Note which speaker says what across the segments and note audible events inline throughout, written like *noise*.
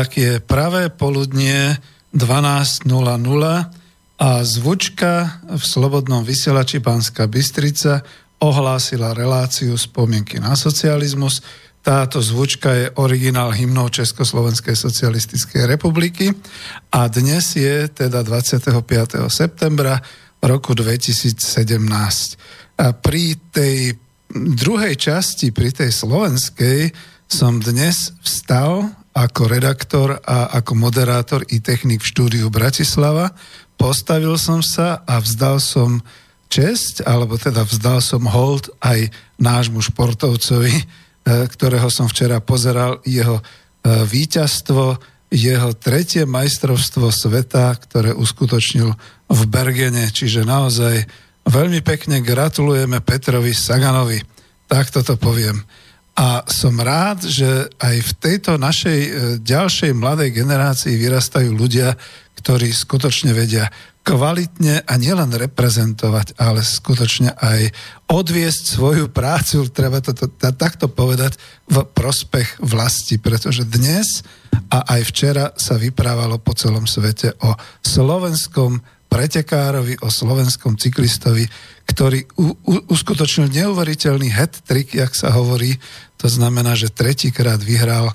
Speaker 1: tak je pravé poludnie 12.00 a zvučka v Slobodnom vysielači Banská Bystrica ohlásila reláciu spomienky na socializmus. Táto zvučka je originál hymnou Československej socialistickej republiky a dnes je teda 25. septembra roku 2017. A pri tej druhej časti, pri tej slovenskej, som dnes vstal ako redaktor a ako moderátor i technik v štúdiu Bratislava. Postavil som sa a vzdal som česť, alebo teda vzdal som hold aj nášmu športovcovi, e, ktorého som včera pozeral, jeho e, víťazstvo, jeho tretie majstrovstvo sveta, ktoré uskutočnil v Bergene, čiže naozaj veľmi pekne gratulujeme Petrovi Saganovi. Tak toto poviem. A som rád, že aj v tejto našej e, ďalšej mladej generácii vyrastajú ľudia, ktorí skutočne vedia kvalitne a nielen reprezentovať, ale skutočne aj odviesť svoju prácu, treba to, to, to takto povedať, v prospech vlasti, pretože dnes a aj včera sa vyprávalo po celom svete o slovenskom pretekárovi, o slovenskom cyklistovi, ktorý u, u, uskutočnil neuveriteľný hat-trick, jak sa hovorí. To znamená, že tretíkrát vyhral e,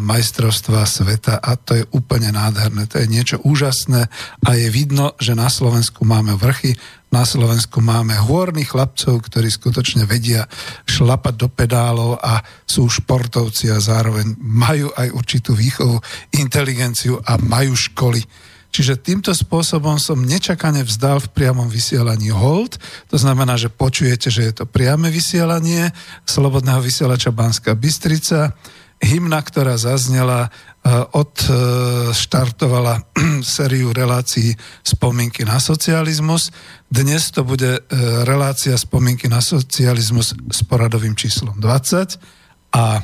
Speaker 1: majstrovstva sveta a to je úplne nádherné. To je niečo úžasné a je vidno, že na Slovensku máme vrchy, na Slovensku máme hôrnych chlapcov, ktorí skutočne vedia šlapať do pedálov a sú športovci a zároveň majú aj určitú výchovu, inteligenciu a majú školy Čiže týmto spôsobom som nečakane vzdal v priamom vysielaní hold. To znamená, že počujete, že je to priame vysielanie Slobodného vysielača Banská Bystrica. Hymna, ktorá zaznela, e, odštartovala *clears throat* sériu relácií spomienky na socializmus. Dnes to bude e, relácia spomienky na socializmus s poradovým číslom 20 a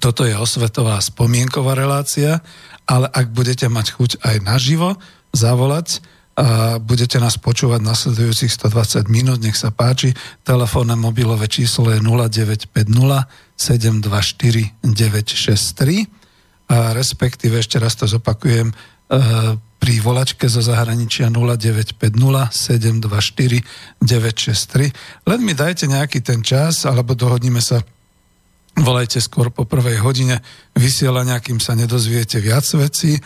Speaker 1: toto je osvetová spomienková relácia ale ak budete mať chuť aj naživo zavolať, a budete nás počúvať nasledujúcich 120 minút, nech sa páči. Telefónne mobilové číslo je 0950 724 963 a respektíve, ešte raz to zopakujem, e, pri volačke zo zahraničia 0950 724 963. Len mi dajte nejaký ten čas, alebo dohodníme sa Volajte skôr po prvej hodine vysielania, kým sa nedozviete viac vecí.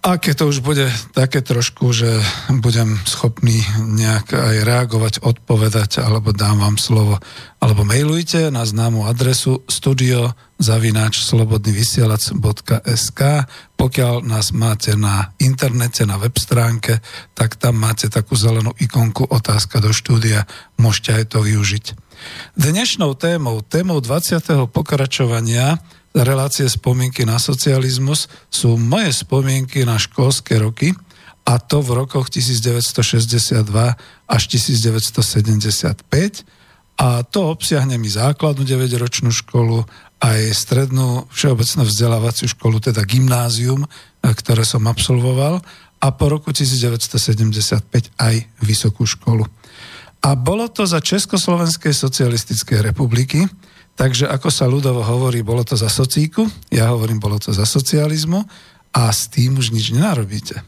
Speaker 1: A keď to už bude také trošku, že budem schopný nejak aj reagovať, odpovedať, alebo dám vám slovo, alebo mailujte na známu adresu studio zavináč slobodnyvysielac.sk Pokiaľ nás máte na internete, na web stránke, tak tam máte takú zelenú ikonku otázka do štúdia, môžete aj to využiť. Dnešnou témou, témou 20. pokračovania relácie spomienky na socializmus sú moje spomienky na školské roky a to v rokoch 1962 až 1975 a to obsiahne mi základnú 9-ročnú školu aj strednú všeobecnú vzdelávaciu školu, teda gymnázium, ktoré som absolvoval a po roku 1975 aj vysokú školu. A bolo to za Československej socialistickej republiky, takže ako sa ľudovo hovorí, bolo to za socíku, ja hovorím, bolo to za socializmu a s tým už nič nenarobíte.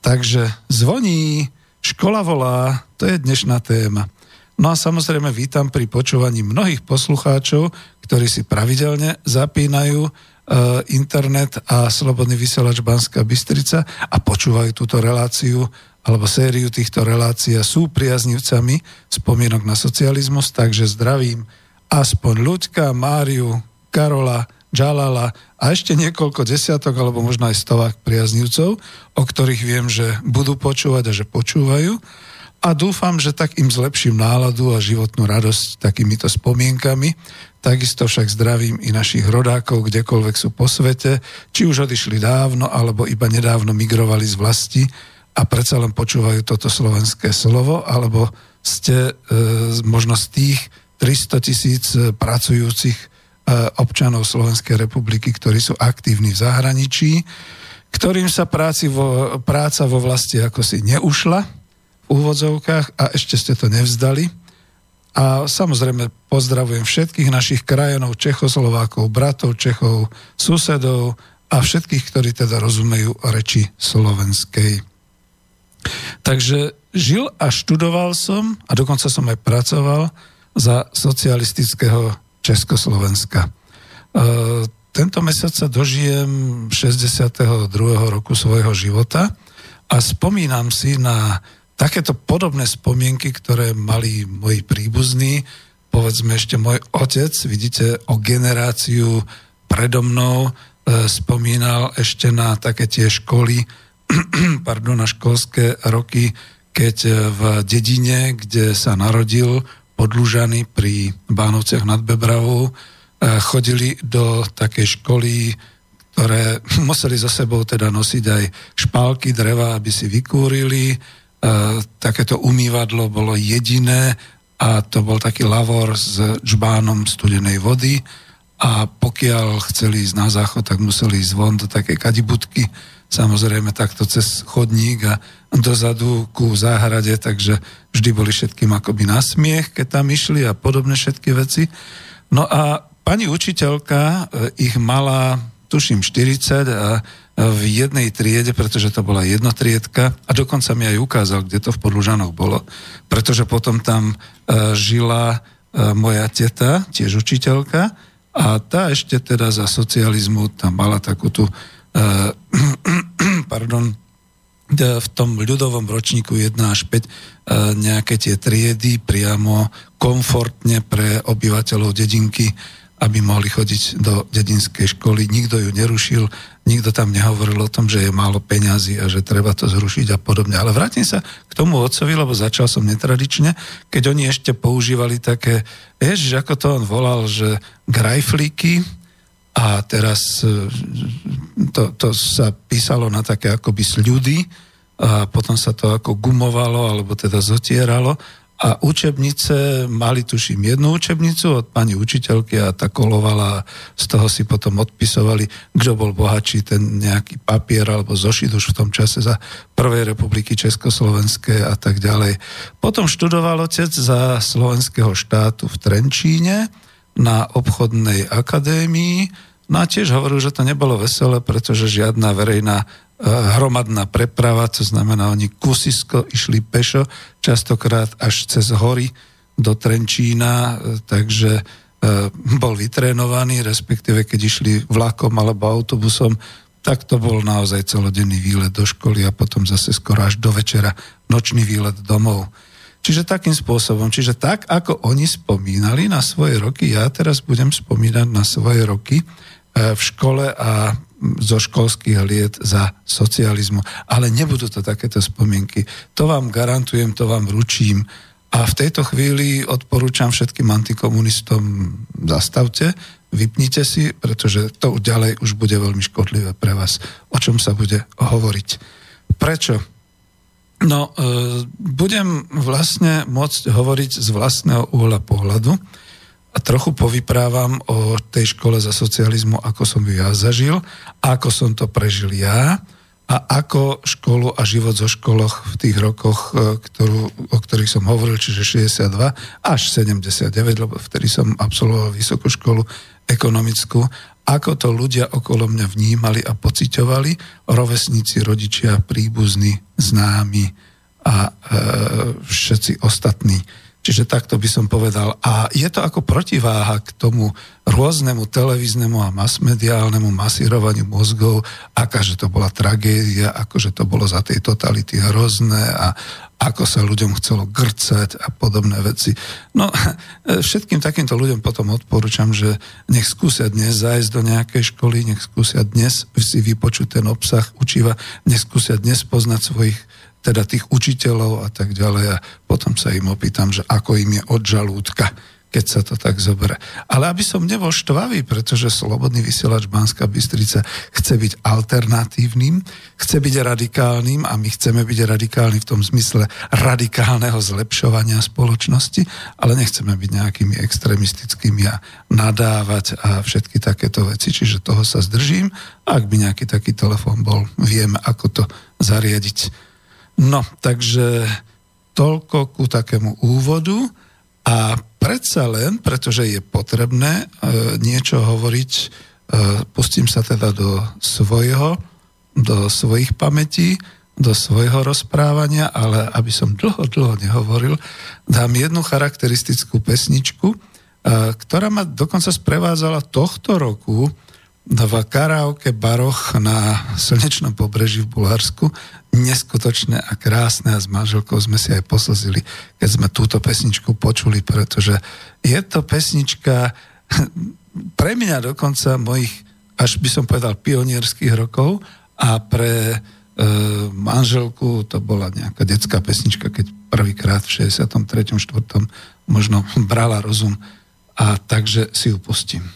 Speaker 1: Takže zvoní, škola volá, to je dnešná téma. No a samozrejme vítam pri počúvaní mnohých poslucháčov, ktorí si pravidelne zapínajú e, internet a Slobodný vysielač Banská Bystrica a počúvajú túto reláciu alebo sériu týchto relácií a sú priaznivcami spomienok na socializmus, takže zdravím aspoň Ľuďka, Máriu, Karola, Džalala a ešte niekoľko desiatok alebo možno aj stovák priaznivcov, o ktorých viem, že budú počúvať a že počúvajú. A dúfam, že tak im zlepším náladu a životnú radosť takýmito spomienkami. Takisto však zdravím i našich rodákov, kdekoľvek sú po svete, či už odišli dávno, alebo iba nedávno migrovali z vlasti, a predsa len počúvajú toto slovenské slovo, alebo ste e, možno z tých 300 tisíc e, pracujúcich e, občanov Slovenskej republiky, ktorí sú aktívni v zahraničí, ktorým sa práci vo, práca vo vlasti ako si neušla v úvodzovkách a ešte ste to nevzdali. A samozrejme pozdravujem všetkých našich krajanov, Čechoslovákov, bratov, Čechov, susedov, a všetkých, ktorí teda rozumejú reči slovenskej. Takže žil a študoval som a dokonca som aj pracoval za socialistického Československa. E, tento mesiac sa dožijem 62. roku svojho života a spomínam si na takéto podobné spomienky, ktoré mali moji príbuzní, povedzme ešte môj otec, vidíte, o generáciu predo mnou e, spomínal ešte na také tie školy, *clears throat* pardon, na školské roky, keď v dedine, kde sa narodil podlužaný pri Bánovciach nad Bebravou, e, chodili do takej školy, ktoré *clears throat* museli za sebou teda nosiť aj špálky dreva, aby si vykúrili, E, takéto umývadlo bolo jediné a to bol taký lavor s džbánom studenej vody. A pokiaľ chceli ísť na záchod, tak museli ísť von do takej kadibudky, samozrejme takto cez chodník a dozadu ku záhrade, takže vždy boli všetkým akoby na smiech, keď tam išli a podobné všetky veci. No a pani učiteľka e, ich mala, tuším, 40 a v jednej triede, pretože to bola jednotriedka a dokonca mi aj ukázal, kde to v Podlužanoch bolo, pretože potom tam uh, žila moja teta, tiež učiteľka a tá ešte teda za socializmu tam mala takú tú *clears throat* pardon, v tom ľudovom ročníku 1 až 5 nejaké tie triedy priamo komfortne pre obyvateľov dedinky aby mohli chodiť do dedinskej školy. Nikto ju nerušil, nikto tam nehovoril o tom, že je málo peňazí a že treba to zrušiť a podobne. Ale vrátim sa k tomu otcovi, lebo začal som netradične, keď oni ešte používali také, ježiš, ako to on volal, že grajflíky a teraz e, to, to sa písalo na také akoby sľudy a potom sa to ako gumovalo alebo teda zotieralo a učebnice, mali tuším jednu učebnicu od pani učiteľky a tá kolovala, z toho si potom odpisovali, kto bol bohatší, ten nejaký papier alebo zošit už v tom čase za Prvej republiky Československé a tak ďalej. Potom študoval otec za Slovenského štátu v Trenčíne na obchodnej akadémii, no a tiež hovoril, že to nebolo veselé, pretože žiadna verejná Eh, hromadná preprava, to znamená, oni kusisko išli pešo, častokrát až cez hory do Trenčína, eh, takže eh, bol vytrénovaný, respektíve keď išli vlakom alebo autobusom, tak to bol naozaj celodenný výlet do školy a potom zase skoro až do večera nočný výlet domov. Čiže takým spôsobom, čiže tak, ako oni spomínali na svoje roky, ja teraz budem spomínať na svoje roky v škole a zo školských liet za socializmu. Ale nebudú to takéto spomienky. To vám garantujem, to vám ručím. A v tejto chvíli odporúčam všetkým antikomunistom, zastavte, vypnite si, pretože to ďalej už bude veľmi škodlivé pre vás, o čom sa bude hovoriť. Prečo? No, e, budem vlastne môcť hovoriť z vlastného uhla pohľadu, a trochu povyprávam o tej škole za socializmu, ako som ju ja zažil, ako som to prežil ja a ako školu a život zo školoch v tých rokoch, e, ktorú, o ktorých som hovoril, čiže 62 až 79, lebo vtedy som absolvoval vysokú školu ekonomickú, ako to ľudia okolo mňa vnímali a pociťovali, rovesníci, rodičia, príbuzní, známi a e, všetci ostatní. Čiže takto by som povedal. A je to ako protiváha k tomu rôznemu televíznemu a masmediálnemu masírovaniu mozgov, akáže to bola tragédia, akože to bolo za tej totality hrozné a ako sa ľuďom chcelo grcať a podobné veci. No, *laughs* všetkým takýmto ľuďom potom odporúčam, že nech skúsia dnes zájsť do nejakej školy, nech skúsia dnes si vypočuť ten obsah učiva, nech skúsia dnes poznať svojich teda tých učiteľov a tak ďalej a potom sa im opýtam, že ako im je od žalúdka, keď sa to tak zoberie. Ale aby som nebol štvavý, pretože Slobodný vysielač Banská Bystrica chce byť alternatívnym, chce byť radikálnym a my chceme byť radikálni v tom zmysle radikálneho zlepšovania spoločnosti, ale nechceme byť nejakými extremistickými a nadávať a všetky takéto veci, čiže toho sa zdržím. Ak by nejaký taký telefón bol, vieme, ako to zariadiť No, takže toľko ku takému úvodu. A predsa len, pretože je potrebné e, niečo hovoriť pustím sa teda do svojho, do svojich pamätí, do svojho rozprávania, ale aby som dlho, dlho nehovoril, dám jednu charakteristickú pesničku, ktorá ma dokonca sprevádzala tohto roku v karaoke baroch na slnečnom pobreží v Bulharsku. Neskutočné a krásne a s manželkou sme si aj poslzili, keď sme túto pesničku počuli, pretože je to pesnička *laughs* pre mňa dokonca mojich, až by som povedal, pionierských rokov a pre e, manželku to bola nejaká detská pesnička, keď prvýkrát v 63. 4. možno brala rozum a takže si ju pustím.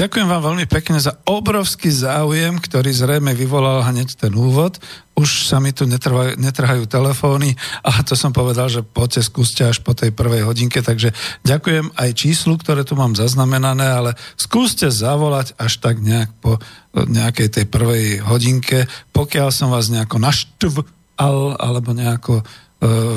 Speaker 1: Ďakujem vám veľmi pekne za obrovský záujem, ktorý zrejme vyvolal hneď ten úvod. Už sa mi tu netrvajú, netrhajú telefóny a to som povedal, že poďte skúste až po tej prvej hodinke, takže ďakujem aj číslu, ktoré tu mám zaznamenané, ale skúste zavolať až tak nejak po nejakej tej prvej hodinke, pokiaľ som vás nejako naštval alebo nejako e,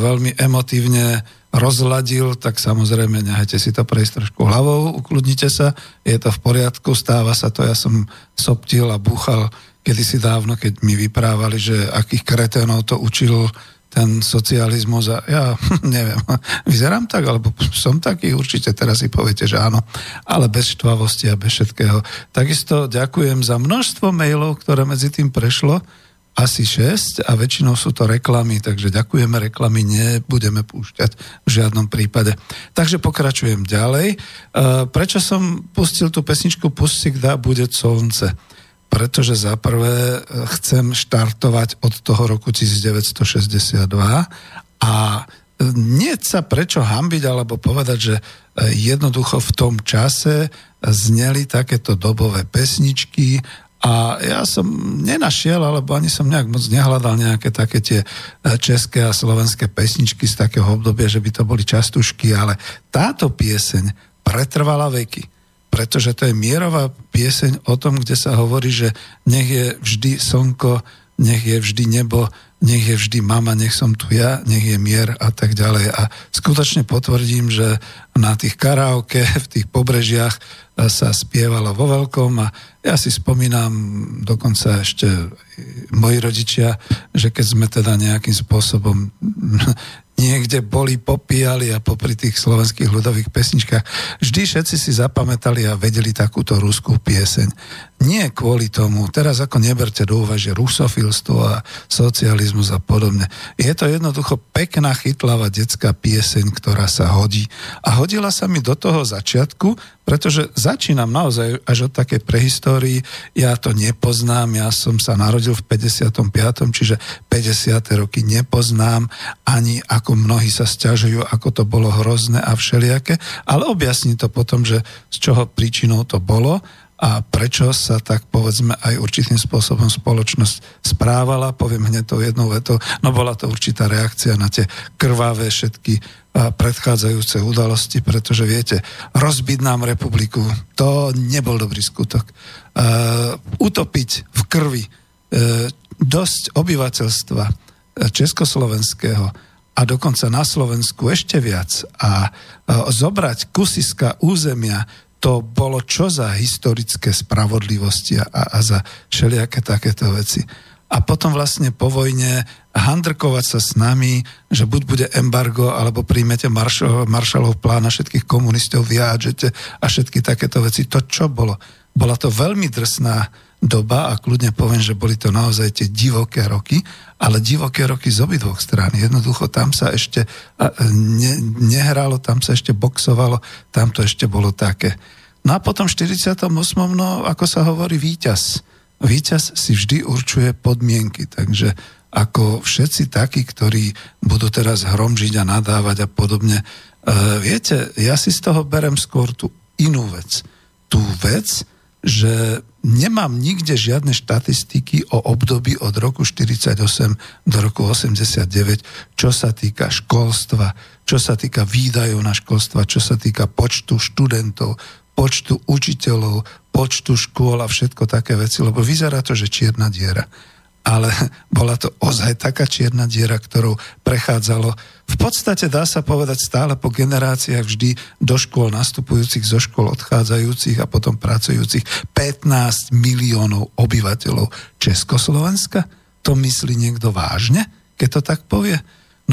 Speaker 1: veľmi emotívne rozladil, tak samozrejme nehajte si to prejsť trošku hlavou, ukludnite sa, je to v poriadku, stáva sa to, ja som soptil a búchal kedysi dávno, keď mi vyprávali, že akých kreténov to učil ten socializmus a ja *laughs* neviem, vyzerám tak, alebo som taký, určite teraz si poviete, že áno, ale bez štvavosti a bez všetkého. Takisto ďakujem za množstvo mailov, ktoré medzi tým prešlo, asi 6 a väčšinou sú to reklamy, takže ďakujeme, reklamy nebudeme púšťať v žiadnom prípade. Takže pokračujem ďalej. E, prečo som pustil tú pesničku Pustik dá bude slnce? Pretože za prvé e, chcem štartovať od toho roku 1962 a e, nie sa prečo hambiť alebo povedať, že jednoducho v tom čase zneli takéto dobové pesničky a ja som nenašiel, alebo ani som nejak moc nehľadal nejaké také tie e, české a slovenské pesničky z takého obdobia, že by to boli častušky, ale táto pieseň pretrvala veky pretože to je mierová pieseň o tom, kde sa hovorí, že nech je vždy slnko nech je vždy nebo, nech je vždy mama, nech som tu ja, nech je mier a tak ďalej. A skutočne potvrdím, že na tých karaoke, v tých pobrežiach sa spievalo vo veľkom a ja si spomínam dokonca ešte moji rodičia, že keď sme teda nejakým spôsobom niekde boli, popíjali a popri tých slovenských ľudových pesničkách. Vždy všetci si zapamätali a vedeli takúto ruskú pieseň. Nie kvôli tomu, teraz ako neberte do úvahy, že rusofilstvo a socializmus a podobne. Je to jednoducho pekná, chytlavá detská pieseň, ktorá sa hodí. A hodila sa mi do toho začiatku, pretože začínam naozaj až od takej prehistórii. Ja to nepoznám, ja som sa narodil v 55., čiže 50. roky nepoznám ani ako mnohí sa stiažujú, ako to bolo hrozné a všelijaké, ale objasní to potom, že z čoho príčinou to bolo a prečo sa tak povedzme aj určitým spôsobom spoločnosť správala, poviem hneď to jednou vetou, no bola to určitá reakcia na tie krvavé všetky predchádzajúce udalosti, pretože viete, rozbiť nám republiku, to nebol dobrý skutok. Uh, utopiť v krvi uh, dosť obyvateľstva uh, československého a dokonca na Slovensku ešte viac a uh, zobrať kusiska územia to bolo čo za historické spravodlivosti a, a za všelijaké takéto veci. A potom vlastne po vojne handrkovať sa s nami, že buď bude embargo, alebo príjmete Marshall, Marshallov plán a všetkých komunistov vyjádžete a všetky takéto veci. To čo bolo? Bola to veľmi drsná doba a kľudne poviem, že boli to naozaj tie divoké roky, ale divoké roky z obidvoch strán. Jednoducho tam sa ešte ne, nehralo, tam sa ešte boxovalo, tam to ešte bolo také. No a potom v 48. no ako sa hovorí víťaz. Víťaz si vždy určuje podmienky, takže ako všetci takí, ktorí budú teraz hromžiť a nadávať a podobne. E, viete, ja si z toho berem skôr tú inú vec. Tú vec, že nemám nikde žiadne štatistiky o období od roku 48 do roku 89, čo sa týka školstva, čo sa týka výdajov na školstva, čo sa týka počtu študentov, počtu učiteľov, počtu škôl a všetko také veci, lebo vyzerá to, že čierna diera ale *laughs* bola to ozaj taká čierna diera, ktorou prechádzalo v podstate dá sa povedať stále po generáciách vždy do škôl nastupujúcich, zo škôl odchádzajúcich a potom pracujúcich 15 miliónov obyvateľov Československa. To myslí niekto vážne, keď to tak povie?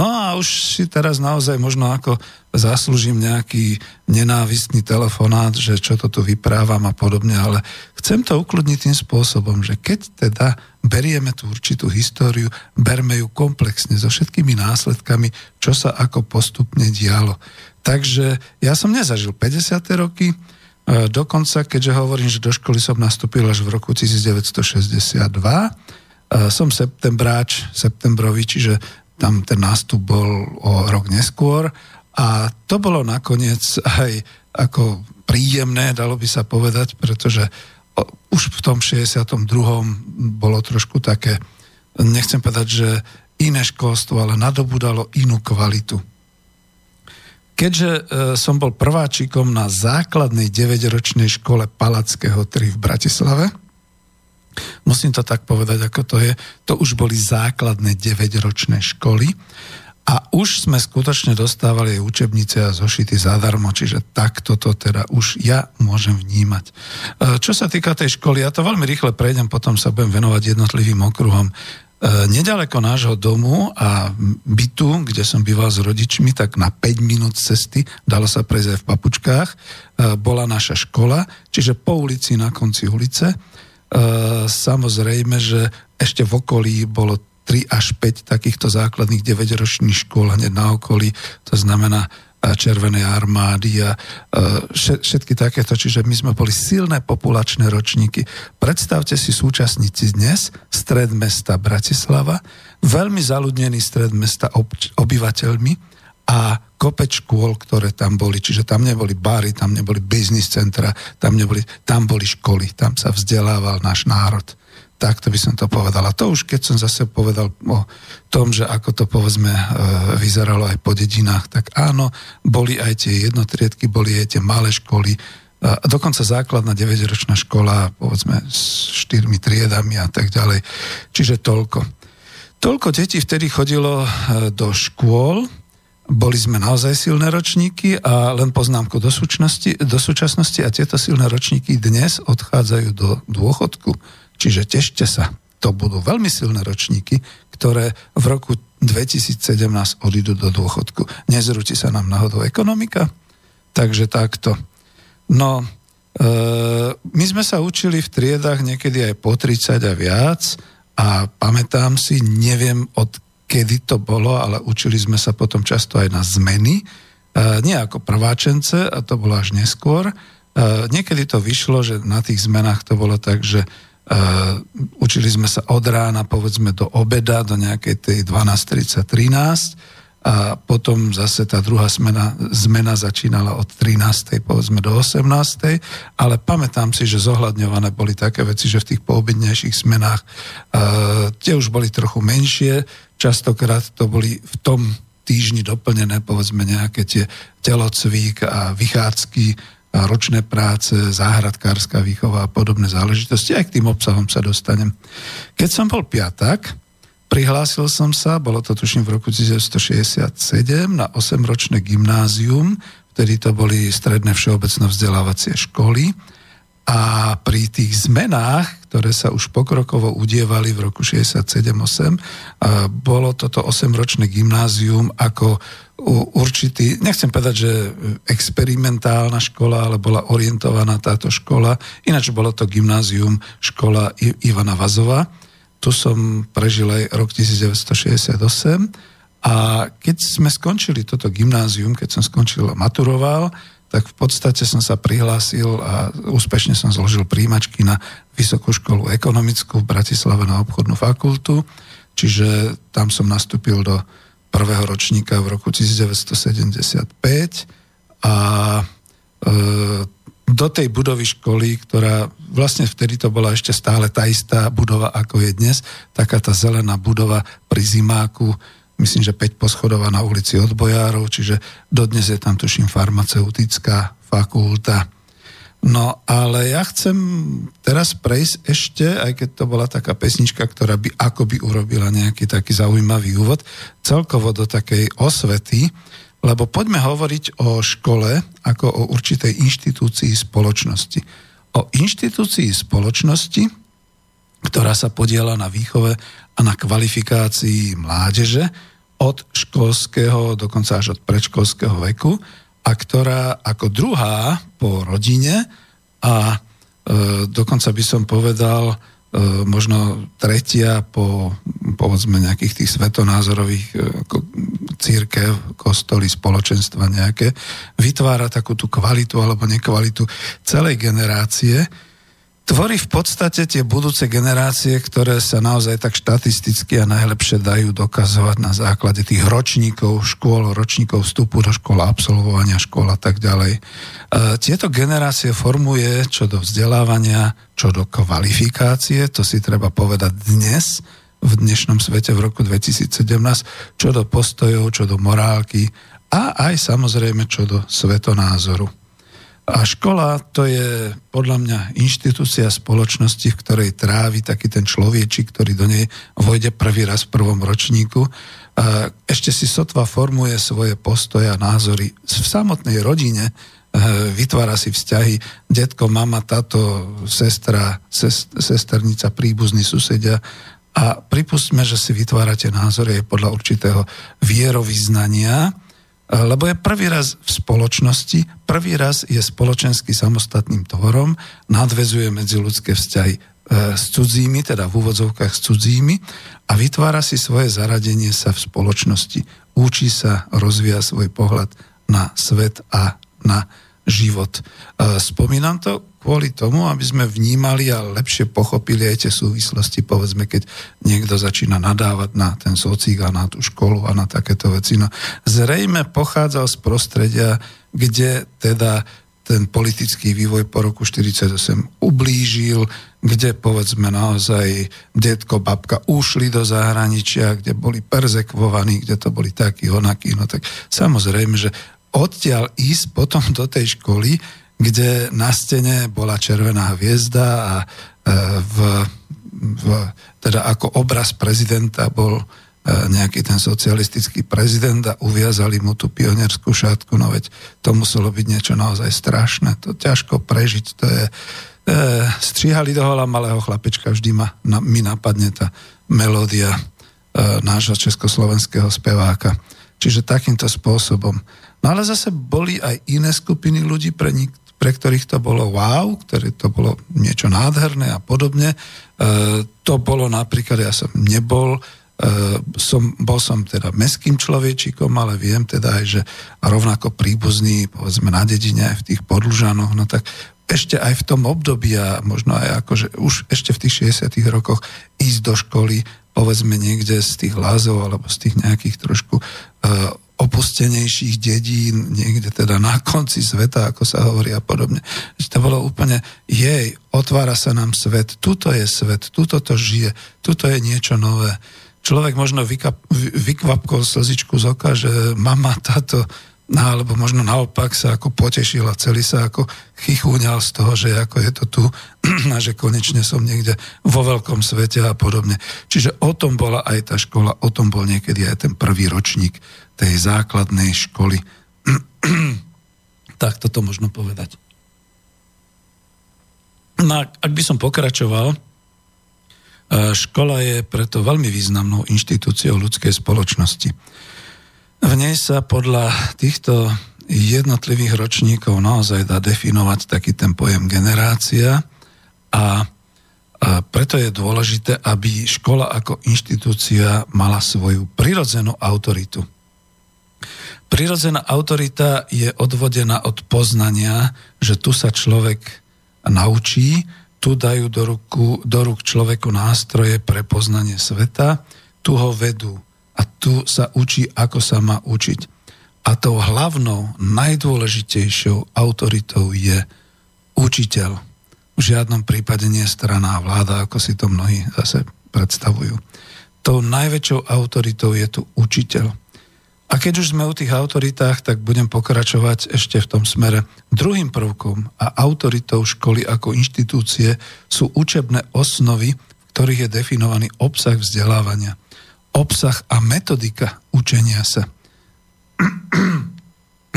Speaker 1: No a už si teraz naozaj možno ako zaslúžim nejaký nenávistný telefonát, že čo to tu vyprávam a podobne, ale chcem to ukludniť tým spôsobom, že keď teda berieme tú určitú históriu, berme ju komplexne so všetkými následkami, čo sa ako postupne dialo. Takže ja som nezažil 50. roky, e, dokonca, keďže hovorím, že do školy som nastúpil až v roku 1962, e, som septembráč, septembrový, čiže tam ten nástup bol o rok neskôr a to bolo nakoniec aj ako príjemné, dalo by sa povedať, pretože už v tom 62. bolo trošku také, nechcem povedať, že iné školstvo, ale nadobudalo inú kvalitu. Keďže e, som bol prváčikom na základnej 9-ročnej škole Palackého 3 v Bratislave, Musím to tak povedať, ako to je. To už boli základné 9-ročné školy a už sme skutočne dostávali učebnice a zošity zadarmo, čiže takto to teda už ja môžem vnímať. E, čo sa týka tej školy, ja to veľmi rýchle prejdem, potom sa budem venovať jednotlivým okruhom. E, nedaleko nášho domu a bytu, kde som býval s rodičmi, tak na 5 minút cesty, dalo sa prejsť aj v papučkách, e, bola naša škola, čiže po ulici na konci ulice samozrejme, že ešte v okolí bolo 3 až 5 takýchto základných 9-ročných škôl hneď na okolí, to znamená eh, Červenej armády a eh, všetky takéto, čiže my sme boli silné populačné ročníky. Predstavte si súčasníci dnes, stred mesta Bratislava, veľmi zaludnený stred mesta obyvateľmi, a kopec škôl, ktoré tam boli. Čiže tam neboli bary, tam neboli biznis centra, tam, neboli, tam boli školy, tam sa vzdelával náš národ. Takto by som to povedal. A to už keď som zase povedal o tom, že ako to povedzme e, vyzeralo aj po dedinách, tak áno, boli aj tie jednotriedky, boli aj tie malé školy, a dokonca základná 9-ročná škola, povedzme s štyrmi triedami a tak ďalej. Čiže toľko. Toľko detí vtedy chodilo do škôl, boli sme naozaj silné ročníky a len poznámku do, súčnosti, do súčasnosti a tieto silné ročníky dnes odchádzajú do dôchodku. Čiže tešte sa, to budú veľmi silné ročníky, ktoré v roku 2017 odídu do dôchodku. Nezrúti sa nám náhodou ekonomika? Takže takto. No, e, my sme sa učili v triedách niekedy aj po 30 a viac a pamätám si, neviem od kedy to bolo, ale učili sme sa potom často aj na zmeny, e, nie ako prváčence, a to bolo až neskôr. E, niekedy to vyšlo, že na tých zmenách to bolo tak, že Uh, učili sme sa od rána, povedzme, do obeda, do nejakej tej 12.30, 13 a potom zase tá druhá zmena, zmena začínala od 13. povedzme do 18. Ale pamätám si, že zohľadňované boli také veci, že v tých poobednejších zmenách uh, tie už boli trochu menšie, častokrát to boli v tom týždni doplnené povedzme nejaké tie telocvík a vychádzky ročné práce, záhradkárska výchova a podobné záležitosti. Aj k tým obsahom sa dostanem. Keď som bol piatak, prihlásil som sa, bolo to tuším v roku 1967, na 8-ročné gymnázium, vtedy to boli stredné všeobecno vzdelávacie školy a pri tých zmenách, ktoré sa už pokrokovo udievali v roku 67-8, bolo toto 8-ročné gymnázium ako určitý, nechcem povedať, že experimentálna škola, ale bola orientovaná táto škola. Ináč bolo to gymnázium škola Ivana Vazova. Tu som prežil aj rok 1968 a keď sme skončili toto gymnázium, keď som skončil maturoval, tak v podstate som sa prihlásil a úspešne som zložil príjimačky na Vysokú školu ekonomickú v Bratislave na obchodnú fakultu, čiže tam som nastúpil do prvého ročníka v roku 1975 a e, do tej budovy školy, ktorá vlastne vtedy to bola ešte stále tá istá budova, ako je dnes, taká tá zelená budova pri Zimáku, myslím, že 5 poschodová na ulici Odbojárov, čiže dodnes je tam, tuším, farmaceutická fakulta. No ale ja chcem teraz prejsť ešte, aj keď to bola taká pesnička, ktorá by akoby urobila nejaký taký zaujímavý úvod, celkovo do takej osvety, lebo poďme hovoriť o škole ako o určitej inštitúcii spoločnosti. O inštitúcii spoločnosti, ktorá sa podiela na výchove a na kvalifikácii mládeže od školského, dokonca až od predškolského veku, a ktorá ako druhá po rodine a e, dokonca by som povedal možno tretia po povedzme nejakých tých svetonázorových e, církev, kostoly, spoločenstva nejaké, vytvára takú tú kvalitu alebo nekvalitu celej generácie, tvorí v podstate tie budúce generácie, ktoré sa naozaj tak štatisticky a najlepšie dajú dokazovať na základe tých ročníkov škôl, ročníkov vstupu do škôl, absolvovania škôl a tak ďalej. E, tieto generácie formuje čo do vzdelávania, čo do kvalifikácie, to si treba povedať dnes, v dnešnom svete v roku 2017, čo do postojov, čo do morálky a aj samozrejme čo do svetonázoru. A škola to je podľa mňa inštitúcia spoločnosti, v ktorej trávi taký ten človečik, ktorý do nej vojde prvý raz v prvom ročníku. Ešte si sotva formuje svoje postoje a názory. V samotnej rodine, e, vytvára si vzťahy, detko, mama, táto, sestra, sest, sesternica, príbuzní susedia. A pripustme, že si vytvárate názory podľa určitého vierovýznania, lebo je prvý raz v spoločnosti, prvý raz je spoločenský samostatným tvorom, nadvezuje ľudské vzťahy e, s cudzími, teda v úvodzovkách s cudzími a vytvára si svoje zaradenie sa v spoločnosti. Učí sa, rozvíja svoj pohľad na svet a na život. E, spomínam to kvôli tomu, aby sme vnímali a lepšie pochopili aj tie súvislosti, povedzme, keď niekto začína nadávať na ten socík a na tú školu a na takéto veci. No, zrejme pochádzal z prostredia, kde teda ten politický vývoj po roku 1948 ublížil, kde povedzme naozaj detko, babka ušli do zahraničia, kde boli perzekvovaní, kde to boli takí, onakí, no tak samozrejme, že odtiaľ ísť potom do tej školy, kde na stene bola červená hviezda a e, v, v, teda ako obraz prezidenta bol e, nejaký ten socialistický prezident a uviazali mu tú pionierskú šátku, no veď to muselo byť niečo naozaj strašné, to ťažko prežiť, to je, e, strihali do hola malého chlapečka, vždy ma, na, mi napadne tá melódia e, nášho československého speváka. Čiže takýmto spôsobom. No ale zase boli aj iné skupiny ľudí, pre, nik, pre ktorých to bolo wow, ktoré to bolo niečo nádherné a podobne. E, to bolo napríklad, ja som nebol, e, som, bol som teda meským človečikom, ale viem teda aj, že rovnako príbuzný, povedzme na dedine aj v tých podlužanoch, no tak ešte aj v tom období a možno aj akože už ešte v tých 60 rokoch ísť do školy, povedzme niekde z tých lázov alebo z tých nejakých trošku e, opustenejších dedín, niekde teda na konci sveta, ako sa hovorí a podobne. To bolo úplne, jej, otvára sa nám svet, tuto je svet, tuto to žije, tuto je niečo nové. Človek možno vykap, vykvapkol slzičku z oka, že mama, táto, no, alebo možno naopak sa ako potešil celý sa ako chichúňal z toho, že ako je to tu *clears throat* a že konečne som niekde vo veľkom svete a podobne. Čiže o tom bola aj tá škola, o tom bol niekedy aj ten prvý ročník tej základnej školy. tak toto možno povedať. No, ak by som pokračoval, e, škola je preto veľmi významnou inštitúciou ľudskej spoločnosti. V nej sa podľa týchto jednotlivých ročníkov naozaj dá definovať taký ten pojem generácia a preto je dôležité, aby škola ako inštitúcia mala svoju prirodzenú autoritu. Prirodzená autorita je odvodená od poznania, že tu sa človek naučí, tu dajú do, ruku, do rúk človeku nástroje pre poznanie sveta, tu ho vedú a tu sa učí, ako sa má učiť. A tou hlavnou, najdôležitejšou autoritou je učiteľ. V žiadnom prípade nie strana a vláda, ako si to mnohí zase predstavujú. Tou najväčšou autoritou je tu učiteľ. A keď už sme u tých autoritách, tak budem pokračovať ešte v tom smere. Druhým prvkom a autoritou školy ako inštitúcie sú učebné osnovy, v ktorých je definovaný obsah vzdelávania. Obsah a metodika učenia sa. *clears throat*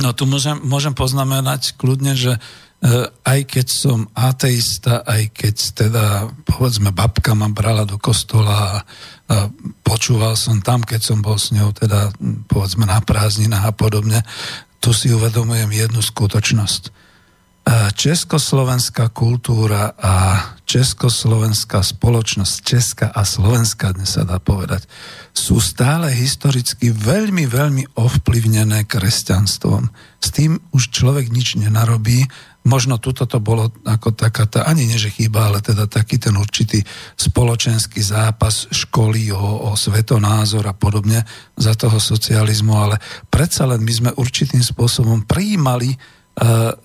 Speaker 1: No tu môžem, môžem poznamenať kľudne, že E, aj keď som ateista, aj keď teda, povedzme, babka ma brala do kostola a, a počúval som tam, keď som bol s ňou, teda, povedzme, na prázdninách a podobne, tu si uvedomujem jednu skutočnosť. Československá kultúra a československá spoločnosť, Česká a Slovenská, dnes sa dá povedať, sú stále historicky veľmi, veľmi ovplyvnené kresťanstvom. S tým už človek nič nenarobí, možno tuto to bolo ako taká tá, ani nie že chýba, ale teda taký ten určitý spoločenský zápas školy o, o svetonázor a podobne za toho socializmu, ale predsa len my sme určitým spôsobom prijímali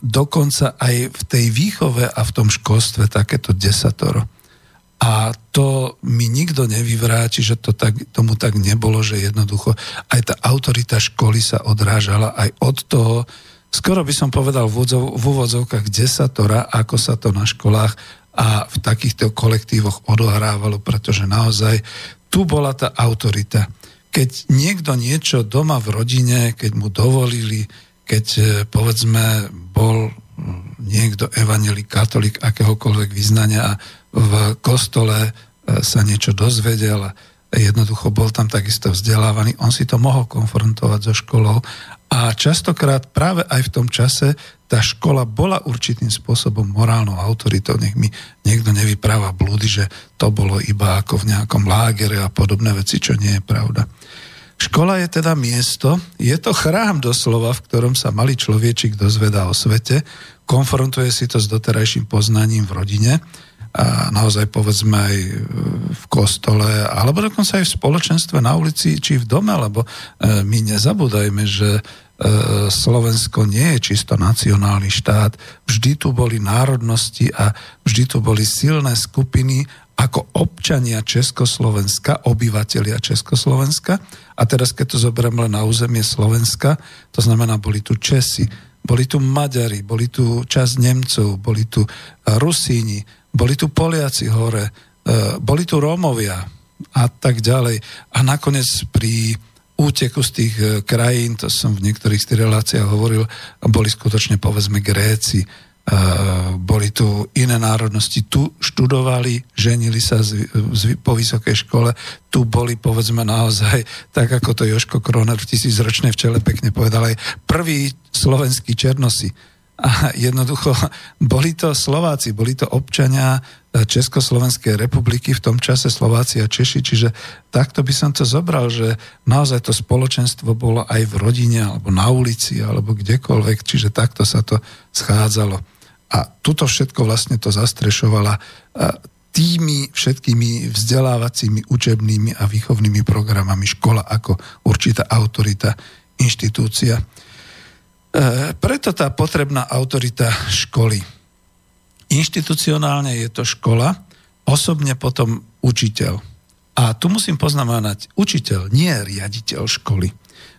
Speaker 1: dokonca aj v tej výchove a v tom školstve takéto desatoro. A to mi nikto nevyvráti, že to tak, tomu tak nebolo, že jednoducho aj tá autorita školy sa odrážala aj od toho, skoro by som povedal v, úvodzovkách desatora, ako sa to na školách a v takýchto kolektívoch odohrávalo, pretože naozaj tu bola tá autorita. Keď niekto niečo doma v rodine, keď mu dovolili, keď e, povedzme bol niekto evanelík, katolík akéhokoľvek vyznania a v kostole e, sa niečo dozvedel a jednoducho bol tam takisto vzdelávaný, on si to mohol konfrontovať so školou a častokrát práve aj v tom čase tá škola bola určitým spôsobom morálnou autoritou. Nech mi niekto nevypráva blúdy, že to bolo iba ako v nejakom lágere a podobné veci, čo nie je pravda. Škola je teda miesto, je to chrám doslova, v ktorom sa malý človečik dozvedá o svete, konfrontuje si to s doterajším poznaním v rodine a naozaj povedzme aj v kostole, alebo dokonca aj v spoločenstve na ulici či v dome, lebo e, my nezabúdajme, že e, Slovensko nie je čisto nacionálny štát. Vždy tu boli národnosti a vždy tu boli silné skupiny ako občania Československa, obyvateľia Československa. A teraz, keď to zoberiem len na územie Slovenska, to znamená, boli tu Česi, boli tu Maďari, boli tu časť Nemcov, boli tu Rusíni, boli tu Poliaci hore, boli tu Rómovia a tak ďalej. A nakoniec pri úteku z tých krajín, to som v niektorých z tých reláciách hovoril, boli skutočne povedzme Gréci, boli tu iné národnosti, tu študovali, ženili sa z, z, po vysokej škole, tu boli povedzme naozaj, *laughs* tak ako to Joško Kroner v tisícročnej včele pekne povedal, aj prví slovenskí černosi. A *laughs* jednoducho boli to Slováci, boli to občania Československej republiky, v tom čase Slováci a Češi, čiže takto by som to zobral, že naozaj to spoločenstvo bolo aj v rodine, alebo na ulici, alebo kdekoľvek, čiže takto sa to schádzalo. A tuto všetko vlastne to zastrešovala tými všetkými vzdelávacími, učebnými a výchovnými programami škola ako určitá autorita, inštitúcia. E, preto tá potrebná autorita školy. Inštitucionálne je to škola, osobne potom učiteľ. A tu musím poznamenať, učiteľ nie je riaditeľ školy.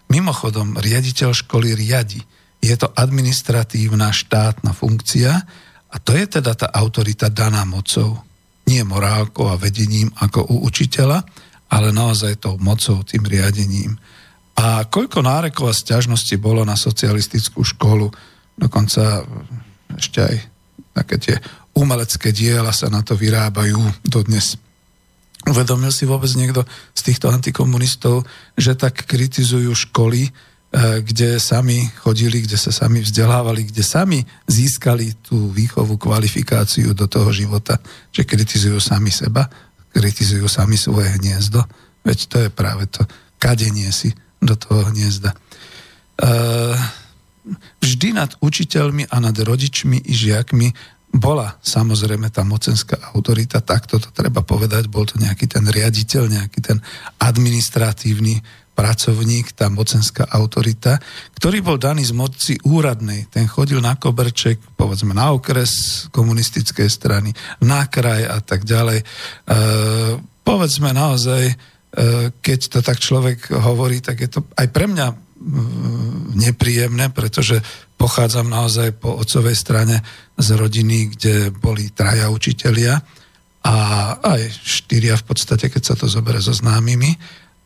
Speaker 1: Mimochodom, riaditeľ školy riadi je to administratívna štátna funkcia a to je teda tá autorita daná mocou. Nie morálkou a vedením ako u učiteľa, ale naozaj tou mocou, tým riadením. A koľko nárekov a stiažností bolo na socialistickú školu, dokonca ešte aj také tie umelecké diela sa na to vyrábajú dodnes. Uvedomil si vôbec niekto z týchto antikomunistov, že tak kritizujú školy, kde sami chodili, kde sa sami vzdelávali, kde sami získali tú výchovu, kvalifikáciu do toho života, že kritizujú sami seba, kritizujú sami svoje hniezdo. Veď to je práve to kadenie si do toho hniezda. E, vždy nad učiteľmi a nad rodičmi i žiakmi bola samozrejme tá mocenská autorita, takto to treba povedať, bol to nejaký ten riaditeľ, nejaký ten administratívny pracovník, tá mocenská autorita, ktorý bol daný z moci úradnej. Ten chodil na koberček, povedzme na okres komunistickej strany, na kraj a tak ďalej. E, povedzme naozaj, e, keď to tak človek hovorí, tak je to aj pre mňa e, nepríjemné, pretože pochádzam naozaj po otcovej strane z rodiny, kde boli traja učitelia a aj štyria v podstate, keď sa to zoberie so známymi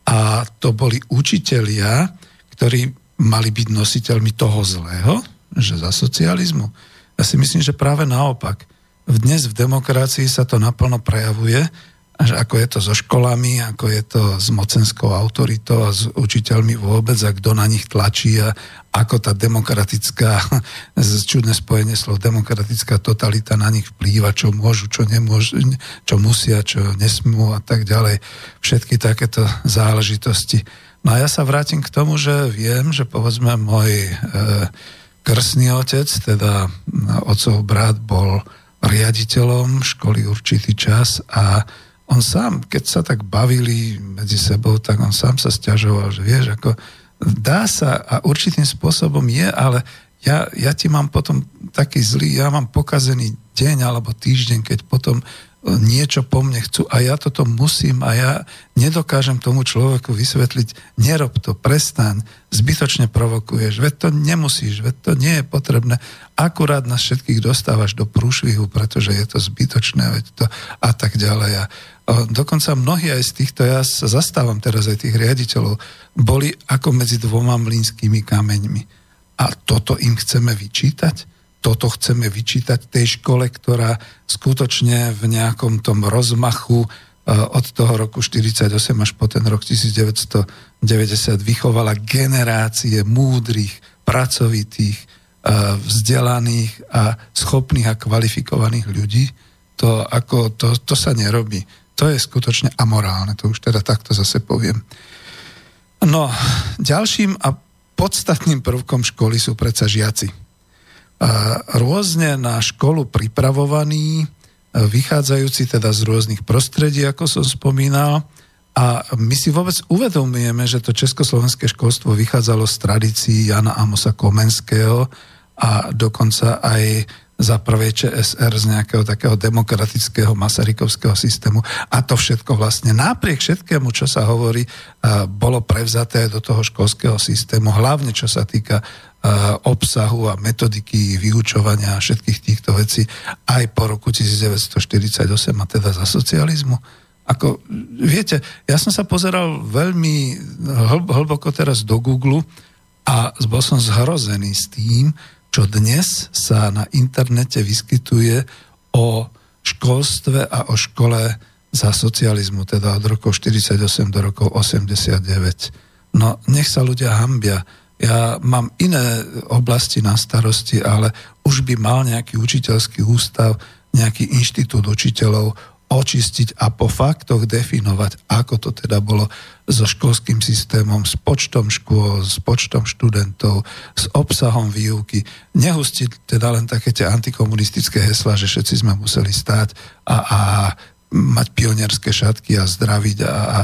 Speaker 1: a to boli učitelia, ktorí mali byť nositeľmi toho zlého, že za socializmu. Ja si myslím, že práve naopak. Dnes v demokracii sa to naplno prejavuje, že ako je to so školami, ako je to s mocenskou autoritou a s učiteľmi vôbec a kto na nich tlačí a ako tá demokratická, *laughs* čudné spojenie slov, demokratická totalita na nich vplýva, čo môžu, čo nemôžu, čo musia, čo nesmú a tak ďalej. Všetky takéto záležitosti. No a ja sa vrátim k tomu, že viem, že povedzme môj e, krsný otec, teda otcov brat, bol riaditeľom školy určitý čas a on sám, keď sa tak bavili medzi sebou, tak on sám sa stiažoval, že vieš, ako dá sa a určitým spôsobom je, ale ja, ja ti mám potom taký zlý, ja mám pokazený deň alebo týždeň, keď potom e, niečo po mne chcú a ja toto musím a ja nedokážem tomu človeku vysvetliť, nerob to, prestaň, zbytočne provokuješ, veď to nemusíš, veď to nie je potrebné, akurát nás všetkých dostávaš do prúšvihu, pretože je to zbytočné, veď to a tak ďalej. A dokonca mnohí aj z týchto, ja sa zastávam teraz aj tých riaditeľov, boli ako medzi dvoma mlínskými kameňmi. A toto im chceme vyčítať? Toto chceme vyčítať tej škole, ktorá skutočne v nejakom tom rozmachu e, od toho roku 48 až po ten rok 1990 vychovala generácie múdrych, pracovitých, e, vzdelaných a schopných a kvalifikovaných ľudí. To, ako, to, to sa nerobí. To je skutočne amorálne, to už teda takto zase poviem. No, ďalším a podstatným prvkom školy sú predsa žiaci. Rôzne na školu pripravovaní, vychádzajúci teda z rôznych prostredí, ako som spomínal, a my si vôbec uvedomujeme, že to československé školstvo vychádzalo z tradícií Jana Amosa Komenského a dokonca aj za prvej ČSR z nejakého takého demokratického masarykovského systému a to všetko vlastne napriek všetkému, čo sa hovorí, bolo prevzaté do toho školského systému, hlavne čo sa týka obsahu a metodiky vyučovania a všetkých týchto vecí aj po roku 1948 a teda za socializmu. Ako, viete, ja som sa pozeral veľmi hlboko teraz do Google a bol som zhrozený s tým, čo dnes sa na internete vyskytuje o školstve a o škole za socializmu, teda od rokov 48 do rokov 89. No, nech sa ľudia hambia ja mám iné oblasti na starosti, ale už by mal nejaký učiteľský ústav, nejaký inštitút učiteľov očistiť a po faktoch definovať, ako to teda bolo so školským systémom, s počtom škôl, s počtom študentov, s obsahom výuky. Nehustiť teda len také tie antikomunistické hesla, že všetci sme museli stáť a, a mať pionierské šatky a zdraviť a, a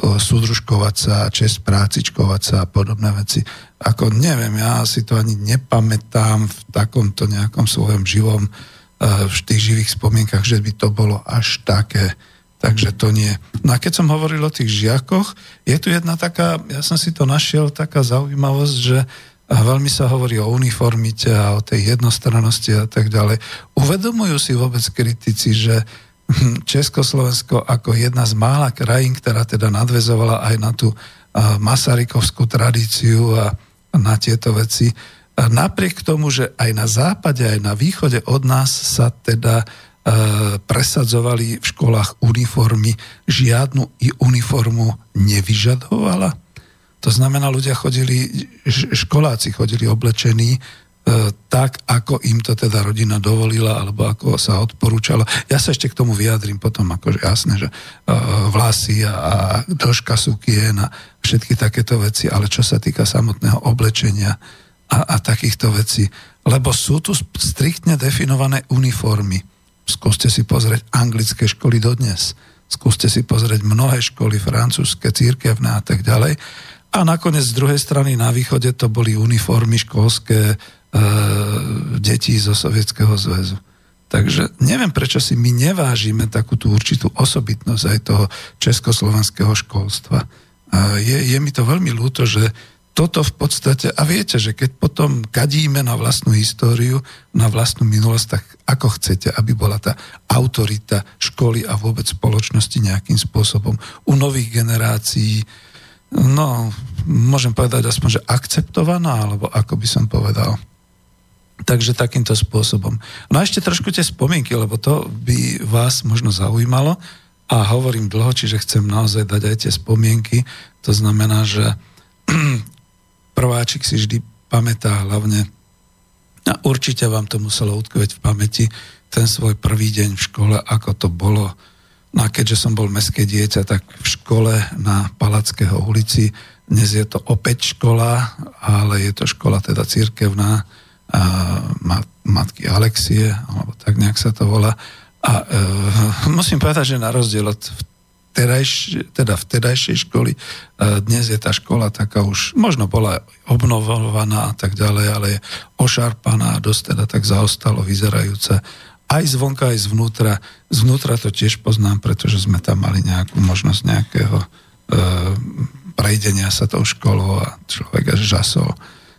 Speaker 1: súdružkovať sa, čest prácičkovať sa a podobné veci. Ako neviem, ja si to ani nepamätám v takomto nejakom svojom živom, eh, v tých živých spomienkach, že by to bolo až také. Takže to nie. No a keď som hovoril o tých žiakoch, je tu jedna taká, ja som si to našiel, taká zaujímavosť, že veľmi sa hovorí o uniformite a o tej jednostrannosti a tak ďalej. Uvedomujú si vôbec kritici, že Československo ako jedna z mála krajín, ktorá teda nadvezovala aj na tú masarykovskú tradíciu a na tieto veci. Napriek tomu, že aj na západe, aj na východe od nás sa teda presadzovali v školách uniformy, žiadnu i uniformu nevyžadovala. To znamená, ľudia chodili, školáci chodili oblečení E, tak, ako im to teda rodina dovolila, alebo ako sa odporúčalo. Ja sa ešte k tomu vyjadrím potom, akože jasné, že uh, vlasy a dĺžka sukien a všetky takéto veci, ale čo sa týka samotného oblečenia a, a takýchto vecí, lebo sú tu striktne definované uniformy. Skúste si pozrieť anglické školy dodnes. Skúste si pozrieť mnohé školy, francúzske, církevné a tak ďalej. A nakoniec z druhej strany na východe to boli uniformy školské, E, detí zo Sovietskeho zväzu. Takže neviem, prečo si my nevážime takú tú určitú osobitnosť aj toho československého školstva. A je, je mi to veľmi ľúto, že toto v podstate, a viete, že keď potom kadíme na vlastnú históriu, na vlastnú minulosť, tak ako chcete, aby bola tá autorita školy a vôbec spoločnosti nejakým spôsobom u nových generácií, no, môžem povedať aspoň, že akceptovaná, alebo ako by som povedal, Takže takýmto spôsobom. No a ešte trošku tie spomienky, lebo to by vás možno zaujímalo a hovorím dlho, čiže chcem naozaj dať aj tie spomienky. To znamená, že prváčik si vždy pamätá hlavne a určite vám to muselo utkveť v pamäti ten svoj prvý deň v škole, ako to bolo. No a keďže som bol mestské dieťa, tak v škole na Palackého ulici, dnes je to opäť škola, ale je to škola teda církevná, matky Alexie, alebo tak nejak sa to volá. A e, *laughs* musím povedať, že na rozdiel od vtedajš, teda vtedajšej školy, e, dnes je tá škola taká už, možno bola obnovovaná a tak ďalej, ale je ošarpaná, dosť teda tak zaostalo vyzerajúca. Aj zvonka, aj zvnútra. Zvnútra to tiež poznám, pretože sme tam mali nejakú možnosť nejakého e, prejdenia sa tou školou a človek až žasol.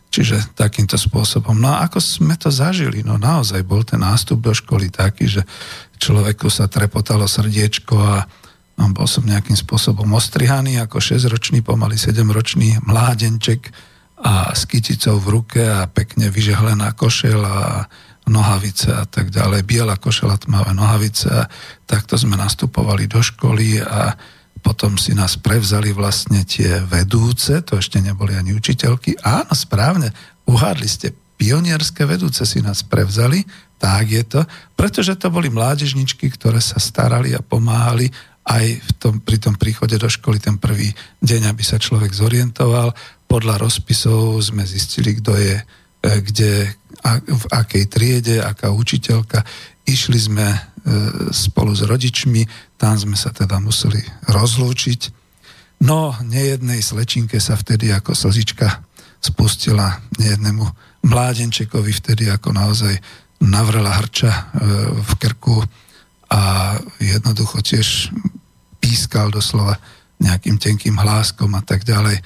Speaker 1: Čiže takýmto spôsobom. No a ako sme to zažili? No naozaj bol ten nástup do školy taký, že človeku sa trepotalo srdiečko a no, bol som nejakým spôsobom ostrihaný ako 6-ročný, pomaly 7-ročný mládenček a s kyticou v ruke a pekne vyžehlená košel a nohavice a tak ďalej. Biela košela, tmavé nohavice a takto sme nastupovali do školy a potom si nás prevzali vlastne tie vedúce, to ešte neboli ani učiteľky. Áno, správne, uhádli ste, pionierské vedúce si nás prevzali, tak je to, pretože to boli mládežničky, ktoré sa starali a pomáhali aj v tom, pri tom príchode do školy ten prvý deň, aby sa človek zorientoval. Podľa rozpisov sme zistili, kto je e, kde, v akej triede, aká učiteľka. Išli sme e, spolu s rodičmi, tam sme sa teda museli rozlúčiť. No, nejednej slečinke sa vtedy ako slzička spustila, nejednému mládenčekovi vtedy ako naozaj navrela hrča e, v krku a jednoducho tiež pískal doslova nejakým tenkým hláskom a tak ďalej.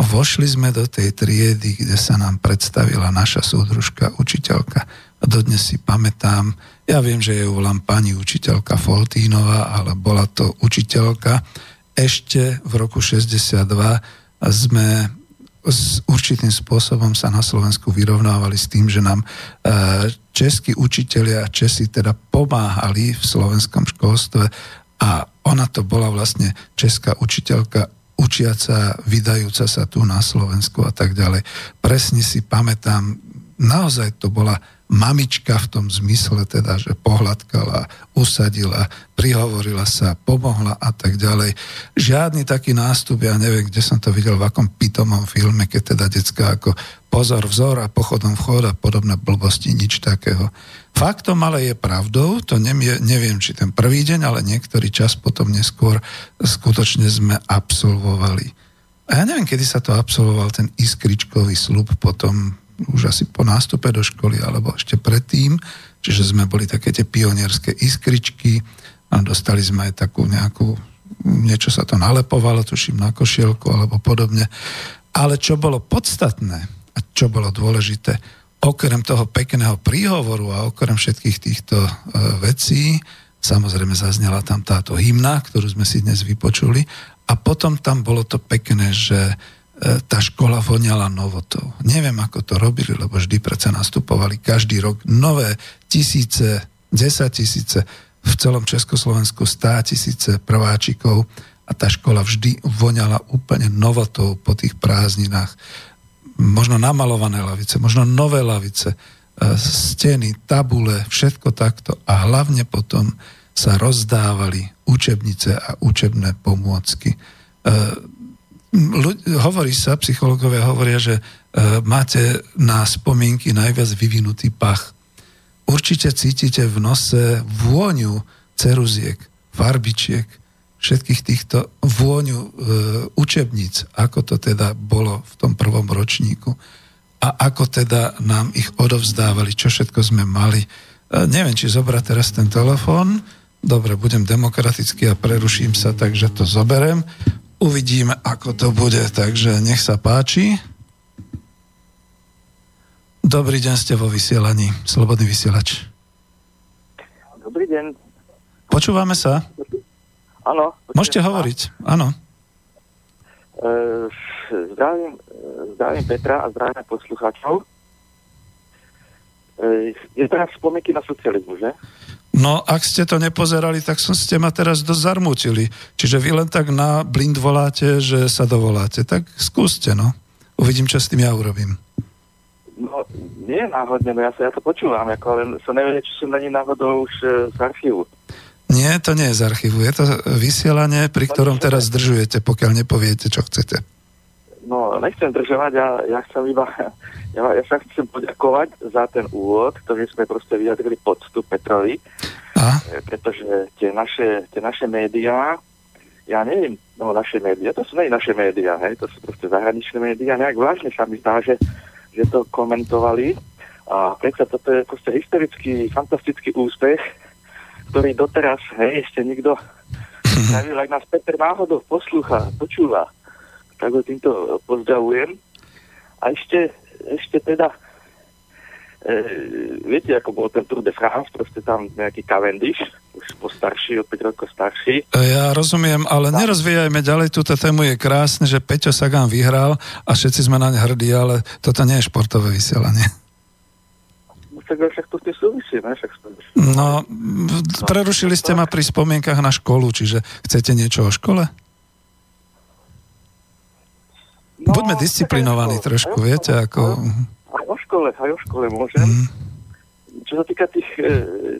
Speaker 1: Vošli sme do tej triedy, kde sa nám predstavila naša súdružka, učiteľka. A dodnes si pamätám, ja viem, že je volám pani učiteľka Foltínová, ale bola to učiteľka. Ešte v roku 62 sme s určitým spôsobom sa na Slovensku vyrovnávali s tým, že nám e, českí učitelia a Česi teda pomáhali v slovenskom školstve a ona to bola vlastne česká učiteľka učiaca, vydajúca sa tu na Slovensku a tak ďalej. Presne si pamätám, naozaj to bola mamička v tom zmysle teda, že pohľadkala, usadila, prihovorila sa, pomohla a tak ďalej. Žiadny taký nástup, ja neviem, kde som to videl, v akom pitomom filme, keď teda decka ako pozor, vzor a pochodom vchod a podobné blbosti, nič takého. Faktom ale je pravdou, to neviem, neviem, či ten prvý deň, ale niektorý čas potom neskôr skutočne sme absolvovali. A ja neviem, kedy sa to absolvoval, ten iskričkový slub potom už asi po nástupe do školy alebo ešte predtým, čiže sme boli také tie pionierské iskričky a dostali sme aj takú nejakú, niečo sa to nalepovalo, tuším na košielku alebo podobne. Ale čo bolo podstatné a čo bolo dôležité, okrem toho pekného príhovoru a okrem všetkých týchto e, vecí, samozrejme zaznela tam táto hymna, ktorú sme si dnes vypočuli a potom tam bolo to pekné, že tá škola voňala novotou. Neviem, ako to robili, lebo vždy predsa nastupovali každý rok nové tisíce, desať tisíce, v celom Československu stá tisíce prváčikov a tá škola vždy voňala úplne novotou po tých prázdninách. Možno namalované lavice, možno nové lavice, e, steny, tabule, všetko takto a hlavne potom sa rozdávali učebnice a učebné pomôcky e, hovorí sa, psychológovia hovoria, že e, máte na spomienky najviac vyvinutý pach. Určite cítite v nose vôňu ceruziek, farbičiek, všetkých týchto vôňu e, učebníc, ako to teda bolo v tom prvom ročníku a ako teda nám ich odovzdávali, čo všetko sme mali. E, neviem, či zobrať teraz ten telefón. Dobre, budem demokratický a preruším sa, takže to zoberem. Uvidíme, ako to bude, takže nech sa páči. Dobrý deň, ste vo vysielaní. Slobodný vysielač.
Speaker 2: Dobrý deň.
Speaker 1: Počúvame sa?
Speaker 2: Áno.
Speaker 1: Môžete hovoriť, áno.
Speaker 2: E, zdravím, zdravím Petra a zdravím poslucháčov. E, je teraz spomienky na socializmu, že?
Speaker 1: No, ak ste to nepozerali, tak som ste ma teraz dosť zarmútili. Čiže vy len tak na blind voláte, že sa dovoláte. Tak skúste, no. Uvidím, čo s tým ja urobím.
Speaker 2: No, nie náhodne, no ja sa ja to počúvam, ako len som nevedel, či som není náhodou už e, z archívu.
Speaker 1: Nie, to nie je z archívu. Je to vysielanie, pri ktorom teraz zdržujete, pokiaľ nepoviete, čo chcete.
Speaker 2: No, nechcem držovať, ja, ja chcem iba, *laughs* ja, ja sa chcem poďakovať za ten úvod, ktorý sme proste vyjadrili poctu Petrovi, A? E, pretože tie naše, tie naše médiá, ja neviem, no naše médiá, to sú nie naše médiá, hej, to sú proste zahraničné médiá, nejak vážne sa mi zdá, že, že to komentovali a predsa toto je proste historický, fantastický úspech, ktorý doteraz, hej, ešte nikto *laughs* nevil, ak nás Peter náhodou poslúcha, počúva, tak ho týmto pozdravujem. A ešte, ešte teda, e, viete, ako bol ten Tour de France, proste tam nejaký Cavendish, už postarší, o 5 rokov starší.
Speaker 1: E, ja rozumiem, ale tak. nerozvíjajme ďalej, túto tému je krásne, že Peťo Sagan vyhral a všetci sme naň hrdí, ale toto nie je športové vysielanie.
Speaker 2: Tak však to tie súvisí, ne? Však
Speaker 1: no, prerušili ste ma pri spomienkach na školu, čiže chcete niečo o škole? No, Buďme disciplinovaní trošku, viete, ako...
Speaker 2: Aj o škole, aj o škole môžem. Mm. Čo sa týka tých, e,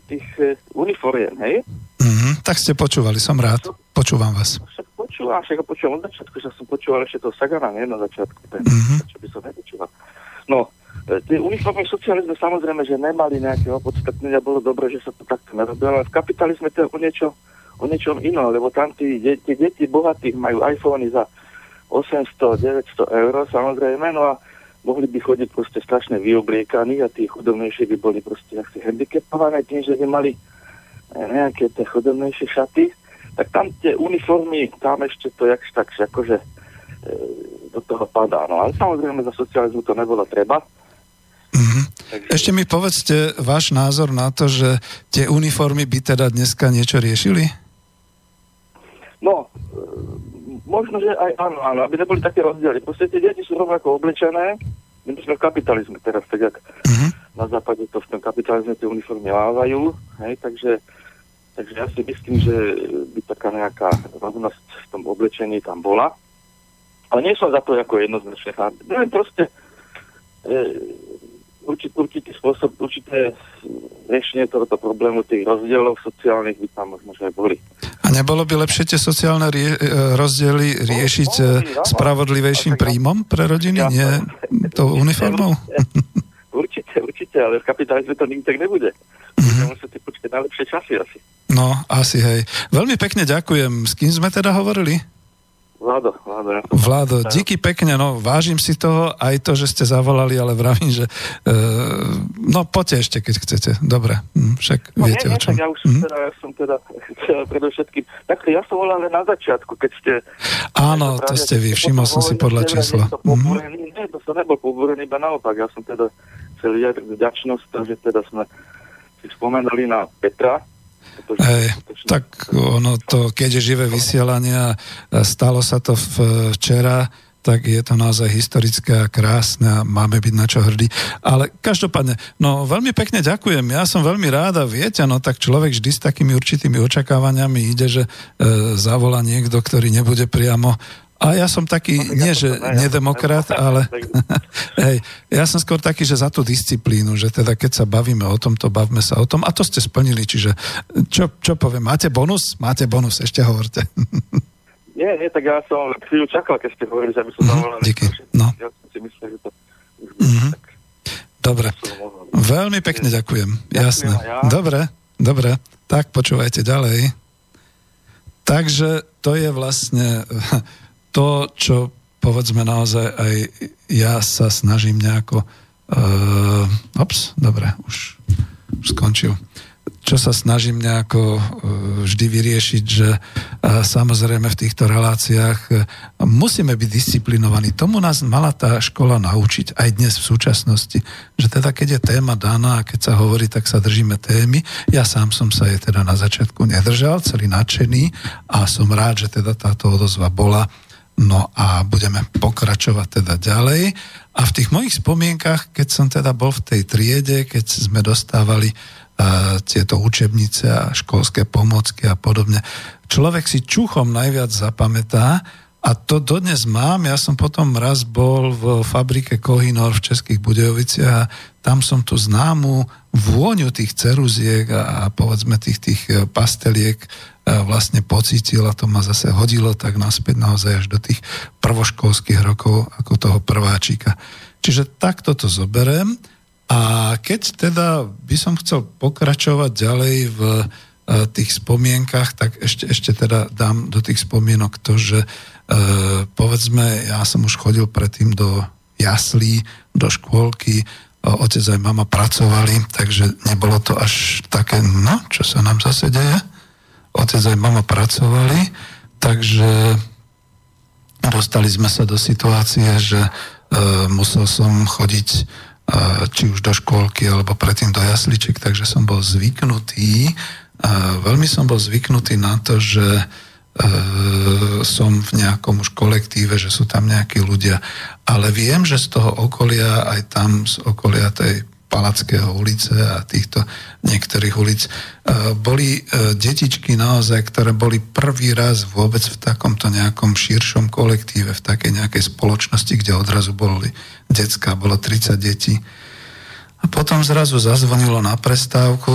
Speaker 2: tých e, uniformiem, hej?
Speaker 1: Mm, tak ste počúvali, som rád. Počúvam vás.
Speaker 2: Však počúvam, však počúvam od začiatku, že som počúval ešte toho Sagana, nie na začiatku. Ten, mm-hmm. Čo by som nepočúval. No, e, tie uniformy socializmu samozrejme, že nemali nejaké opodstatnenia, bolo dobré, že sa to takto nerobilo, ale v kapitalizme to je o, niečo, o niečom inom, lebo tam tí, tí deti bohatých majú iPhony za 800-900 eur samozrejme, no a mohli by chodiť proste strašne vyobliekaní a tí chudobnejší by boli proste asi handicapované tým, že by mali nejaké tie chudobnejšie šaty, tak tam tie uniformy, tam ešte to jakž tak, akože e, do toho padá. No ale samozrejme za socializmu to nebolo treba.
Speaker 1: Mm-hmm. Takže... Ešte mi povedzte váš názor na to, že tie uniformy by teda dneska niečo riešili?
Speaker 2: No, Možno, že aj áno, áno, aby neboli také rozdiely. Proste tie deti sú rovnako oblečené, my sme v kapitalizme teraz, tak jak uh-huh. na západe to v tom kapitalizme tie uniformy mávajú, hej, takže, takže ja si myslím, že by taká nejaká rovnosť v tom oblečení tam bola. Ale nie som za to ako jednoznačne. Neviem, proste e, určitý, určitý spôsob, určité riešenie tohoto problému tých rozdielov sociálnych by tam možno aj boli.
Speaker 1: A nebolo by lepšie tie sociálne rie- e, rozdiely riešiť no, no, spravodlivejším príjmom pre rodiny, ja, nie tou uniformou? *laughs*
Speaker 2: Určite, určite, ale v kapitalizme to nikdy tak nebude. Mm-hmm. Musíte počkať na lepšie časy asi.
Speaker 1: No, asi hej. Veľmi pekne ďakujem. S kým sme teda hovorili?
Speaker 2: Vládo, Vládo. Ja
Speaker 1: Vládo, díky pekne, no vážim si toho, aj to, že ste zavolali, ale vravím, že e, no poďte ešte, keď chcete. Dobre, hm, však no, viete nie, o čom.
Speaker 2: Ja už mm. teda, ja som teda chcel *laughs* predovšetkým, tak ja som volal na začiatku, keď ste...
Speaker 1: Áno, to ste vy, všimol som si podľa čísla.
Speaker 2: Mm. Nie, to som nebol pobúrený, iba naopak, ja som teda chcel vyjadriť vďačnosť, že teda sme si spomenuli na Petra,
Speaker 1: Hej, tak ono to, keď je živé vysielanie a stalo sa to včera, tak je to naozaj historické a krásne a máme byť na čo hrdí. Ale každopádne, no veľmi pekne ďakujem. Ja som veľmi rád a viete, no tak človek vždy s takými určitými očakávaniami ide, že e, zavolá niekto, ktorý nebude priamo a ja som taký, no, nie že nedemokrat, ale *laughs* hej, ja som skôr taký, že za tú disciplínu, že teda keď sa bavíme o tomto, bavme sa o tom. A to ste splnili, čiže čo, čo poviem, máte bonus? Máte bonus, ešte hovorte. *laughs*
Speaker 2: nie, nie, tak ja som chvíľu čakal, keď ste hovorili, že by som.
Speaker 1: Mm, díky, no.
Speaker 2: Ja si myslím, že to
Speaker 1: mm-hmm. Dobre, veľmi pekne ďakujem, jasné. Ja. Dobre, dobre, tak počúvajte ďalej. Takže to je vlastne *laughs* to, čo povedzme naozaj aj ja sa snažím nejako uh, ops, dobre, už, už skončil čo sa snažím nejako uh, vždy vyriešiť, že uh, samozrejme v týchto reláciách uh, musíme byť disciplinovaní. Tomu nás mala tá škola naučiť aj dnes v súčasnosti, že teda keď je téma daná a keď sa hovorí, tak sa držíme témy. Ja sám som sa jej teda na začiatku nedržal, celý nadšený a som rád, že teda táto odozva bola No a budeme pokračovať teda ďalej. A v tých mojich spomienkach, keď som teda bol v tej triede, keď sme dostávali uh, tieto učebnice a školské pomocky a podobne, človek si čuchom najviac zapamätá a to dodnes mám. Ja som potom raz bol v fabrike Kohinor v Českých Budejoviciach a tam som tu známu vôňu tých ceruziek a, a povedzme tých, tých e, pasteliek vlastne pocítil a to ma zase hodilo tak naspäť naozaj až do tých prvoškolských rokov ako toho prváčika. Čiže takto to zoberiem a keď teda by som chcel pokračovať ďalej v e, tých spomienkach, tak ešte, ešte teda dám do tých spomienok to, že e, povedzme, ja som už chodil predtým do jaslí, do škôlky, otec aj mama pracovali, takže nebolo to až také, no, čo sa nám zase deje? Otec aj mama pracovali, takže dostali sme sa do situácie, že e, musel som chodiť e, či už do škôlky, alebo predtým do jasličiek, takže som bol zvyknutý, e, veľmi som bol zvyknutý na to, že e, som v nejakom už kolektíve, že sú tam nejakí ľudia, ale viem, že z toho okolia, aj tam z okolia tej Palackého ulice a týchto niektorých ulic, e, boli e, detičky naozaj, ktoré boli prvý raz vôbec v takomto nejakom širšom kolektíve, v takej nejakej spoločnosti, kde odrazu boli decka, bolo 30 detí. A potom zrazu zazvonilo na prestávku,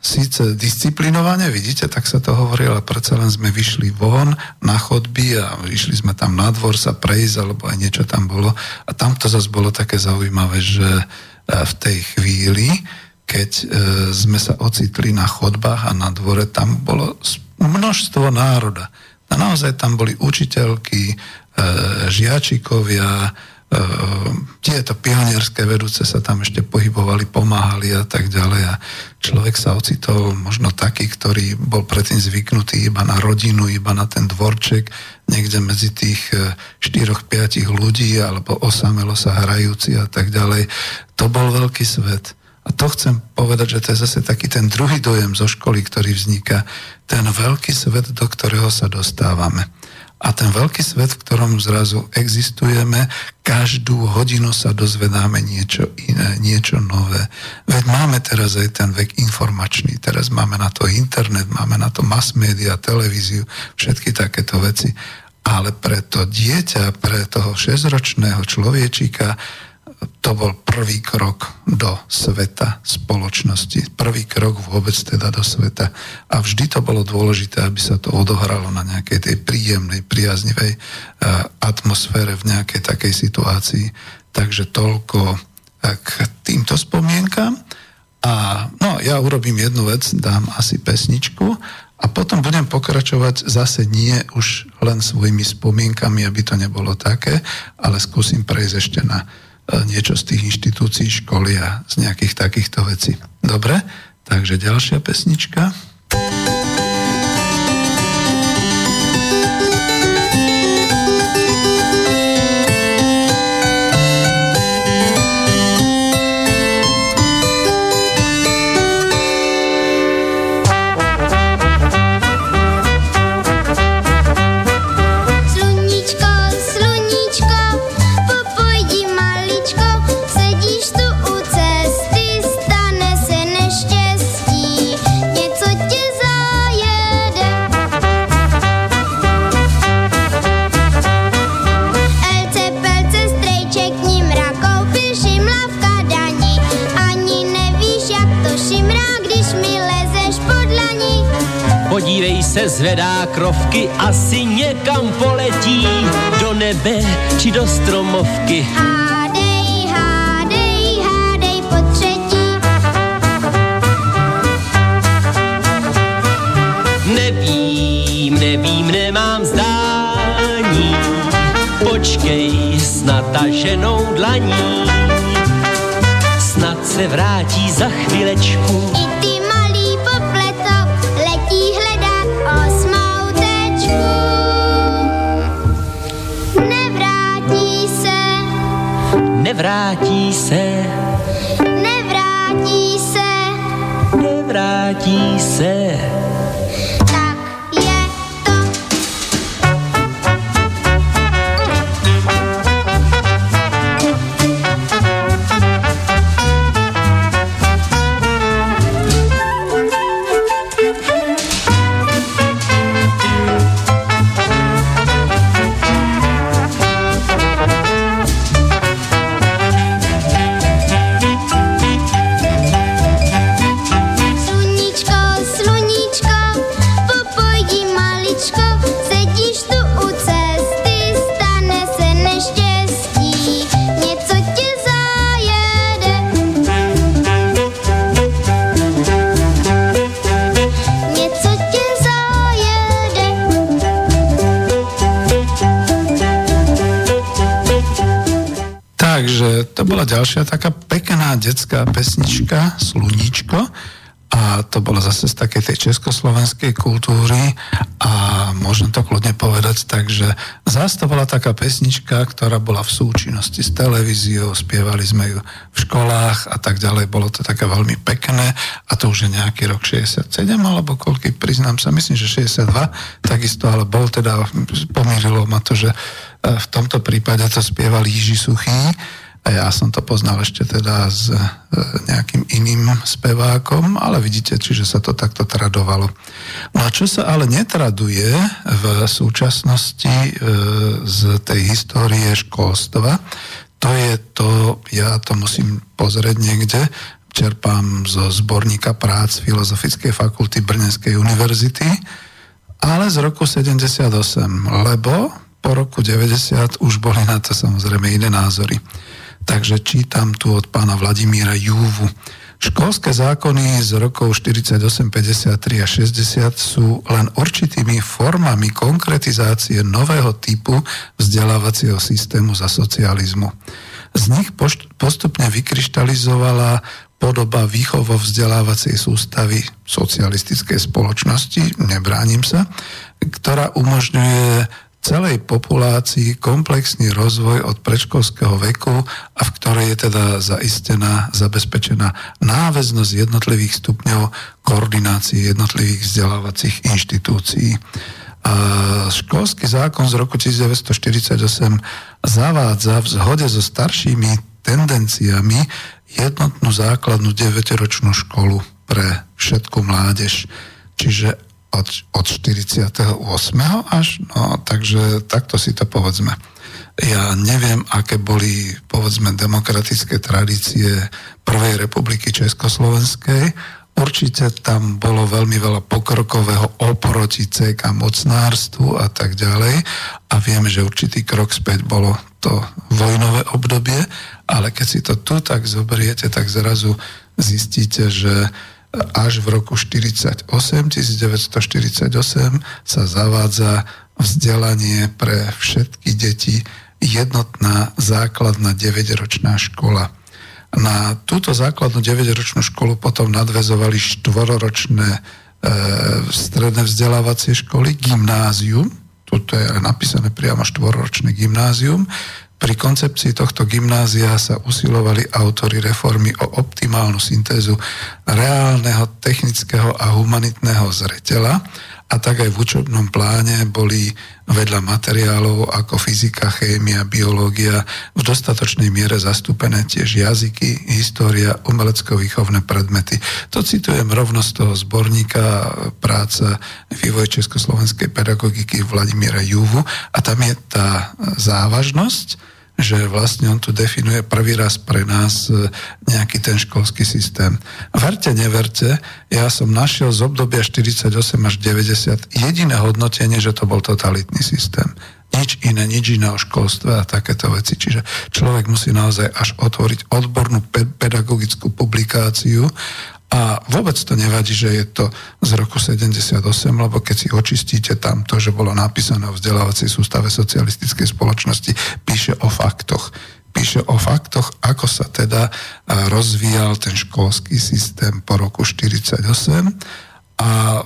Speaker 1: síce disciplinovane, vidíte, tak sa to hovorí, ale predsa len sme vyšli von na chodby a išli sme tam na dvor sa prejsť, alebo aj niečo tam bolo. A tam to zase bolo také zaujímavé, že v tej chvíli, keď e, sme sa ocitli na chodbách a na dvore, tam bolo množstvo národa. A naozaj tam boli učiteľky, e, žiačikovia, tieto pionierské vedúce sa tam ešte pohybovali, pomáhali a tak ďalej a človek sa ocitol možno taký, ktorý bol predtým zvyknutý iba na rodinu, iba na ten dvorček, niekde medzi tých 4-5 e, ľudí alebo osamelo sa hrajúci a tak ďalej. To bol veľký svet. A to chcem povedať, že to je zase taký ten druhý dojem zo školy, ktorý vzniká. Ten veľký svet, do ktorého sa dostávame a ten veľký svet, v ktorom zrazu existujeme, každú hodinu sa dozvedáme niečo iné, niečo nové. Veď máme teraz aj ten vek informačný, teraz máme na to internet, máme na to mass media, televíziu, všetky takéto veci. Ale pre to dieťa, pre toho šesťročného človečika, to bol prvý krok do sveta spoločnosti. Prvý krok vôbec teda do sveta. A vždy to bolo dôležité, aby sa to odohralo na nejakej tej príjemnej, priaznivej eh, atmosfére v nejakej takej situácii. Takže toľko eh, k týmto spomienkam. A no, ja urobím jednu vec, dám asi pesničku a potom budem pokračovať zase nie už len svojimi spomienkami, aby to nebolo také, ale skúsim prejsť ešte na niečo z tých inštitúcií, školy a z nejakých takýchto vecí. Dobre, takže ďalšia pesnička.
Speaker 3: Zvedá krovky, asi někam poletí do nebe či do stromovky.
Speaker 4: Hádej, hádej, hádej po třetí.
Speaker 3: Nevím, nevím, nemám zdání, počkej snad ženou dlaní, snad se vrátí za chvilečku.
Speaker 4: I ty
Speaker 3: nevrátí se.
Speaker 1: Ďalšia taká pekná detská pesnička Sluníčko. A to bolo zase z takej tej československej kultúry. A môžem to kľudne povedať tak, že zás to bola taká pesnička, ktorá bola v súčinnosti s televíziou, spievali sme ju v školách a tak ďalej, bolo to také veľmi pekné. A to už je nejaký rok 67 alebo koľký, priznám sa, myslím, že 62 takisto, ale bol teda, pomýlilo ma to, že eh, v tomto prípade to spieval Jiži Suchý ja som to poznal ešte teda s e, nejakým iným spevákom, ale vidíte, čiže sa to takto tradovalo. No a čo sa ale netraduje v súčasnosti e, z tej histórie školstva, to je to, ja to musím pozrieť niekde, čerpám zo zborníka prác Filozofickej fakulty Brnenskej univerzity, ale z roku 78, lebo po roku 90 už boli na to samozrejme iné názory. Takže čítam tu od pána Vladimíra Júvu. Školské zákony z rokov 48, 53 a 60 sú len určitými formami konkretizácie nového typu vzdelávacieho systému za socializmu. Z nich postupne vykryštalizovala podoba výchovo-vzdelávacej sústavy socialistickej spoločnosti, nebránim sa, ktorá umožňuje celej populácii komplexný rozvoj od predškolského veku a v ktorej je teda zaistená, zabezpečená náväznosť jednotlivých stupňov koordinácie jednotlivých vzdelávacích inštitúcií. A školský zákon z roku 1948 zavádza v zhode so staršími tendenciami jednotnú základnú 9-ročnú školu pre všetku mládež. Čiže od, od 48. až, no takže takto si to povedzme. Ja neviem, aké boli, povedzme, demokratické tradície Prvej republiky Československej. Určite tam bolo veľmi veľa pokrokového oproti CK mocnárstvu a tak ďalej. A vieme, že určitý krok späť bolo to vojnové obdobie, ale keď si to tu tak zoberiete, tak zrazu zistíte, že až v roku 48, 1948 sa zavádza vzdelanie pre všetky deti jednotná základná 9-ročná škola. Na túto základnú 9-ročnú školu potom nadvezovali štvororočné e, stredné vzdelávacie školy, gymnázium, tuto je napísané priamo štvororočné gymnázium, pri koncepcii tohto gymnázia sa usilovali autory reformy o optimálnu syntézu reálneho, technického a humanitného zreteľa a tak aj v učebnom pláne boli vedľa materiálov ako fyzika, chémia, biológia v dostatočnej miere zastúpené tiež jazyky, história, umelecko-výchovné predmety. To citujem rovno z toho zborníka práca vývoj československej pedagogiky Vladimíra Júvu a tam je tá závažnosť, že vlastne on tu definuje prvý raz pre nás e, nejaký ten školský systém. Verte, neverte, ja som našiel z obdobia 48 až 90 jediné hodnotenie, že to bol totalitný systém. Nič iné, nič iné o školstve a takéto veci. Čiže človek musí naozaj až otvoriť odbornú pedagogickú publikáciu a vôbec to nevadí, že je to z roku 78, lebo keď si očistíte tam to, že bolo napísané o vzdelávacej sústave socialistickej spoločnosti, píše o faktoch. Píše o faktoch, ako sa teda rozvíjal ten školský systém po roku 48 a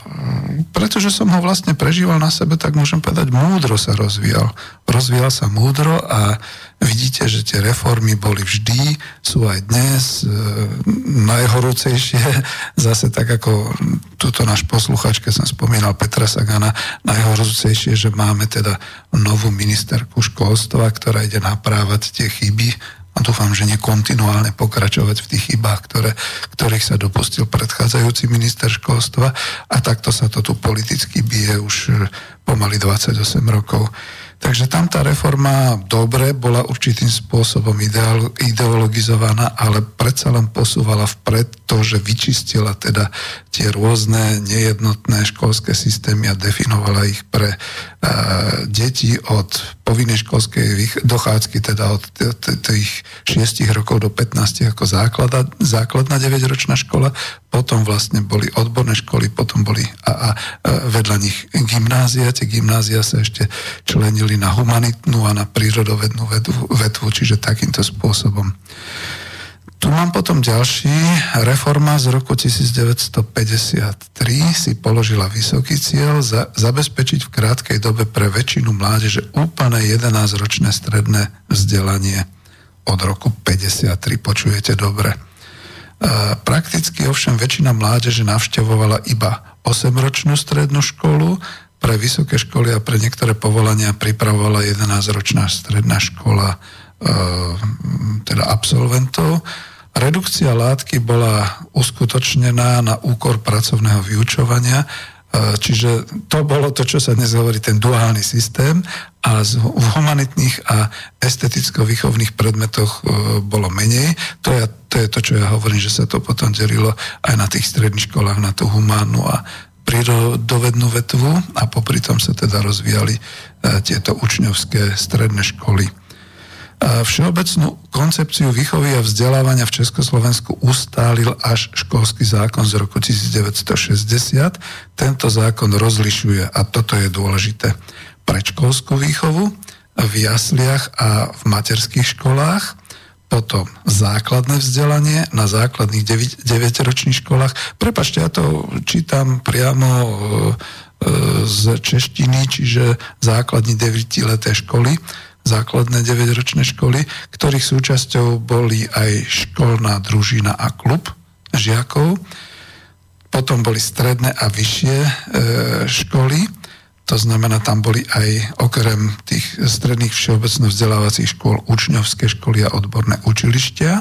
Speaker 1: pretože som ho vlastne prežíval na sebe, tak môžem povedať, múdro sa rozvíjal. Rozvíjal sa múdro a vidíte, že tie reformy boli vždy, sú aj dnes e, najhorúcejšie. *laughs* Zase tak ako túto náš posluchač, keď som spomínal Petra Sagana, najhorúcejšie, že máme teda novú ministerku školstva, ktorá ide naprávať tie chyby a dúfam, že nekontinuálne pokračovať v tých chybách, ktoré, ktorých sa dopustil predchádzajúci minister školstva a takto sa to tu politicky bije už pomaly 28 rokov. Takže tam tá reforma dobre bola určitým spôsobom ideologizovaná, ale predsa len posúvala vpred to, že vyčistila teda tie rôzne nejednotné školské systémy a definovala ich pre uh, deti od povinnej školskej dochádzky, teda od tých 6 rokov do 15 ako základná 9-ročná škola, potom vlastne boli odborné školy, potom boli a, a, a vedľa nich gymnázia. Tie gymnázia sa ešte členili na humanitnú a na prírodovednú vedvu, vetvu, čiže takýmto spôsobom. Tu mám potom ďalší. Reforma z roku 1953 si položila vysoký cieľ za, zabezpečiť v krátkej dobe pre väčšinu mládeže úplné 11-ročné stredné vzdelanie od roku 53. Počujete dobre. Prakticky ovšem väčšina mládeže navštevovala iba 8-ročnú strednú školu, pre vysoké školy a pre niektoré povolania pripravovala 11-ročná stredná škola e, teda absolventov. Redukcia látky bola uskutočnená na úkor pracovného vyučovania, čiže to bolo to, čo sa dnes hovorí, ten duálny systém a v humanitných a esteticko-výchovných predmetoch e, bolo menej. To je, to je to, čo ja hovorím, že sa to potom delilo aj na tých stredných školách, na tú humánnu a prírodovednú vetvu a popri tom sa teda rozvíjali e, tieto učňovské stredné školy. Všeobecnú koncepciu výchovy a vzdelávania v Československu ustálil až školský zákon z roku 1960. Tento zákon rozlišuje, a toto je dôležité, predškolskú výchovu v jasliach a v materských školách, potom základné vzdelanie na základných 9-ročných školách. Prepačte, ja to čítam priamo e, z češtiny, čiže základní 9-leté školy základné 9-ročné školy, ktorých súčasťou boli aj školná družina a klub žiakov. Potom boli stredné a vyššie e, školy, to znamená, tam boli aj okrem tých stredných všeobecno vzdelávacích škôl učňovské školy a odborné učilištia,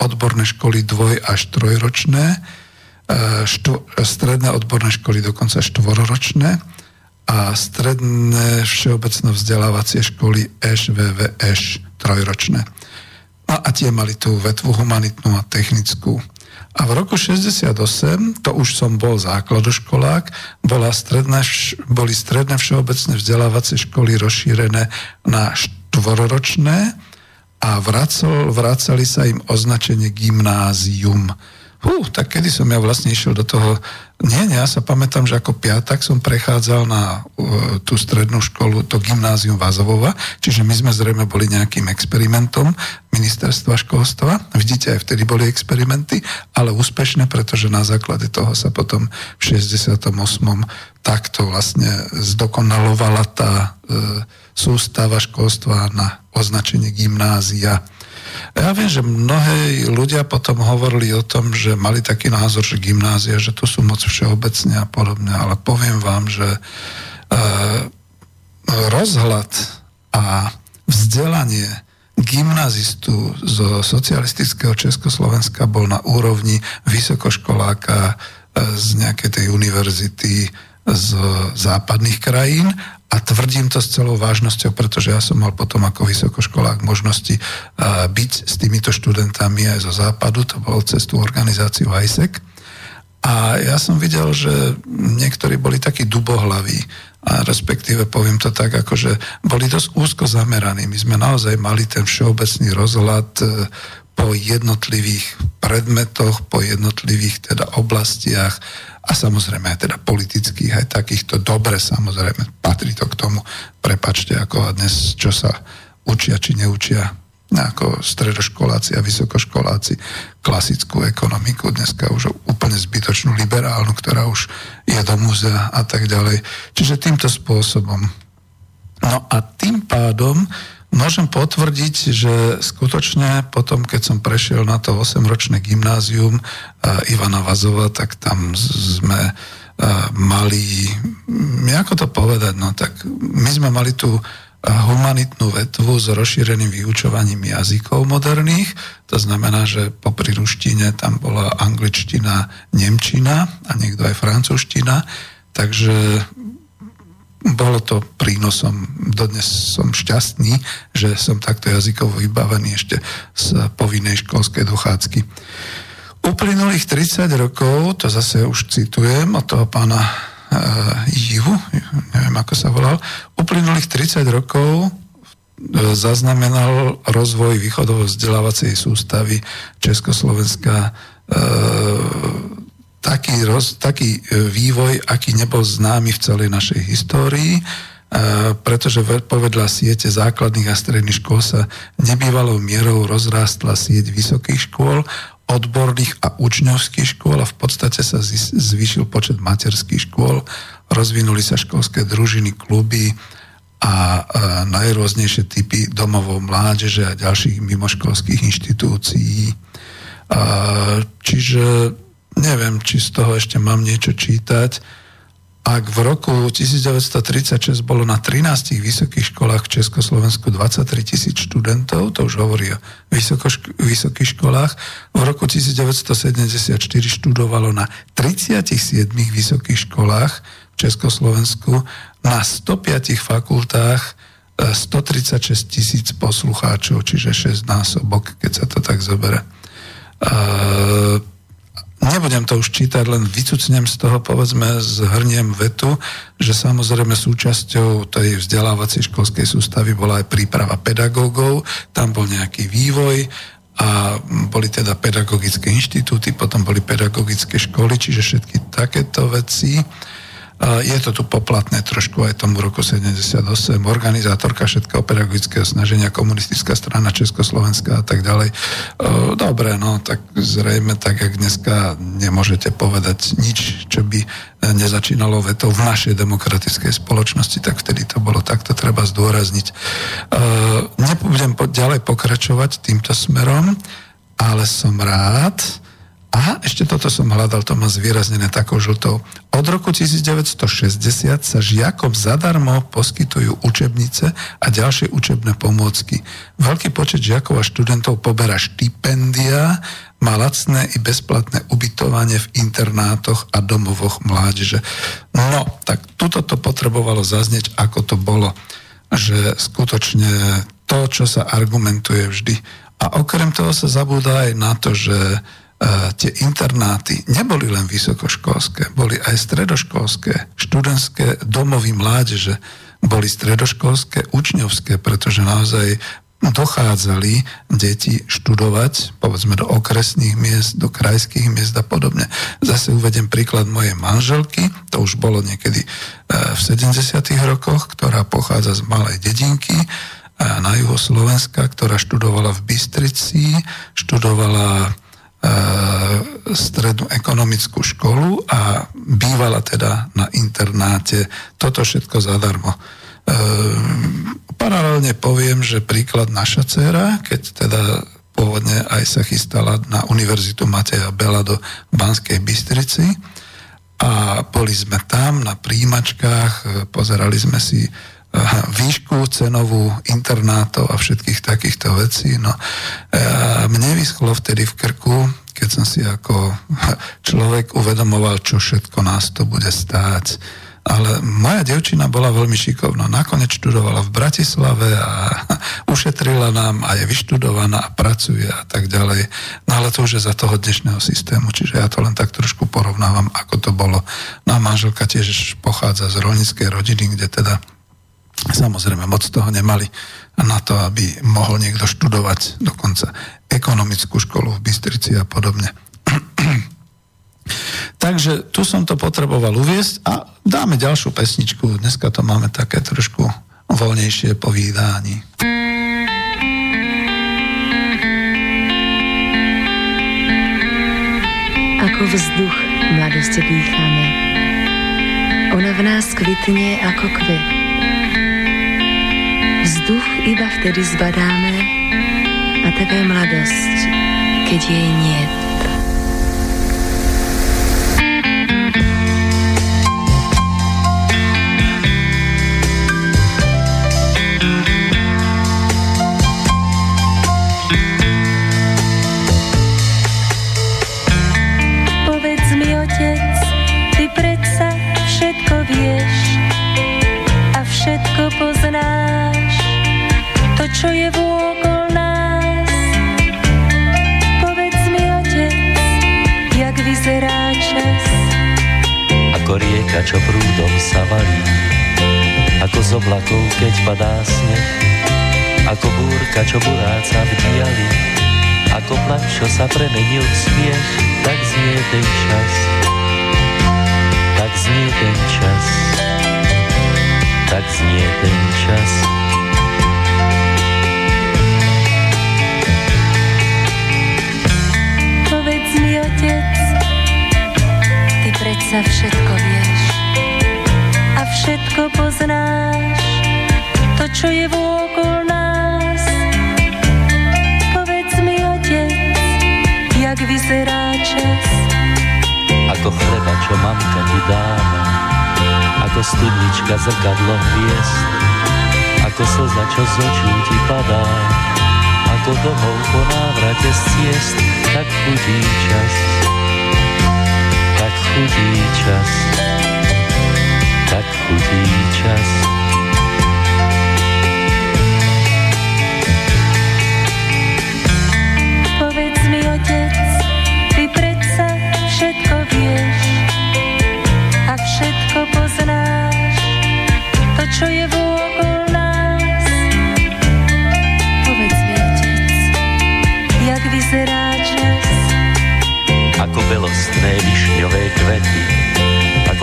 Speaker 1: odborné školy dvoj až trojročné, e, štvo, stredné odborné školy dokonca štvoročné, a stredné všeobecno vzdelávacie školy ŠVVŠ trojročné. No a tie mali tú vetvu humanitnú a technickú. A v roku 68, to už som bol základoškolák, bola stredné, boli stredné všeobecné vzdelávacie školy rozšírené naštvororočné a vracol, vracali sa im označenie gymnázium. Hú, tak kedy som ja vlastne išiel do toho... Nie, nie, ja sa pamätám, že ako piatak som prechádzal na uh, tú strednú školu, to gymnázium Vazovova, čiže my sme zrejme boli nejakým experimentom ministerstva školstva. Vidíte, aj vtedy boli experimenty, ale úspešné, pretože na základe toho sa potom v 68. takto vlastne zdokonalovala tá uh, sústava školstva na označenie gymnázia. Ja viem, že mnohé ľudia potom hovorili o tom, že mali taký názor, že gymnázia, že to sú moc všeobecne a podobne, ale poviem vám, že e, rozhľad a vzdelanie gymnazistu zo socialistického Československa bol na úrovni vysokoškoláka e, z nejakej tej univerzity z západných krajín a tvrdím to s celou vážnosťou, pretože ja som mal potom ako vysokoškolák možnosti byť s týmito študentami aj zo západu, to bol cez tú organizáciu ISEC. A ja som videl, že niektorí boli takí dubohlaví, a respektíve poviem to tak, ako že boli dosť úzko zameraní. My sme naozaj mali ten všeobecný rozhľad e, po jednotlivých predmetoch, po jednotlivých teda oblastiach a samozrejme aj teda politických, aj takýchto dobre samozrejme, patrí to k tomu, prepačte, ako dnes, čo sa učia či neučia ako stredoškoláci a vysokoškoláci klasickú ekonomiku, dneska už úplne zbytočnú liberálnu, ktorá už je do múzea a tak ďalej. Čiže týmto spôsobom. No a tým pádom Môžem potvrdiť, že skutočne potom, keď som prešiel na to 8-ročné gymnázium Ivana Vazova, tak tam sme mali, ako to povedať, no tak my sme mali tú humanitnú vetvu s rozšíreným vyučovaním jazykov moderných. To znamená, že popri ruštine tam bola angličtina, nemčina a niekto aj francúzština. Takže bolo to prínosom. Dodnes som šťastný, že som takto jazykovo vybavený ešte z povinnej školskej dochádzky. Uplynulých 30 rokov, to zase už citujem od toho pána e, Jivu, neviem ako sa volal, uplynulých 30 rokov e, zaznamenal rozvoj východovo vzdelávacej sústavy Československa e, taký, roz, taký e, vývoj, aký nebol známy v celej našej histórii, e, pretože povedľa siete základných a stredných škôl sa nebývalou mierou rozrástla sieť vysokých škôl, odborných a učňovských škôl a v podstate sa zvýšil počet materských škôl, rozvinuli sa školské družiny, kluby a e, najrôznejšie typy domovov mládeže a ďalších mimoškolských inštitúcií. Čiže neviem, či z toho ešte mám niečo čítať. Ak v roku 1936 bolo na 13 vysokých školách v Československu 23 tisíc študentov, to už hovorí o vysokých školách, v roku 1974 študovalo na 37 vysokých školách v Československu, na 105 fakultách 136 e, tisíc poslucháčov, čiže 6 násobok, keď sa to tak zobere. Uh, Nebudem to už čítať, len vycucnem z toho, povedzme, zhrniem vetu, že samozrejme súčasťou tej vzdelávacej školskej sústavy bola aj príprava pedagógov, tam bol nejaký vývoj a boli teda pedagogické inštitúty, potom boli pedagogické školy, čiže všetky takéto veci. Je to tu poplatné trošku aj tomu roku 78. Organizátorka všetkého pedagogického snaženia, komunistická strana Československá a tak ďalej. Dobre, no tak zrejme tak, jak dneska nemôžete povedať nič, čo by nezačínalo vetou v našej demokratickej spoločnosti, tak vtedy to bolo takto treba zdôrazniť. Nebudem ďalej pokračovať týmto smerom, ale som rád, Aha, ešte toto som hľadal, to má zvýraznené takou žltou. Od roku 1960 sa žiakom zadarmo poskytujú učebnice a ďalšie učebné pomôcky. Veľký počet žiakov a študentov poberá štipendia, má lacné i bezplatné ubytovanie v internátoch a domovoch mládeže. No, tak tuto to potrebovalo zaznieť, ako to bolo, že skutočne to, čo sa argumentuje vždy. A okrem toho sa zabúda aj na to, že tie internáty neboli len vysokoškolské, boli aj stredoškolské, študentské domovy mládeže, boli stredoškolské, učňovské, pretože naozaj dochádzali deti študovať, povedzme do okresných miest, do krajských miest a podobne. Zase uvedem príklad mojej manželky, to už bolo niekedy e, v 70. rokoch, ktorá pochádza z malej dedinky e, na juho Slovenska, ktorá študovala v Bystrici, študovala E, strednú ekonomickú školu a bývala teda na internáte. Toto všetko zadarmo. E, paralelne poviem, že príklad naša dcera, keď teda pôvodne aj sa chystala na Univerzitu Mateja Bela do Banskej Bystrici a boli sme tam na príjimačkách, pozerali sme si výšku cenovú internátov a všetkých takýchto vecí. No, mne vyschlo vtedy v krku, keď som si ako *laughs* človek uvedomoval, čo všetko nás to bude stáť. Ale moja devčina bola veľmi šikovná. Nakoniec študovala v Bratislave a *laughs* ušetrila nám a je vyštudovaná a pracuje a tak ďalej. No ale to už je za toho dnešného systému, čiže ja to len tak trošku porovnávam, ako to bolo. No a manželka tiež pochádza z rolníckej rodiny, kde teda Samozrejme, moc toho nemali na to, aby mohol niekto študovať dokonca ekonomickú školu v Bystrici a podobne. *clears throat* Takže tu som to potreboval uviesť a dáme ďalšiu pesničku. Dneska to máme také trošku voľnejšie povídání.
Speaker 5: Ako vzduch mladosti dýchame. Ona v nás kvitne ako kvet Vzduch iba vtedy zbadáme a také mladosť, keď jej niet.
Speaker 6: Rieka, čo prúdom sa valí, ako z oblakov, keď padá sneh, ako búrka, čo buráca v diali, ako plač, čo sa premenil v smiech, tak znie ten čas. Tak znie ten čas. Tak znie ten čas.
Speaker 5: predsa všetko vieš a všetko poznáš, to, čo je vôkol nás. Povedz mi, otec, jak vyzerá čas.
Speaker 6: Ako chleba, čo mamka ti dáva, ako studnička zrkadlo hviezd, ako slza, čo z očí ti padá, ako domov po návrate z ciest, tak chudí čas. Tak chudí čas, utí čas.
Speaker 5: Povedz mi, otec, ty predsa všetko vieš a všetko poznáš, to, čo je vôkol nás. Povedz mi, otec, jak vyzerá čas?
Speaker 6: Ako belostné višňové kvety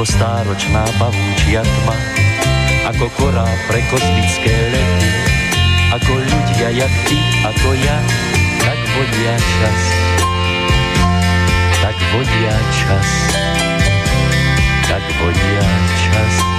Speaker 6: stáročná pavúčia tma, ako korá pre kozmické lety, ako ľudia jak ty, ako ja, tak vodia čas. Tak vodia čas. Tak vodia čas.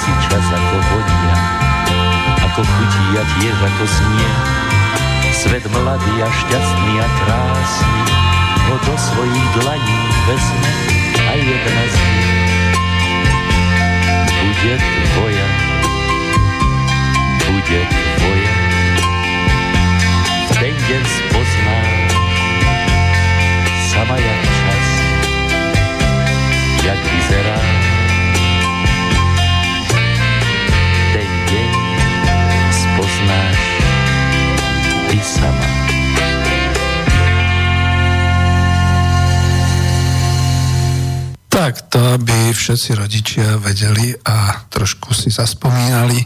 Speaker 6: Asi čas ako vodia, ako chutí a tiež ako znie. Svet mladý a šťastný a krásny ho do svojich dlaní vezme a jedna z nich bude tvoja, bude tvoja. V ten deň spozná sama jak čas, jak vyzerá sama.
Speaker 1: Tak, to aby všetci rodičia vedeli a trošku si zaspomínali,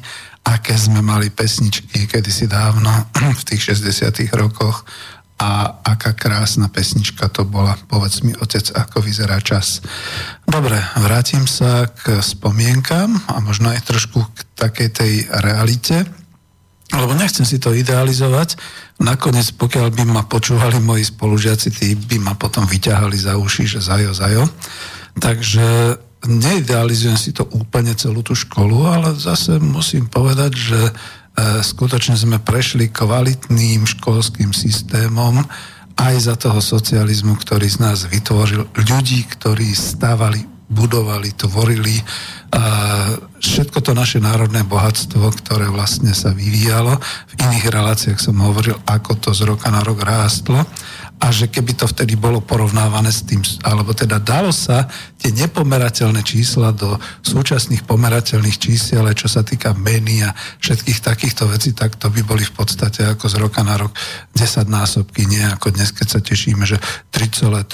Speaker 1: aké sme mali pesničky kedysi dávno *clears throat* v tých 60 rokoch a aká krásna pesnička to bola. Povedz mi, otec, ako vyzerá čas. Dobre, vrátim sa k spomienkam a možno aj trošku k takej tej realite, lebo nechcem si to idealizovať. Nakoniec, pokiaľ by ma počúvali moji spolužiaci, tí by ma potom vyťahali za uši, že zajo, zajo. Takže neidealizujem si to úplne celú tú školu, ale zase musím povedať, že e, skutočne sme prešli kvalitným školským systémom aj za toho socializmu, ktorý z nás vytvoril ľudí, ktorí stávali, budovali, tvorili všetko to naše národné bohatstvo, ktoré vlastne sa vyvíjalo. V iných reláciách som hovoril, ako to z roka na rok rástlo a že keby to vtedy bolo porovnávané s tým, alebo teda dalo sa tie nepomerateľné čísla do súčasných pomerateľných čísiel, čo sa týka meny a všetkých takýchto vecí, tak to by boli v podstate ako z roka na rok 10 násobky, nie ako dnes, keď sa tešíme, že 3,3%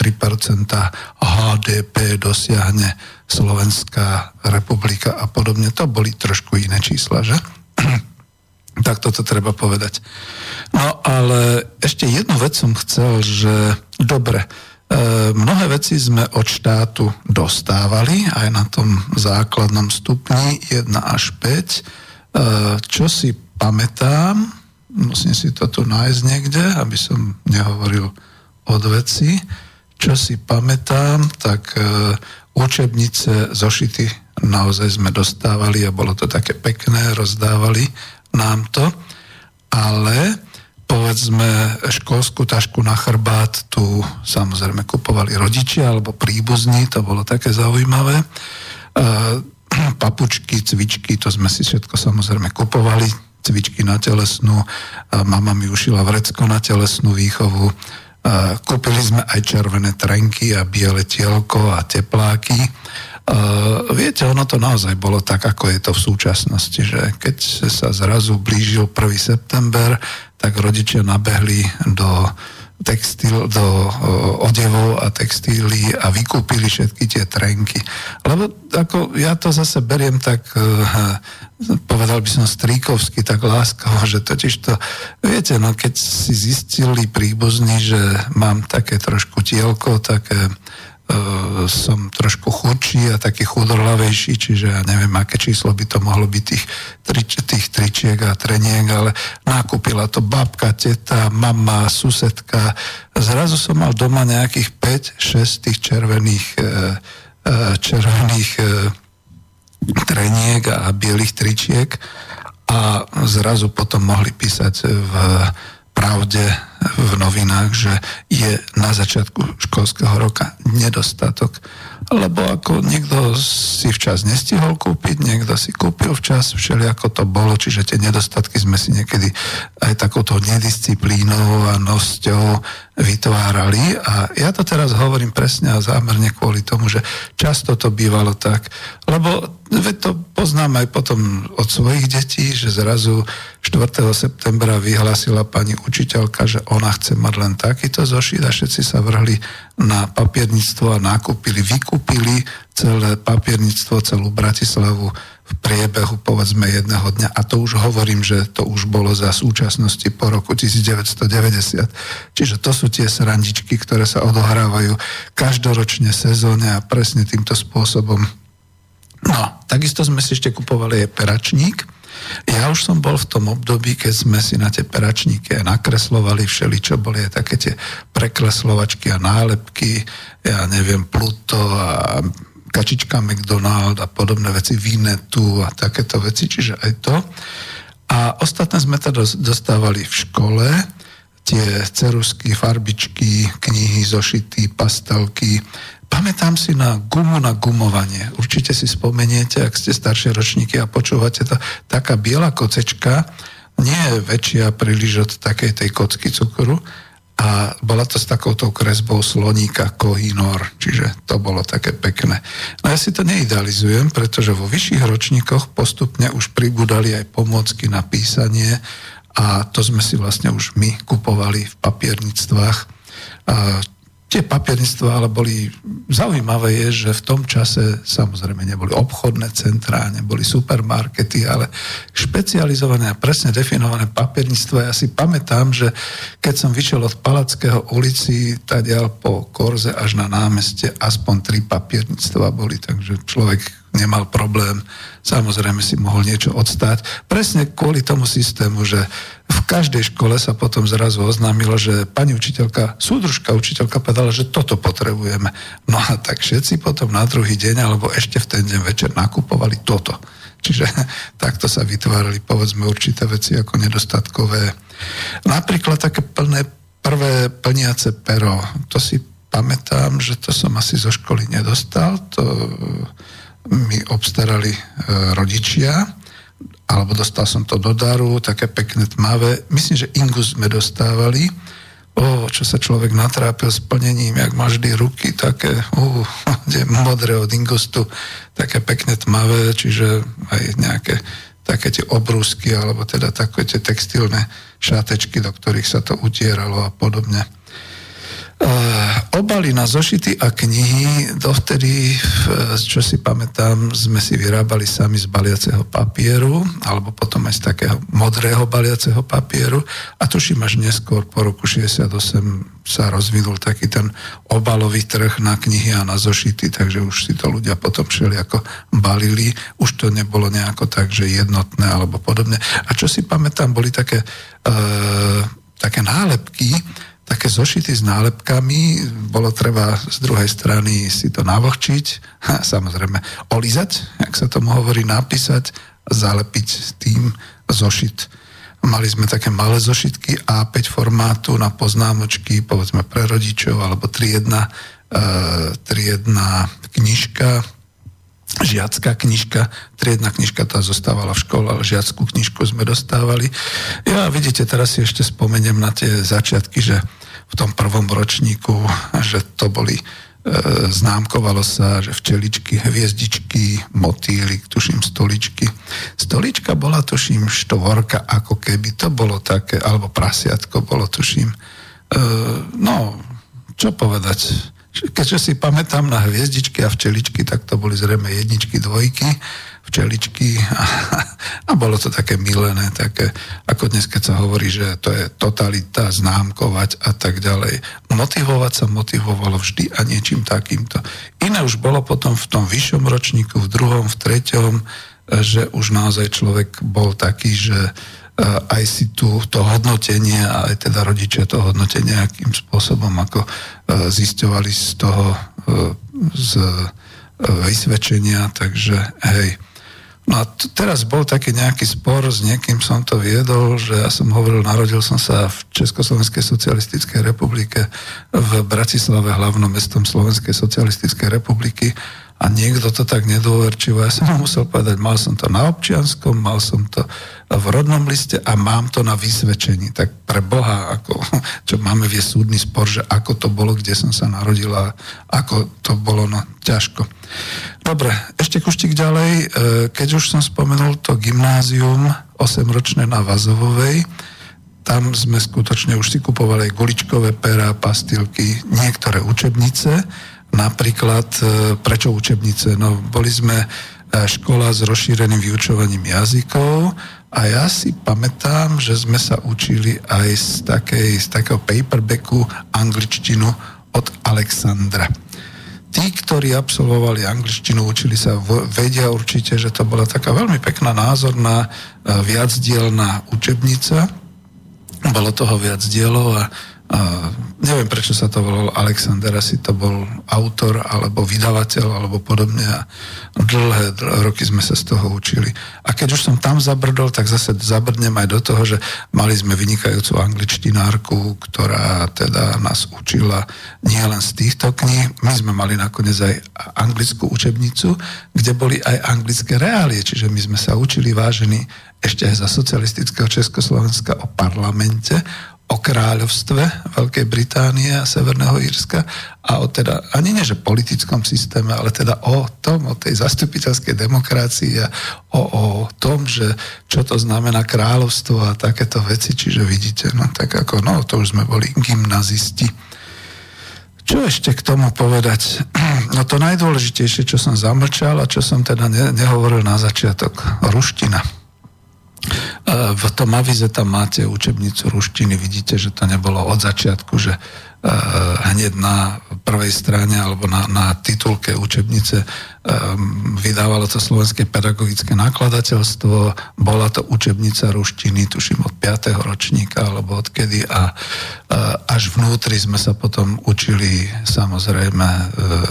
Speaker 1: HDP dosiahne Slovenská republika a podobne. To boli trošku iné čísla, že? Tak toto treba povedať. No ale ešte jednu vec som chcel, že dobre, e, mnohé veci sme od štátu dostávali aj na tom základnom stupni 1 až 5. E, čo si pamätám, musím si to tu nájsť niekde, aby som nehovoril od veci, čo si pamätám, tak e, učebnice, zošity naozaj sme dostávali a bolo to také pekné, rozdávali nám to, ale povedzme školskú tašku na chrbát tu samozrejme kupovali rodičia alebo príbuzní, to bolo také zaujímavé. E, *clears throat* papučky, cvičky, to sme si všetko samozrejme kupovali, cvičky na telesnú, mama mi ušila vrecko na telesnú výchovu, kúpili sme aj červené trenky a biele tielko a tepláky Uh, viete, ono to naozaj bolo tak, ako je to v súčasnosti, že keď sa zrazu blížil 1. september, tak rodičia nabehli do textil, do odevov a textíly a vykúpili všetky tie trenky. Lebo ako ja to zase beriem tak, uh, povedal by som stríkovsky, tak láskavo, že totiž to, viete, no keď si zistili príbuzní, že mám také trošku tielko, také E, som trošku chudší a taký chudorlavejší, čiže ja neviem, aké číslo by to mohlo byť tých, tri, tých tričiek a treniek, ale nakúpila to babka, teta, mama, susedka. Zrazu som mal doma nejakých 5-6 tých červených, e, e, červených treniek a bielých tričiek a zrazu potom mohli písať v pravde v novinách, že je na začiatku školského roka nedostatok lebo ako niekto si včas nestihol kúpiť, niekto si kúpil včas, všelijako to bolo, čiže tie nedostatky sme si niekedy aj takouto nedisciplínou a nosťou vytvárali a ja to teraz hovorím presne a zámerne kvôli tomu, že často to bývalo tak, lebo to poznám aj potom od svojich detí, že zrazu 4. septembra vyhlásila pani učiteľka, že ona chce mať len takýto zošit a všetci sa vrhli na papierníctvo a nakúpili, vykúpili celé papierníctvo, celú Bratislavu v priebehu povedzme jedného dňa a to už hovorím, že to už bolo za súčasnosti po roku 1990. Čiže to sú tie srandičky, ktoré sa odohrávajú každoročne sezóne a presne týmto spôsobom. No, takisto sme si ešte kupovali aj peračník. Ja už som bol v tom období, keď sme si na tie peračníky nakreslovali všeli, čo boli aj také tie prekreslovačky a nálepky, ja neviem, Pluto a kačička McDonald a podobné veci, Vinetu a takéto veci, čiže aj to. A ostatné sme to dostávali v škole, tie cerusky, farbičky, knihy, zošity, pastelky. Pamätám si na gumu na gumovanie. Určite si spomeniete, ak ste staršie ročníky a počúvate to, taká biela kocečka, nie je väčšia príliš od takej tej kocky cukru, a bola to s takouto kresbou sloníka Kohinor, čiže to bolo také pekné. No ja si to neidealizujem, pretože vo vyšších ročníkoch postupne už pribudali aj pomôcky na písanie a to sme si vlastne už my kupovali v papiernictvách. Tie papiernictvá ale boli zaujímavé je, že v tom čase samozrejme neboli obchodné centrá, neboli supermarkety, ale špecializované a presne definované papiernictvo. Ja si pamätám, že keď som vyšiel od Palackého ulici, tadiaľ po Korze až na námeste, aspoň tri papiernictva boli, takže človek nemal problém, samozrejme si mohol niečo odstať. Presne kvôli tomu systému, že v každej škole sa potom zrazu oznámilo, že pani učiteľka, súdružka učiteľka povedala, že toto potrebujeme. No a tak všetci potom na druhý deň alebo ešte v ten deň večer nakupovali toto. Čiže *laughs* takto sa vytvárali povedzme určité veci ako nedostatkové. Napríklad také plné prvé plniace pero. To si pamätám, že to som asi zo školy nedostal. To mi obstarali e, rodičia, alebo dostal som to do daru, také pekné tmavé. Myslím, že Ingus sme dostávali. O, čo sa človek natrápil s plnením, jak má vždy ruky, také uh, *laughs* modré od Ingustu, také pekné tmavé, čiže aj nejaké také tie obrúsky, alebo teda také tie textilné šátečky, do ktorých sa to utieralo a podobne. Uh, obaly na zošity a knihy, dovtedy, čo si pamätám, sme si vyrábali sami z baliaceho papieru, alebo potom aj z takého modrého baliaceho papieru a tuším až neskôr po roku 68 sa rozvinul taký ten obalový trh na knihy a na zošity, takže už si to ľudia potom všeli ako balili, už to nebolo nejako tak, že jednotné alebo podobne. A čo si pamätám, boli také, uh, také nálepky, také zošity s nálepkami, bolo treba z druhej strany si to navlhčiť, samozrejme olizať, ak sa tomu hovorí, napísať, zalepiť tým zošit. Mali sme také malé zošitky A5 formátu na poznámočky, povedzme pre rodičov, alebo triedna, e, triedna knižka, žiacká knižka, triedna knižka tá zostávala v škole, ale žiackú knižku sme dostávali. Ja vidíte, teraz si ešte spomeniem na tie začiatky, že v tom prvom ročníku, že to boli e, známkovalo sa, že včeličky, hviezdičky, motýly, tuším stoličky. Stolička bola, tuším, štvorka, ako keby to bolo také, alebo prasiatko bolo, tuším. E, no, čo povedať? Keďže si pamätám na hviezdičky a včeličky, tak to boli zrejme jedničky, dvojky včeličky a, *laughs* a bolo to také milené, také, ako dnes, keď sa hovorí, že to je totalita, známkovať a tak ďalej. Motivovať sa motivovalo vždy a niečím takýmto. Iné už bolo potom v tom vyššom ročníku, v druhom, v treťom, že už naozaj človek bol taký, že aj si tu to hodnotenie aj teda rodičia to hodnotenie akým spôsobom ako e, zisťovali z toho e, z vysvedčenia, takže hej, No a t- teraz bol taký nejaký spor, s niekým som to viedol, že ja som hovoril, narodil som sa v Československej socialistickej republike v Bratislave, hlavnom mestom Slovenskej socialistickej republiky a niekto to tak nedôverčivo, ja som mu musel povedať, mal som to na občianskom, mal som to v rodnom liste a mám to na vysvedčení. Tak pre Boha, ako, *laughs* čo máme vie súdny spor, že ako to bolo, kde som sa narodila, ako to bolo, no ťažko. Dobre, ešte kuštík ďalej. E, keď už som spomenul to gymnázium 8-ročné na Vazovovej, tam sme skutočne už si kupovali guličkové pera, pastilky, niektoré učebnice, Napríklad, e, prečo učebnice? No, boli sme e, škola s rozšíreným vyučovaním jazykov a ja si pamätám, že sme sa učili aj z, takej, z takého paperbacku angličtinu od Alexandra. Tí, ktorí absolvovali angličtinu, učili sa, vedia určite, že to bola taká veľmi pekná názorná, e, viacdielná učebnica. Bolo toho viac dielov a neviem, prečo sa to volal Alexander, asi to bol autor alebo vydavateľ alebo podobne. A dlhé roky sme sa z toho učili. A keď už som tam zabrdol, tak zase zabrdnem aj do toho, že mali sme vynikajúcu angličtinárku, ktorá teda nás učila nie len z týchto kníh, my sme mali nakoniec aj anglickú učebnicu, kde boli aj anglické reálie, čiže my sme sa učili vážení ešte aj za socialistického Československa o parlamente, o kráľovstve Veľkej Británie a Severného Írska a o teda, ani nie politickom systéme, ale teda o tom, o tej zastupiteľskej demokracii a o, o tom, že čo to znamená kráľovstvo a takéto veci, čiže vidíte, no tak ako, no to už sme boli gymnazisti. Čo ešte k tomu povedať? *clears throat* No to najdôležitejšie, čo som zamlčal a čo som teda ne, nehovoril na začiatok, ruština v tom avize tam máte učebnicu ruštiny, vidíte, že to nebolo od začiatku, že hneď na prvej strane alebo na, na titulke učebnice vydávalo to Slovenské pedagogické nakladateľstvo, bola to učebnica ruštiny, tuším od 5. ročníka alebo odkedy. A až vnútri sme sa potom učili samozrejme e,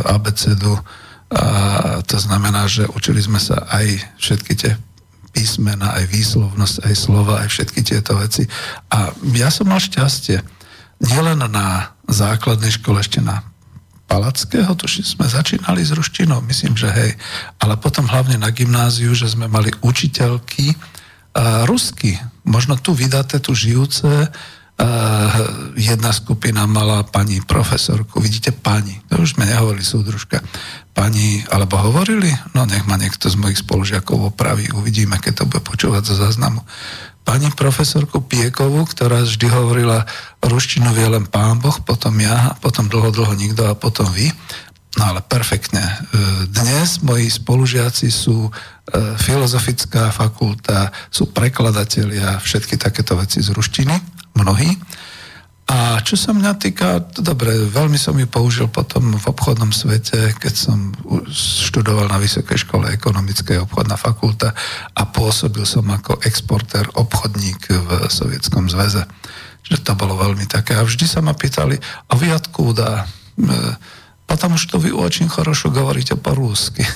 Speaker 1: abecedu. A to znamená, že učili sme sa aj všetky tie písmena, aj výslovnosť, aj slova, aj všetky tieto veci. A ja som mal šťastie, nielen na základnej škole, ešte na Palackého, tuším, sme začínali s ruštinou, myslím, že hej, ale potom hlavne na gymnáziu, že sme mali učiteľky uh, rusky. Možno tu vydáte tu žijúce, Uh, jedna skupina mala pani profesorku, vidíte pani, to už sme nehovorili súdružka, pani, alebo hovorili, no nech ma niekto z mojich spolužiakov opraví, uvidíme, keď to bude počúvať zo záznamu. Pani profesorku Piekovú, ktorá vždy hovorila, ruštinu vie len pán Boh, potom ja, potom dlho, dlho nikto a potom vy. No ale perfektne. E, dnes moji spolužiaci sú e, filozofická fakulta, sú prekladatelia, všetky takéto veci z ruštiny mnohí. A čo sa mňa týka, dobre, veľmi som ju použil potom v obchodnom svete, keď som študoval na Vysokej škole ekonomickej obchodná fakulta a pôsobil som ako exporter obchodník v Sovietskom zväze. Že to bolo veľmi také. A vždy sa ma pýtali, a vy odkúda? E, potom už to vy očin chorošu hovoríte po rúsky. *laughs*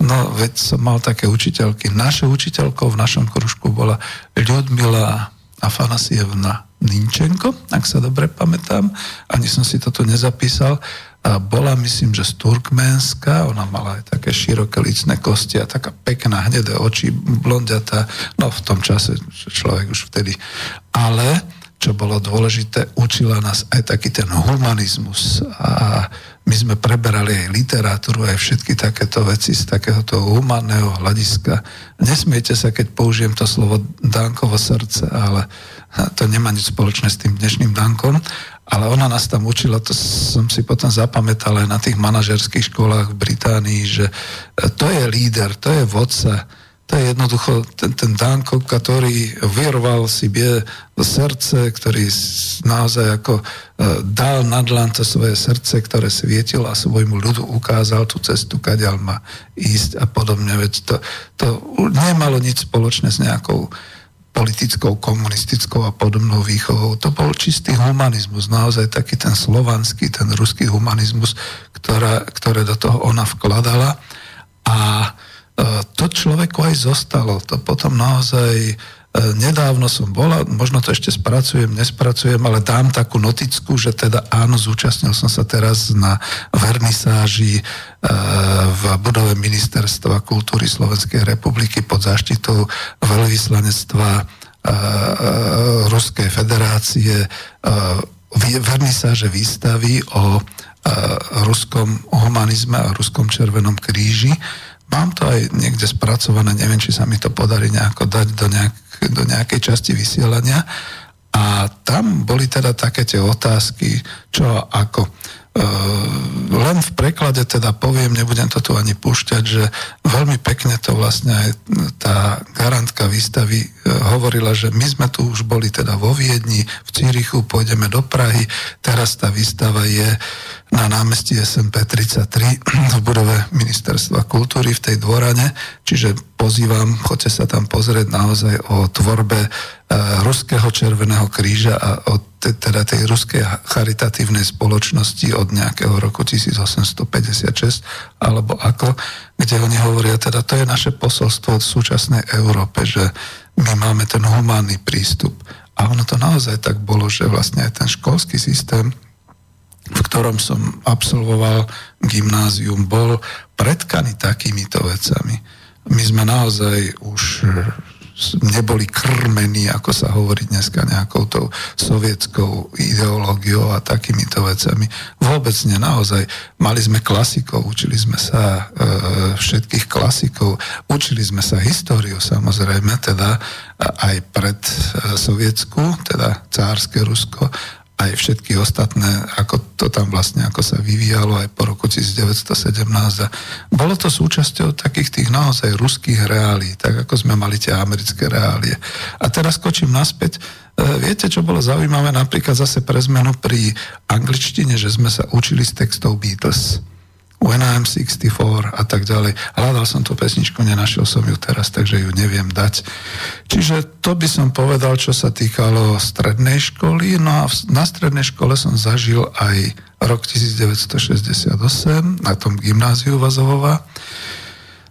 Speaker 1: No, veď som mal také učiteľky. Naše učiteľkou v našom kružku bola Ľudmila Afanasievna Ninčenko, ak sa dobre pamätám, ani som si toto nezapísal, a bola, myslím, že z Turkmenska, ona mala aj také široké licné kosti a taká pekná hnedé oči, blondiatá, no v tom čase človek už vtedy. Ale, čo bolo dôležité, učila nás aj taký ten humanizmus. A my sme preberali aj literatúru, aj všetky takéto veci z takéhoto humanného hľadiska. Nesmiete sa, keď použijem to slovo Dankovo srdce, ale to nemá nič spoločné s tým dnešným Dankom, ale ona nás tam učila, to som si potom zapamätal aj na tých manažerských školách v Británii, že to je líder, to je vodca, to je jednoducho ten, ten Danko, ktorý vyrval si bie srdce, ktorý naozaj ako e, dal na dlan to svoje srdce, ktoré svietilo a svojmu ľudu ukázal tú cestu, kadiaľ má ísť a podobne. Veď to, to nemalo nič spoločné s nejakou politickou, komunistickou a podobnou výchovou. To bol čistý humanizmus, naozaj taký ten slovanský, ten ruský humanizmus, ktorá, ktoré do toho ona vkladala. A E, to človeku aj zostalo. To potom naozaj nedávno som bola, možno to ešte spracujem, nespracujem, ale dám takú noticku, že teda áno, zúčastnil som sa teraz na vernisáži e, v budove Ministerstva kultúry Slovenskej republiky pod záštitou veľvyslanectva e, Ruskej federácie vernisáže výstavy o ruskom humanizme a ruskom červenom kríži. Mám to aj niekde spracované, neviem, či sa mi to podarí nejako dať do nejak, do nejakej časti vysielania. A tam boli teda také tie otázky, čo ako. E, len v preklade teda poviem, nebudem to tu ani púšťať, že veľmi pekne to vlastne aj tá garantka výstavy e, hovorila, že my sme tu už boli teda vo Viedni, v Círichu, pôjdeme do Prahy, teraz tá výstava je na námestí SMP 33 v budove Ministerstva kultúry v tej dvorane, čiže pozývam, choďte sa tam pozrieť naozaj o tvorbe e, Ruského Červeného kríža a o te, teda tej ruskej charitatívnej spoločnosti od nejakého roku 1856 alebo ako, kde oni hovoria, teda to je naše posolstvo v súčasnej Európe, že my máme ten humánny prístup. A ono to naozaj tak bolo, že vlastne aj ten školský systém v ktorom som absolvoval gymnázium, bol predkaný takýmito vecami. My sme naozaj už neboli krmení, ako sa hovorí dneska, nejakou tou sovietskou ideológiou a takýmito vecami. Vôbec nie, naozaj. Mali sme klasikov, učili sme sa e, všetkých klasikov, učili sme sa históriu samozrejme, teda aj pred e, sovietsku, teda cárske Rusko, aj všetky ostatné, ako to tam vlastne, ako sa vyvíjalo aj po roku 1917. A bolo to súčasťou takých tých naozaj ruských reálí, tak ako sme mali tie americké reálie. A teraz skočím naspäť. E, viete, čo bolo zaujímavé napríklad zase pre zmenu pri angličtine, že sme sa učili z textov Beatles. When I'm 64 a tak ďalej. Hľadal som tú pesničku, nenašiel som ju teraz, takže ju neviem dať. Čiže to by som povedal, čo sa týkalo strednej školy. No a na strednej škole som zažil aj rok 1968 na tom gymnáziu Vazovova.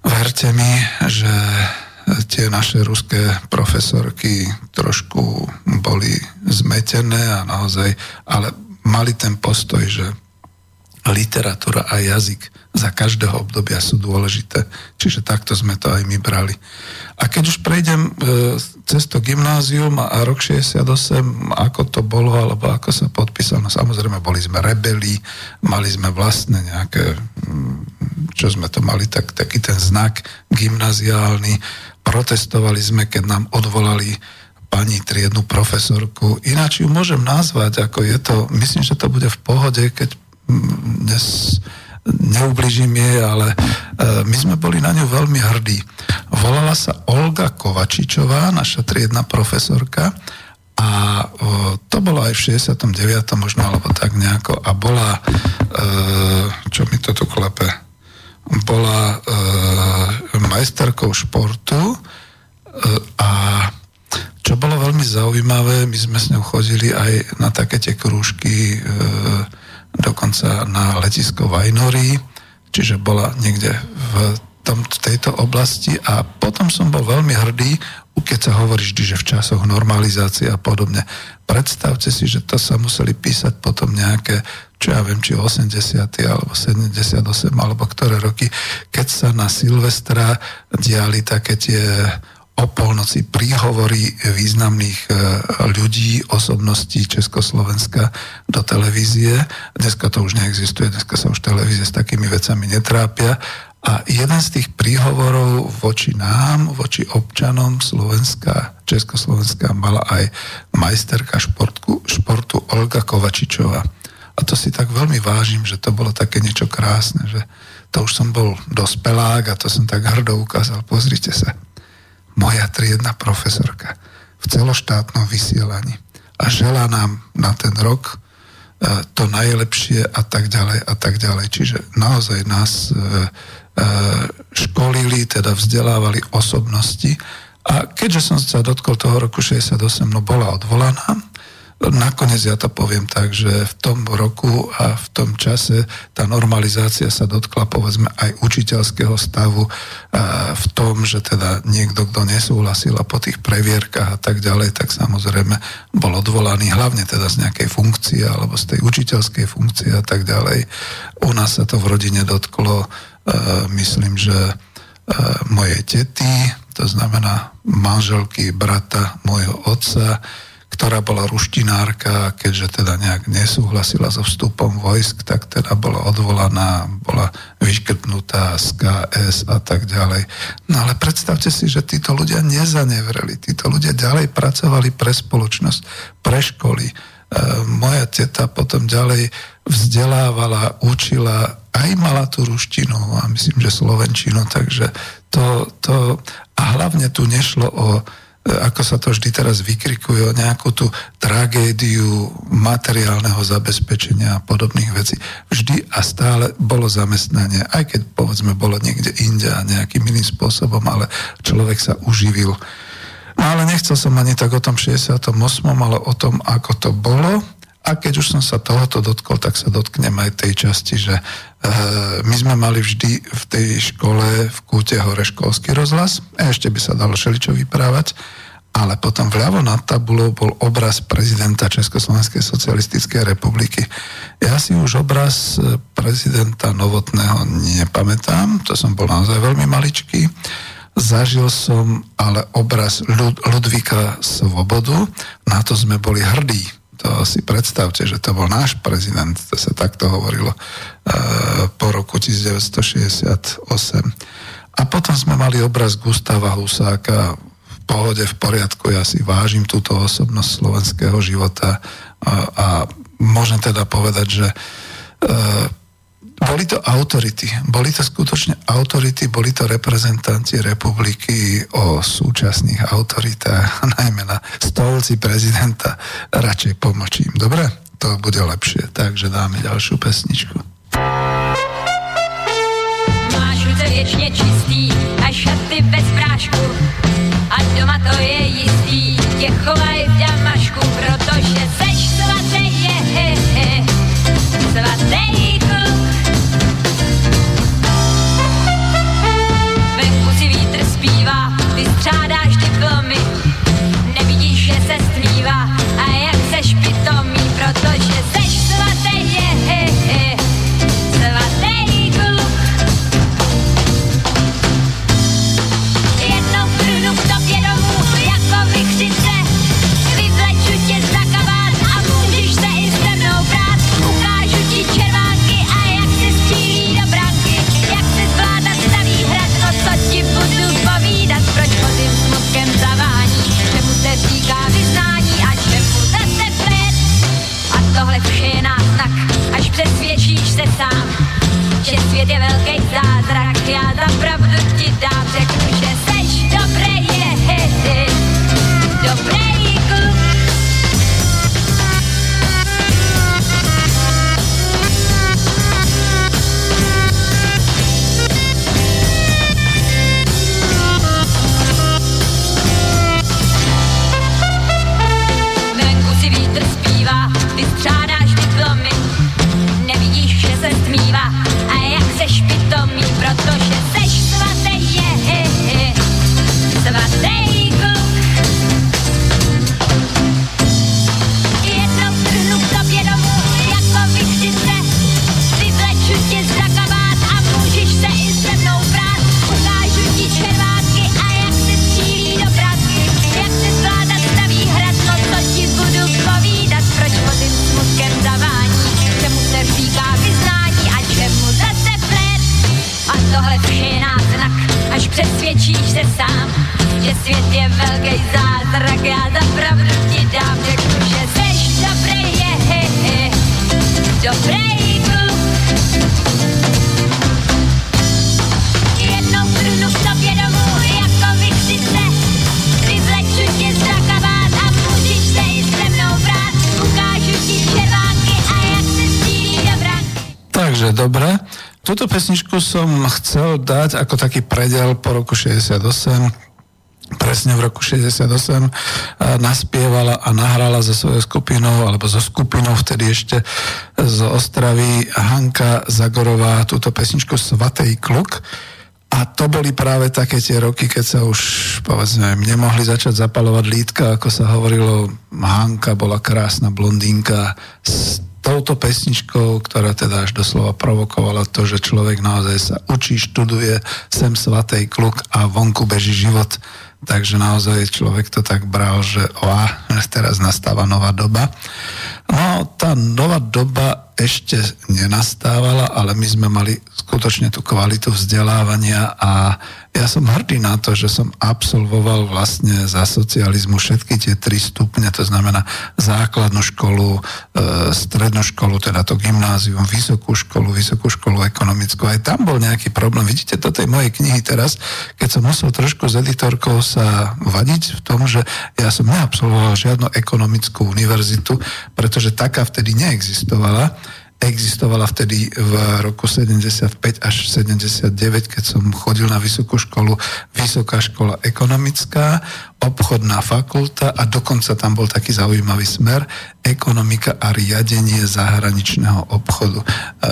Speaker 1: Verte mi, že tie naše ruské profesorky trošku boli zmetené a naozaj, ale mali ten postoj, že literatúra a jazyk za každého obdobia sú dôležité. Čiže takto sme to aj my brali. A keď už prejdem e, cez to gymnázium a, rok 68, ako to bolo, alebo ako sa podpísalo, no samozrejme boli sme rebeli, mali sme vlastne nejaké, mm, čo sme to mali, tak, taký ten znak gymnaziálny, protestovali sme, keď nám odvolali pani triednu profesorku. Ináč ju môžem nazvať, ako je to, myslím, že to bude v pohode, keď dnes neubližím jej, ale e, my sme boli na ňu veľmi hrdí. Volala sa Olga Kovačičová, naša triedna profesorka a e, to bolo aj v 69. možno, alebo tak nejako a bola, e, čo mi to tu klepe, bola majsterkou športu a čo bolo veľmi zaujímavé, my sme s ňou chodili aj na také tie krúžky dokonca na letisko Vajnory, čiže bola niekde v tom, tejto oblasti a potom som bol veľmi hrdý, keď sa hovorí vždy, že v časoch normalizácie a podobne. Predstavte si, že to sa museli písať potom nejaké, čo ja viem, či 80. alebo 78. alebo ktoré roky, keď sa na Silvestra diali také tie o polnoci príhovory významných e, ľudí, osobností Československa do televízie. Dneska to už neexistuje, dneska sa už televízie s takými vecami netrápia. A jeden z tých príhovorov voči nám, voči občanom Slovenska, Československa mala aj majsterka športku, športu Olga Kovačičová. A to si tak veľmi vážim, že to bolo také niečo krásne, že to už som bol dospelák a to som tak hrdo ukázal. Pozrite sa moja triedna profesorka v celoštátnom vysielaní. A želá nám na ten rok e, to najlepšie a tak ďalej a tak ďalej. Čiže naozaj nás e, e, školili, teda vzdelávali osobnosti. A keďže som sa dotkol toho roku 68, no bola odvolaná, nakoniec ja to poviem tak, že v tom roku a v tom čase tá normalizácia sa dotkla povedzme aj učiteľského stavu v tom, že teda niekto, kto nesúhlasil a po tých previerkách a tak ďalej, tak samozrejme bol odvolaný hlavne teda z nejakej funkcie alebo z tej učiteľskej funkcie a tak ďalej. U nás sa to v rodine dotklo, myslím, že mojej tety, to znamená manželky brata môjho otca, ktorá bola ruštinárka, keďže teda nejak nesúhlasila so vstupom vojsk, tak teda bola odvolaná, bola vyškrtnutá z KS a tak ďalej. No ale predstavte si, že títo ľudia nezanevreli, títo ľudia ďalej pracovali pre spoločnosť, pre školy. E, moja teta potom ďalej vzdelávala, učila, aj mala tú ruštinu a myslím, že slovenčinu, takže to, to a hlavne tu nešlo o ako sa to vždy teraz vykrikuje, o nejakú tú tragédiu materiálneho zabezpečenia a podobných vecí. Vždy a stále bolo zamestnanie, aj keď povedzme bolo niekde inde nejakým iným spôsobom, ale človek sa uživil. No ale nechcel som ani tak o tom 68., ale o tom, ako to bolo. A keď už som sa tohoto dotkol, tak sa dotknem aj tej časti, že e, my sme mali vždy v tej škole v kúte hore školský rozhlas, ešte by sa dalo šeličo vyprávať, ale potom vľavo nad tabulou bol obraz prezidenta Československej socialistickej republiky. Ja si už obraz e, prezidenta Novotného nepamätám, to som bol naozaj veľmi maličký. Zažil som ale obraz Ludvíka Svobodu, na to sme boli hrdí to si predstavte, že to bol náš prezident, to sa takto hovorilo uh, po roku 1968. A potom sme mali obraz Gustava Husáka v pohode, v poriadku, ja si vážim túto osobnosť slovenského života a, a môžem teda povedať, že uh, boli to autority, boli to skutočne autority, boli to reprezentanti republiky o súčasných autoritách, *laughs* najmä na stolci prezidenta. Radšej pomlčím. Dobre? To bude lepšie. Takže dáme ďalšiu pesničku. Máš ruce věčně čistý a šaty bez prášku a doma to je jistý, tě chovaj v damašku, protože seš svatý je, he, he, svatý střádáš Tired svět je velký zázrak, já za pravdu ti dám, řeknu, Chcel dať ako taký predel po roku 68 presne v roku 68 naspievala a nahrala so svojou skupinou, alebo so skupinou vtedy ešte z Ostravy Hanka Zagorová túto pesničku Svatej kluk. A to boli práve také tie roky, keď sa už, povedzme, nemohli začať zapalovať lítka, ako sa hovorilo, Hanka bola krásna blondínka s touto pesničkou, ktorá teda až doslova provokovala to, že človek naozaj sa učí, študuje, sem svatej kluk a vonku beží život Takže naozaj človek to tak bral, že o, teraz nastáva nová doba. No, tá nová doba ešte nenastávala, ale my sme mali skutočne tú kvalitu vzdelávania a ja som hrdý na to, že som absolvoval vlastne za socializmu všetky tie tri stupne, to znamená základnú školu, e, strednú školu, teda to gymnázium, vysokú školu, vysokú školu ekonomickú. Aj tam bol nejaký problém. Vidíte do tej mojej knihy teraz, keď som musel trošku s editorkou sa vadiť v tom, že ja som neabsolvoval žiadnu ekonomickú univerzitu, pretože taká vtedy neexistovala existovala vtedy v roku 75 až 79, keď som chodil na vysokú školu, Vysoká škola ekonomická obchodná fakulta a dokonca tam bol taký zaujímavý smer ekonomika a riadenie zahraničného obchodu.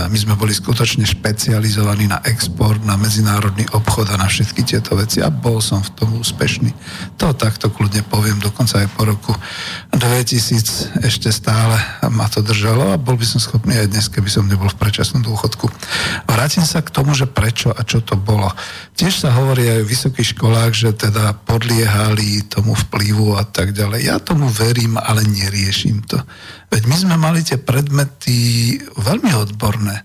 Speaker 1: My sme boli skutočne špecializovaní na export, na medzinárodný obchod a na všetky tieto veci a bol som v tom úspešný. To takto kľudne poviem, dokonca aj po roku 2000 ešte stále ma to držalo a bol by som schopný aj dnes, keby som nebol v predčasnom dôchodku. Vrátim sa k tomu, že prečo a čo to bolo. Tiež sa hovorí aj v vysokých školách, že teda podliehali tomu vplyvu a tak ďalej. Ja tomu verím, ale neriešim to. Veď my sme mali tie predmety veľmi odborné. E,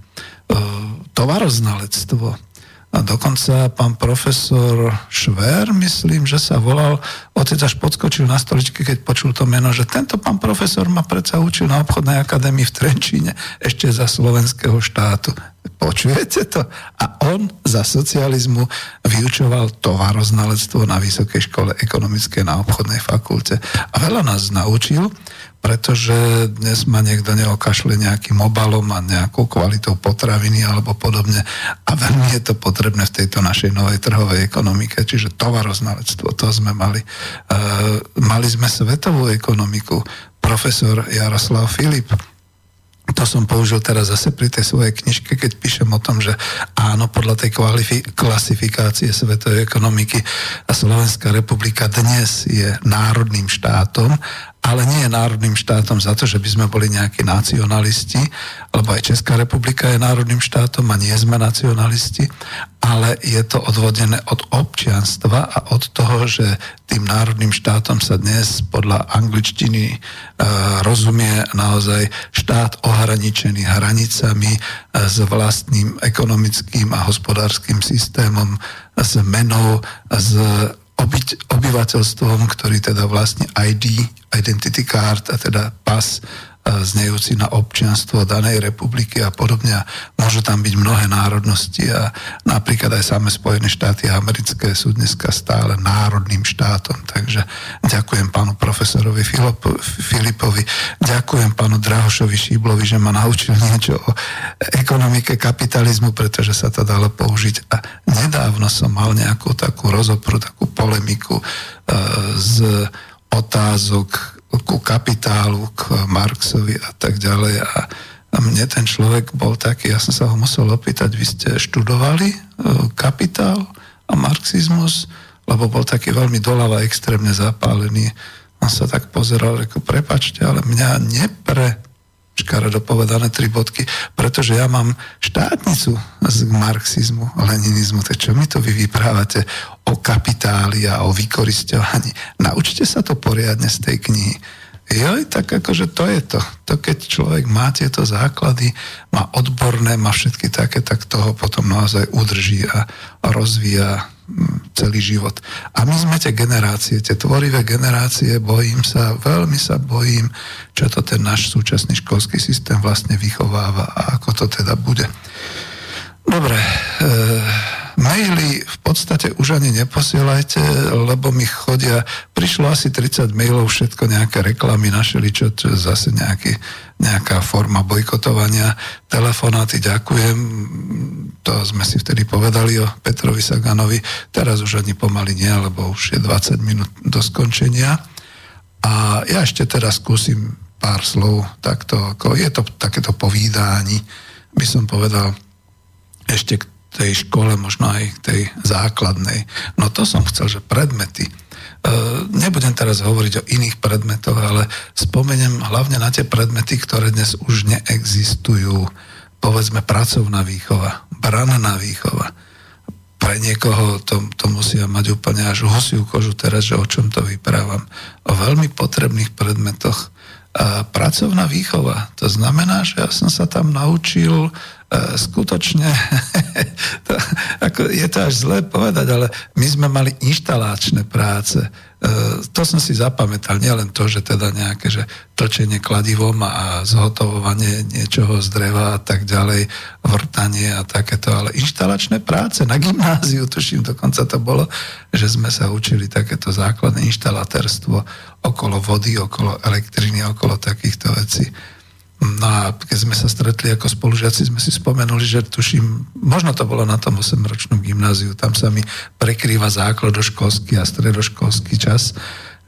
Speaker 1: tovaroznalectvo. A dokonca pán profesor Šver, myslím, že sa volal, otec až podskočil na stoličke, keď počul to meno, že tento pán profesor ma predsa učil na obchodnej akadémii v Trenčíne ešte za slovenského štátu. Počujete to? A on za socializmu vyučoval tovaroznalectvo na Vysokej škole ekonomické na obchodnej fakulte. A veľa nás naučil, pretože dnes ma niekto neokašle nejakým obalom a nejakou kvalitou potraviny alebo podobne. A veľmi je to potrebné v tejto našej novej trhovej ekonomike, čiže tovaroznalectvo, to sme mali. E, mali sme svetovú ekonomiku. Profesor Jaroslav Filip, to som použil teraz zase pri tej svojej knižke, keď píšem o tom, že áno, podľa tej kvalifi- klasifikácie svetovej ekonomiky a Slovenská republika dnes je národným štátom ale nie je národným štátom za to, že by sme boli nejakí nacionalisti, lebo aj Česká republika je národným štátom a nie sme nacionalisti, ale je to odvodené od občianstva a od toho, že tým národným štátom sa dnes podľa angličtiny e, rozumie naozaj štát ohraničený hranicami e, s vlastným ekonomickým a hospodárskym systémom, s menou, s obyť, obyvateľstvom, ktorý teda vlastne ID, identity card a teda pas znejúci na občianstvo danej republiky a podobne. Môžu tam byť mnohé národnosti a napríklad aj samé Spojené štáty americké sú dneska stále národným štátom. Takže ďakujem pánu profesorovi Filipovi, ďakujem pánu Drahošovi Šíblovi, že ma naučil niečo o ekonomike kapitalizmu, pretože sa to dalo použiť. A nedávno som mal nejakú takú rozopru, takú polemiku e, z otázok ku kapitálu, k Marxovi a tak ďalej. A, a mne ten človek bol taký, ja som sa ho musel opýtať, vy ste študovali e, kapitál a marxizmus, lebo bol taký veľmi doľava extrémne zapálený. On sa tak pozeral, reku, prepačte, ale mňa nepre škaredo povedané tri bodky, pretože ja mám štátnicu z marxizmu, leninizmu, tak čo mi to vy vyprávate o kapitáli a o vykoristovaní? Naučte sa to poriadne z tej knihy. Joj, tak akože to je to. To keď človek má tieto základy, má odborné, má všetky také, tak toho potom naozaj udrží a, a rozvíja celý život. A my sme tie generácie, tie tvorivé generácie, bojím sa, veľmi sa bojím, čo to ten náš súčasný školský systém vlastne vychováva a ako to teda bude. Dobre, e, maily v podstate už ani neposielajte, lebo mi chodia, prišlo asi 30 mailov, všetko nejaké reklamy našeli, čo, čo zase nejaký, nejaká forma bojkotovania. Telefonáty ďakujem, to sme si vtedy povedali o Petrovi Saganovi, teraz už ani pomaly nie, lebo už je 20 minút do skončenia. A ja ešte teraz skúsim pár slov takto, ako je to takéto povídání, by som povedal, ešte k tej škole, možno aj tej základnej. No to som chcel, že predmety. E, nebudem teraz hovoriť o iných predmetoch, ale spomeniem hlavne na tie predmety, ktoré dnes už neexistujú. Povedzme pracovná výchova, branná výchova. Pre niekoho to, to musia mať úplne až husiu kožu teraz, že o čom to vyprávam. O veľmi potrebných predmetoch. A pracovná výchova, to znamená, že ja som sa tam naučil E, skutočne, *laughs* to, ako je to až zlé povedať, ale my sme mali inštalačné práce. E, to som si zapamätal, nielen to, že teda nejaké že tlčenie kladivom a zhotovovanie niečoho z dreva a tak ďalej, vrtanie a takéto, ale inštalačné práce na gymnáziu, tuším, dokonca to bolo, že sme sa učili takéto základné inštalatérstvo okolo vody, okolo elektriny, okolo takýchto vecí. No a keď sme sa stretli ako spolužiaci, sme si spomenuli, že tuším, možno to bolo na tom 8-ročnom gymnáziu, tam sa mi prekrýva základoškolský a stredoškolský čas,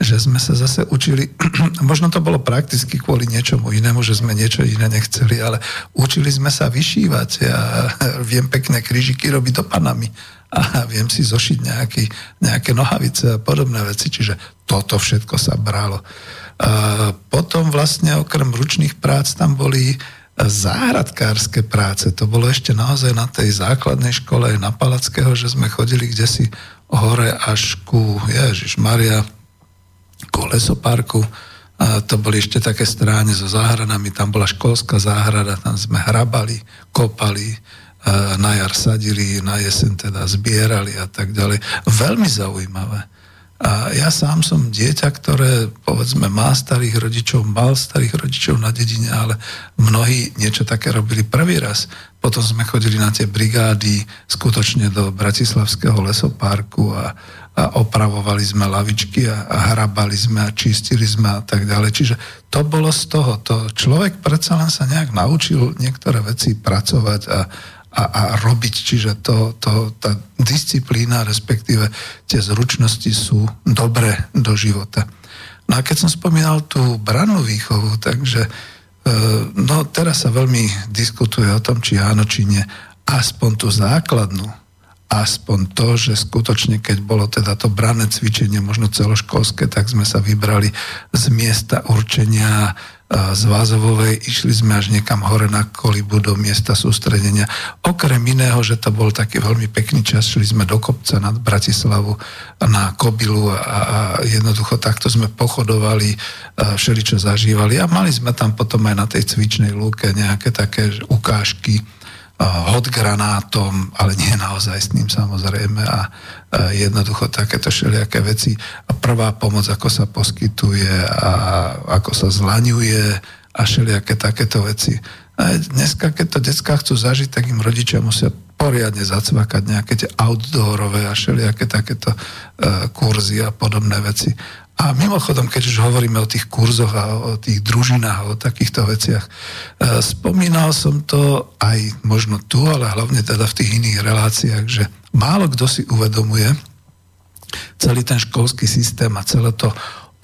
Speaker 1: že sme sa zase učili, *clears throat* možno to bolo prakticky kvôli niečomu inému, že sme niečo iné nechceli, ale učili sme sa vyšívať. Ja *laughs* viem pekné krížiky robiť do a *laughs* viem si zošiť nejaký, nejaké nohavice a podobné veci, čiže toto všetko sa bralo. Potom vlastne okrem ručných prác tam boli záhradkárske práce. To bolo ešte naozaj na tej základnej škole na Palackého, že sme chodili kde si hore až ku Ježiš Maria, ku lesoparku. A to boli ešte také stráne so záhradami, tam bola školská záhrada, tam sme hrabali, kopali, na jar sadili, na jesen teda zbierali a tak ďalej. Veľmi zaujímavé. A ja sám som dieťa, ktoré povedzme má starých rodičov, mal starých rodičov na dedine, ale mnohí niečo také robili prvý raz. Potom sme chodili na tie brigády skutočne do Bratislavského lesoparku a, a opravovali sme lavičky a, a hrabali sme a čistili sme a tak ďalej. Čiže to bolo z toho. To človek predsa len sa nejak naučil niektoré veci pracovať a, a, a robiť. Čiže to, to, tá disciplína, respektíve tie zručnosti sú dobré do života. No a keď som spomínal tú branú výchovu, takže e, no teraz sa veľmi diskutuje o tom, či áno, či nie. Aspoň tú základnú, aspoň to, že skutočne, keď bolo teda to brané cvičenie, možno celoškolské, tak sme sa vybrali z miesta určenia z Vázovovej, išli sme až niekam hore na Kolibu do miesta sústredenia. Okrem iného, že to bol taký veľmi pekný čas, šli sme do kopca nad Bratislavu na Kobilu a, a jednoducho takto sme pochodovali, všeličo zažívali a mali sme tam potom aj na tej cvičnej lúke nejaké také ukážky, hod granátom, ale nie naozaj s ním samozrejme a jednoducho takéto všelijaké veci. A prvá pomoc, ako sa poskytuje a ako sa zlaňuje a všelijaké takéto veci. A dneska, keď to detská chcú zažiť, tak im rodičia musia poriadne zacvakať nejaké tie outdoorové a všelijaké takéto uh, kurzy a podobné veci. A mimochodom, keď už hovoríme o tých kurzoch a o tých družinách, o takýchto veciach, e, spomínal som to aj možno tu, ale hlavne teda v tých iných reláciách, že málo kto si uvedomuje celý ten školský systém a celé to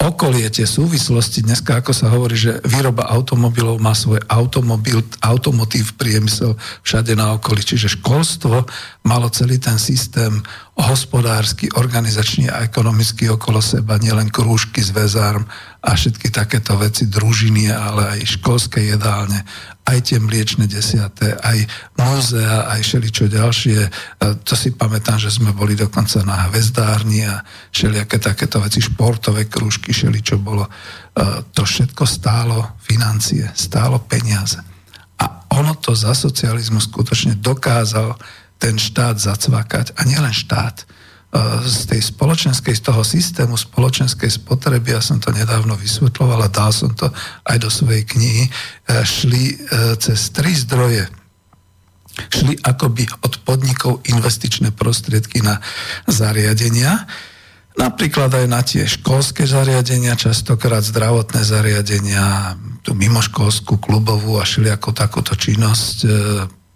Speaker 1: okolie, tie súvislosti, dneska ako sa hovorí, že výroba automobilov má svoj automobil, automotív priemysel všade na okolí, čiže školstvo malo celý ten systém hospodársky, organizačný a ekonomický okolo seba, nielen krúžky, zväzárm a všetky takéto veci, družiny, ale aj školské jedálne, aj tie mliečne desiaté, aj múzea, aj všeličo ďalšie. E, to si pamätám, že sme boli dokonca na hvezdárni a všelijaké takéto veci, športové krúžky, všeličo bolo. E, to všetko stálo financie, stálo peniaze. A ono to za socializmu skutočne dokázal ten štát zacvakať. A nielen štát. E, z tej spoločenskej, z toho systému spoločenskej spotreby, ja som to nedávno vysvetloval a dal som to aj do svojej knihy, e, šli e, cez tri zdroje. šli akoby od podnikov investičné prostriedky na zariadenia, napríklad aj na tie školské zariadenia, častokrát zdravotné zariadenia, tú mimoškolskú, klubovú a šli ako takúto činnosť,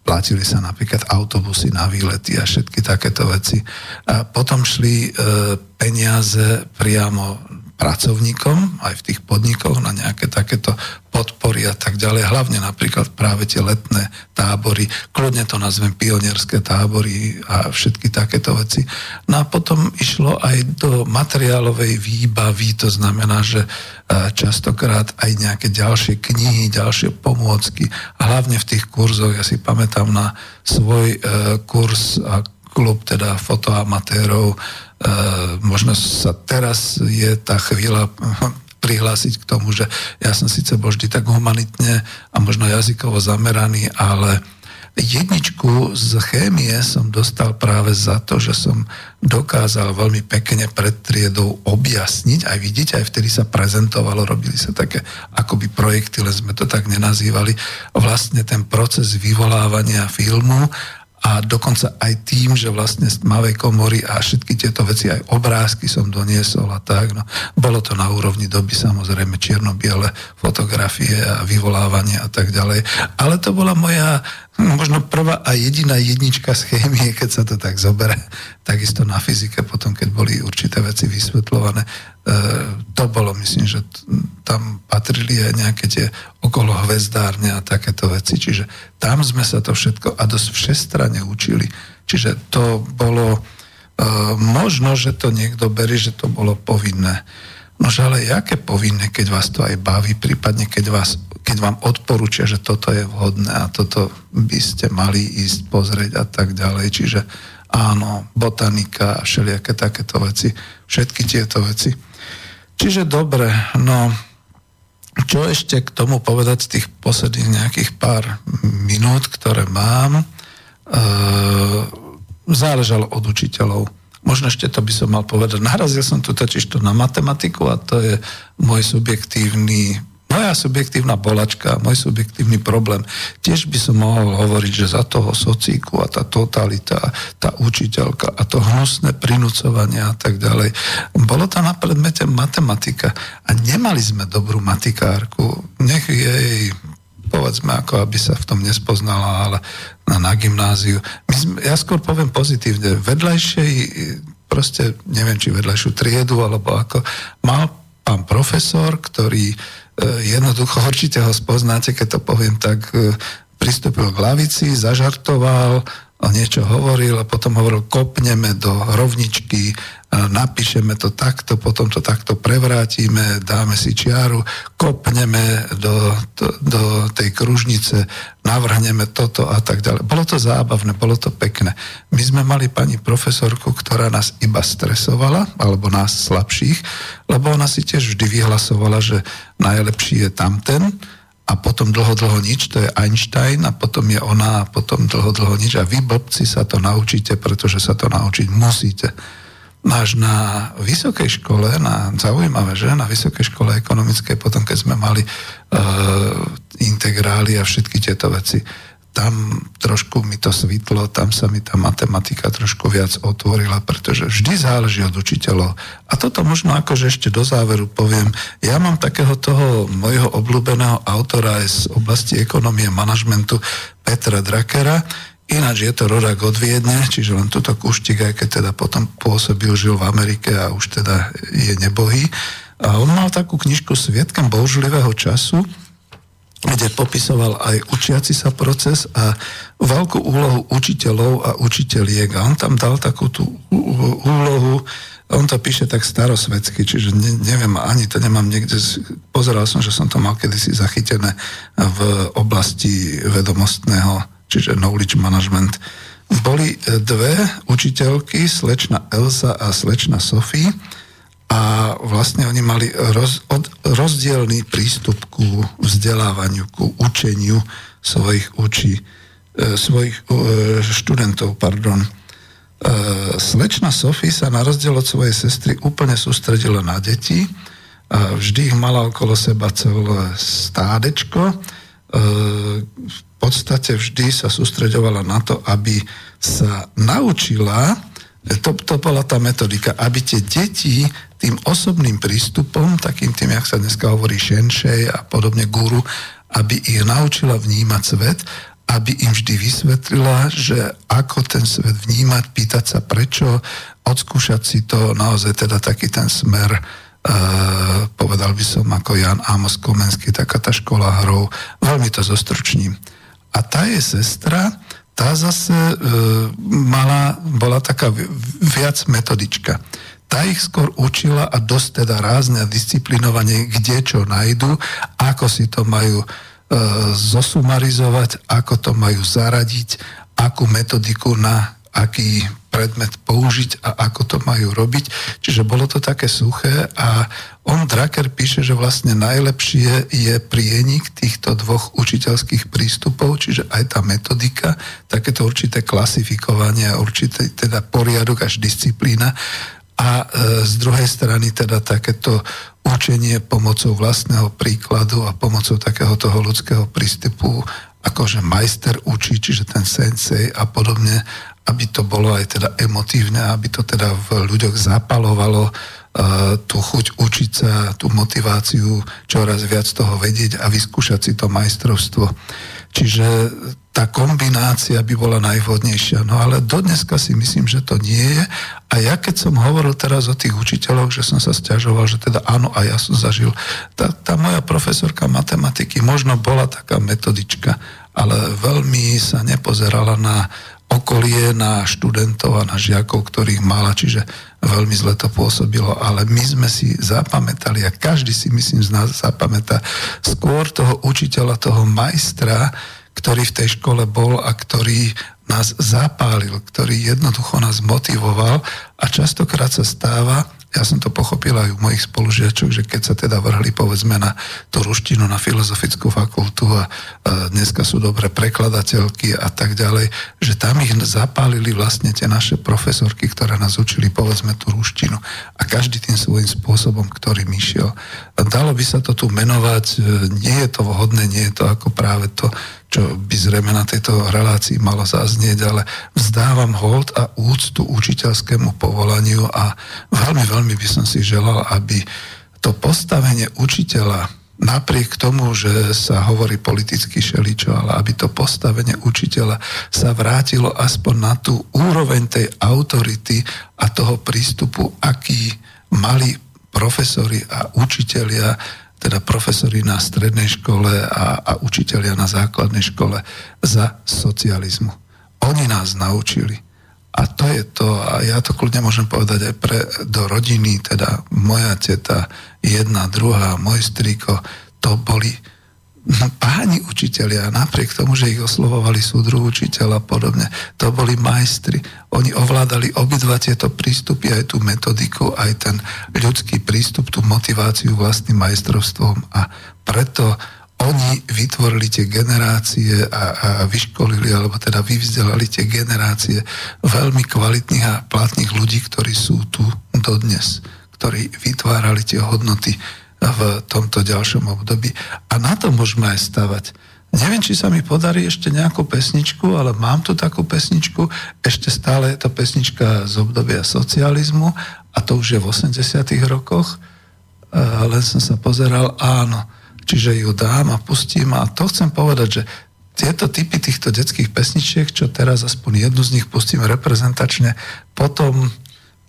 Speaker 1: platili sa napríklad autobusy na výlety a všetky takéto veci. A potom šli e, peniaze priamo pracovníkom aj v tých podnikoch na nejaké takéto podpory a tak ďalej. Hlavne napríklad práve tie letné tábory, kľudne to nazvem pionierské tábory a všetky takéto veci. No a potom išlo aj do materiálovej výbavy, to znamená, že e, častokrát aj nejaké ďalšie knihy, ďalšie pomôcky a hlavne v tých kurzoch, ja si pamätám na svoj e, kurz a klub teda fotoamatérov, možno sa teraz je tá chvíľa prihlásiť k tomu, že ja som síce bol vždy tak humanitne a možno jazykovo zameraný, ale jedničku z chémie som dostal práve za to, že som dokázal veľmi pekne pred triedou objasniť, aj vidíte, aj vtedy sa prezentovalo, robili sa také akoby projekty, len sme to tak nenazývali, vlastne ten proces vyvolávania filmu a dokonca aj tým, že vlastne z tmavej komory a všetky tieto veci, aj obrázky som doniesol a tak. No, bolo to na úrovni doby samozrejme čierno-biele fotografie a vyvolávanie a tak ďalej. Ale to bola moja no, možno prvá a jediná jednička z chémie, keď sa to tak zobere. Takisto na fyzike potom, keď boli určité veci vysvetľované. E, to bolo, myslím, že tam patrili aj nejaké tie okolo hvezdárne a takéto veci. Čiže tam sme sa to všetko a dosť všestranne učili. Čiže to bolo, e, možno, že to niekto berie, že to bolo povinné. Nože ale jaké povinné, keď vás to aj baví, prípadne keď, vás, keď vám odporúčia, že toto je vhodné a toto by ste mali ísť pozrieť a tak ďalej. Čiže áno, botanika a všelijaké takéto veci, všetky tieto veci. Čiže dobre, no čo ešte k tomu povedať z tých posledných nejakých pár minút, ktoré mám, e, záležalo od učiteľov. Možno ešte to by som mal povedať. Narazil som tu totiž to na matematiku a to je môj subjektívny moja subjektívna bolačka, môj subjektívny problém. Tiež by som mohol hovoriť, že za toho socíku a tá totalita, tá učiteľka a to hnusné prinúcovanie a tak ďalej. Bolo to na predmete matematika a nemali sme dobrú matikárku. Nech jej povedzme, ako aby sa v tom nespoznala, ale na, na gymnáziu. My sme, ja skôr poviem pozitívne. Vedľajšej, proste neviem, či vedľajšiu triedu, alebo ako, mal pán profesor, ktorý jednoducho určite ho spoznáte, keď to poviem tak, e, pristúpil k lavici, zažartoval, niečo hovoril a potom hovoril, kopneme do rovničky, napíšeme to takto, potom to takto prevrátime, dáme si čiaru, kopneme do, do, do tej kružnice, navrhneme toto a tak ďalej. Bolo to zábavné, bolo to pekné. My sme mali pani profesorku, ktorá nás iba stresovala, alebo nás slabších, lebo ona si tiež vždy vyhlasovala, že najlepší je tamten, a potom dlho, dlho nič, to je Einstein a potom je ona a potom dlho, dlho nič a vy blbci sa to naučíte, pretože sa to naučiť musíte. Máš na vysokej škole, na, zaujímavé, že? Na vysokej škole ekonomickej, potom keď sme mali uh, integrály a všetky tieto veci, tam trošku mi to svitlo, tam sa mi tá matematika trošku viac otvorila, pretože vždy záleží od učiteľov. A toto možno akože ešte do záveru poviem. Ja mám takého toho mojho obľúbeného autora aj z oblasti ekonomie manažmentu Petra Drakera. Ináč je to rodák od Viedne, čiže len túto kuštik, aj keď teda potom pôsobil, žil v Amerike a už teda je nebohý. A on mal takú knižku Svietkom boužlivého času, kde popisoval aj učiaci sa proces a veľkú úlohu učiteľov a učiteľiek. A on tam dal takú tú úlohu, on to píše tak starosvedsky, čiže ne, neviem, ani to nemám niekde, pozeral som, že som to mal kedysi zachytené v oblasti vedomostného, čiže knowledge management. Boli dve učiteľky, slečna Elsa a slečna Sophie, a vlastne oni mali roz, od, rozdielný prístup ku vzdelávaniu, ku učeniu svojich učí, e, svojich e, študentov, pardon. E, slečna Sofie sa na rozdiel od svojej sestry úplne sústredila na deti a vždy ich mala okolo seba celé stádečko. V podstate vždy sa sústreďovala na to, aby sa naučila, to, to bola tá metodika, aby tie deti tým osobným prístupom, takým tým, jak sa dneska hovorí šenšej a podobne guru, aby ich naučila vnímať svet, aby im vždy vysvetlila, že ako ten svet vnímať, pýtať sa prečo, odskúšať si to, naozaj teda taký ten smer, e, povedal by som ako Jan Amos Komenský, taká tá škola hrou, veľmi to zostručním. A tá je sestra, tá zase e, mala, bola taká viac metodička. Tá ich skôr učila a dosť teda rázne a disciplinovane, kde čo nájdu, ako si to majú e, zosumarizovať, ako to majú zaradiť, akú metodiku na aký predmet použiť a ako to majú robiť. Čiže bolo to také suché a on Draker píše, že vlastne najlepšie je prienik týchto dvoch učiteľských prístupov, čiže aj tá metodika, takéto určité klasifikovanie, určité teda poriadok až disciplína a e, z druhej strany teda takéto učenie pomocou vlastného príkladu a pomocou takého toho ľudského prístupu akože majster učí, čiže ten sensei a podobne aby to bolo aj teda emotívne, aby to teda v ľuďoch zapalovalo uh, tú chuť učiť sa, tú motiváciu čoraz viac toho vedieť a vyskúšať si to majstrovstvo. Čiže tá kombinácia by bola najvhodnejšia. No ale dodneska si myslím, že to nie je. A ja keď som hovoril teraz o tých učiteľoch, že som sa stiažoval, že teda áno, a ja som zažil, tá, tá moja profesorka matematiky možno bola taká metodička, ale veľmi sa nepozerala na okolie na študentov a na žiakov, ktorých mala, čiže veľmi zle to pôsobilo, ale my sme si zapamätali a každý si myslím z nás zapamätá skôr toho učiteľa, toho majstra, ktorý v tej škole bol a ktorý nás zapálil, ktorý jednoducho nás motivoval a častokrát sa stáva, ja som to pochopil aj u mojich spolužiačok, že keď sa teda vrhli povedzme na tú ruštinu, na filozofickú fakultu a, a dneska sú dobré prekladateľky a tak ďalej, že tam ich zapálili vlastne tie naše profesorky, ktoré nás učili povedzme tú ruštinu a každý tým svojím spôsobom, ktorým išiel. Dalo by sa to tu menovať, e, nie je to vhodné, nie je to ako práve to, čo by zrejme na tejto relácii malo zaznieť, ale vzdávam hold a úctu učiteľskému povolaniu a veľmi, veľmi by som si želal, aby to postavenie učiteľa napriek tomu, že sa hovorí politicky šeličo, ale aby to postavenie učiteľa sa vrátilo aspoň na tú úroveň tej autority a toho prístupu, aký mali profesori a učitelia teda profesori na strednej škole a, a učitelia na základnej škole za socializmu. Oni nás naučili. A to je to, a ja to kľudne môžem povedať aj pre, do rodiny, teda moja teta, jedna, druhá, môj striko, to boli No, páni učiteľia, napriek tomu, že ich oslovovali súdru učiteľ a podobne, to boli majstri. Oni ovládali obidva tieto prístupy, aj tú metodiku, aj ten ľudský prístup, tú motiváciu vlastným majstrovstvom a preto oni vytvorili tie generácie a, a vyškolili, alebo teda vyvzdelali tie generácie veľmi kvalitných a platných ľudí, ktorí sú tu dodnes, ktorí vytvárali tie hodnoty, v tomto ďalšom období. A na to môžeme aj stavať. Neviem, či sa mi podarí ešte nejakú pesničku, ale mám tu takú pesničku. Ešte stále je to pesnička z obdobia socializmu a to už je v 80 rokoch. Len som sa pozeral, áno. Čiže ju dám a pustím a to chcem povedať, že tieto typy týchto detských pesničiek, čo teraz aspoň jednu z nich pustím reprezentačne, potom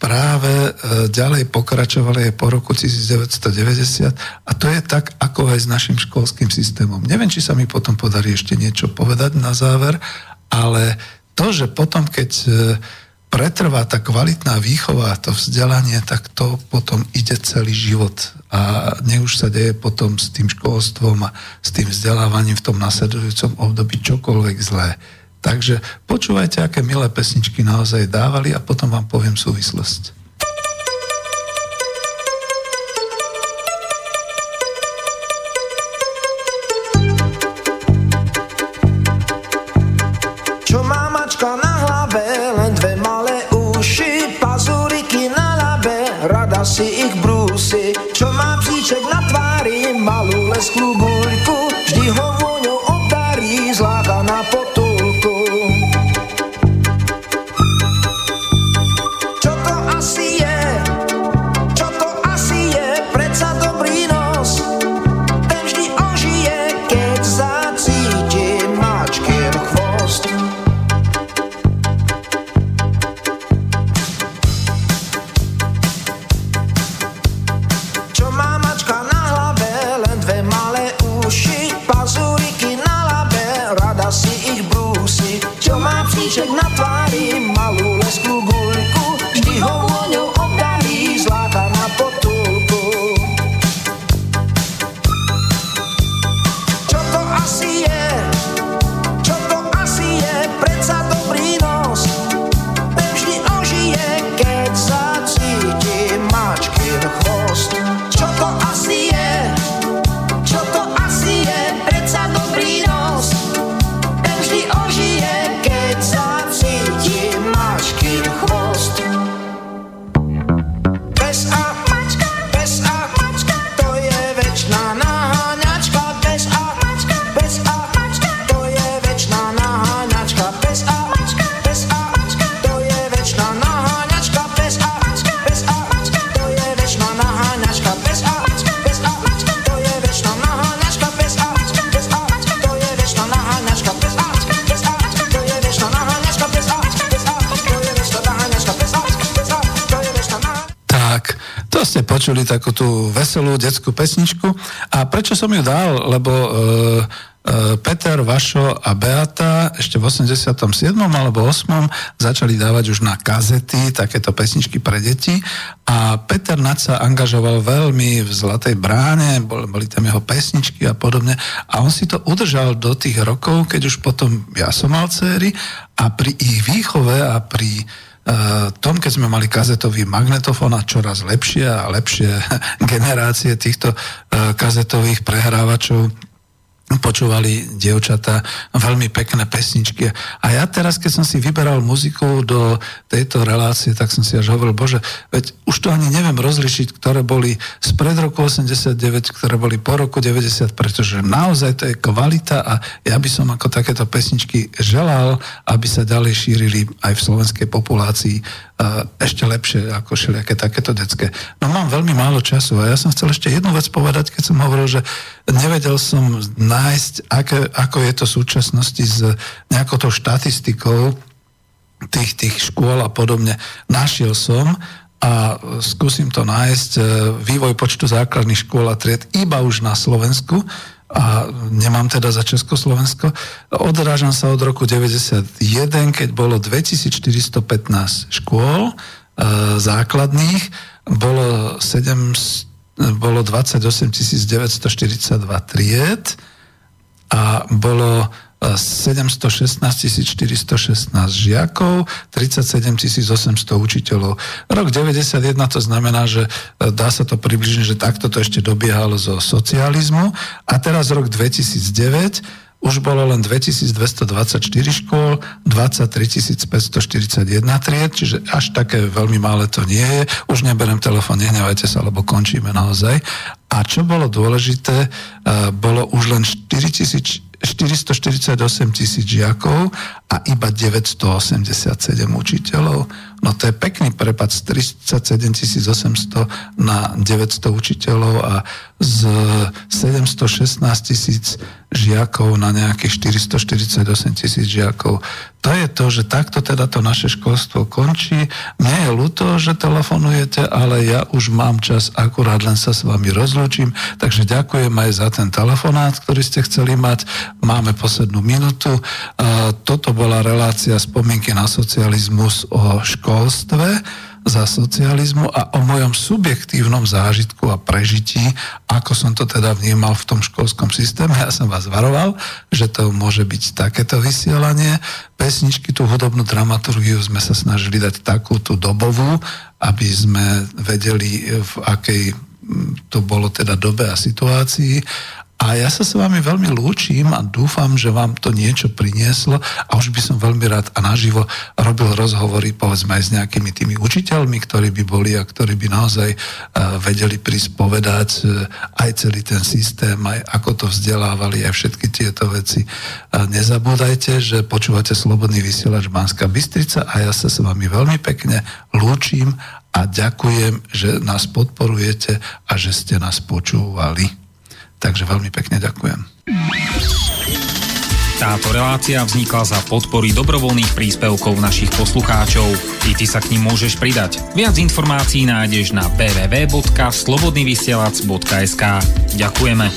Speaker 1: práve e, ďalej pokračovali aj po roku 1990 a to je tak, ako aj s našim školským systémom. Neviem, či sa mi potom podarí ešte niečo povedať na záver, ale to, že potom, keď e, pretrvá tá kvalitná výchova, to vzdelanie, tak to potom ide celý život. A nech už sa deje potom s tým školstvom a s tým vzdelávaním v tom nasledujúcom období čokoľvek zlé. Takže počúvajte, aké milé pesničky naozaj dávali a potom vám poviem súvislosť.
Speaker 7: Si ich brúsi. Čo má psíček na tvári, malú lesklú guľku, vždy ho
Speaker 1: počuli takú tú veselú detskú pesničku. A prečo som ju dal? Lebo e, E, Peter, Vašo a Beata ešte v 87. alebo 8. začali dávať už na kazety takéto pesničky pre deti a Peter Naď sa angažoval veľmi v Zlatej bráne, boli tam jeho pesničky a podobne a on si to udržal do tých rokov, keď už potom ja som mal céry a pri ich výchove a pri tom, keď sme mali kazetový magnetofón a čoraz lepšie a lepšie *laughs* generácie týchto uh, kazetových prehrávačov počúvali dievčata veľmi pekné pesničky. A ja teraz, keď som si vyberal muziku do tejto relácie, tak som si až hovoril, bože, veď už to ani neviem rozlišiť, ktoré boli z pred roku 89, ktoré boli po roku 90, pretože naozaj to je kvalita a ja by som ako takéto pesničky želal, aby sa ďalej šírili aj v slovenskej populácii ešte lepšie ako všelijaké takéto detské. No mám veľmi málo času a ja som chcel ešte jednu vec povedať, keď som hovoril, že nevedel som nájsť, aké, ako je to v súčasnosti s nejakou tou štatistikou tých, tých škôl a podobne. Našiel som a skúsim to nájsť e, vývoj počtu základných škôl a tried iba už na Slovensku a nemám teda za Československo. Odrážam sa od roku 91, keď bolo 2415 škôl e, základných, bolo 7, bolo 28 942 tried a bolo 716 416 žiakov, 37 800 učiteľov. Rok 91 to znamená, že e, dá sa to približne, že takto to ešte dobiehalo zo socializmu a teraz rok 2009 už bolo len 2224 škôl, 23 541 tried, čiže až také veľmi malé to nie je. Už neberem telefón, nehnevajte sa, lebo končíme naozaj. A čo bolo dôležité, e, bolo už len 4000 448 tisíc žiakov a iba 987 učiteľov. No to je pekný prepad z 37 800 na 900 učiteľov a z 716 tisíc žiakov na nejakých 448 tisíc žiakov. To je to, že takto teda to naše školstvo končí. Mne je ľúto, že telefonujete, ale ja už mám čas, akurát len sa s vami rozlúčim, takže ďakujem aj za ten telefonát, ktorý ste chceli mať. Máme poslednú minútu. Toto bola relácia spomienky na socializmus o školstve za socializmu a o mojom subjektívnom zážitku a prežití, ako som to teda vnímal v tom školskom systéme. Ja som vás varoval, že to môže byť takéto vysielanie. Pesničky, tú hudobnú dramaturgiu sme sa snažili dať takú tú dobovú, aby sme vedeli, v akej to bolo teda dobe a situácii a ja sa s vami veľmi lúčim a dúfam, že vám to niečo prinieslo a už by som veľmi rád a naživo robil rozhovory povedzme aj s nejakými tými učiteľmi, ktorí by boli a ktorí by naozaj uh, vedeli prísť povedať uh, aj celý ten systém, aj ako to vzdelávali, aj všetky tieto veci. Uh, nezabúdajte, že počúvate Slobodný vysielač Banská Bystrica a ja sa s vami veľmi pekne lúčim a ďakujem, že nás podporujete a že ste nás počúvali. Takže veľmi pekne ďakujem.
Speaker 8: Táto relácia vznikla za podpory dobrovoľných príspevkov našich poslucháčov. I ty sa k ním môžeš pridať. Viac informácií nájdeš na www.slobodnyvysielac.sk Ďakujeme.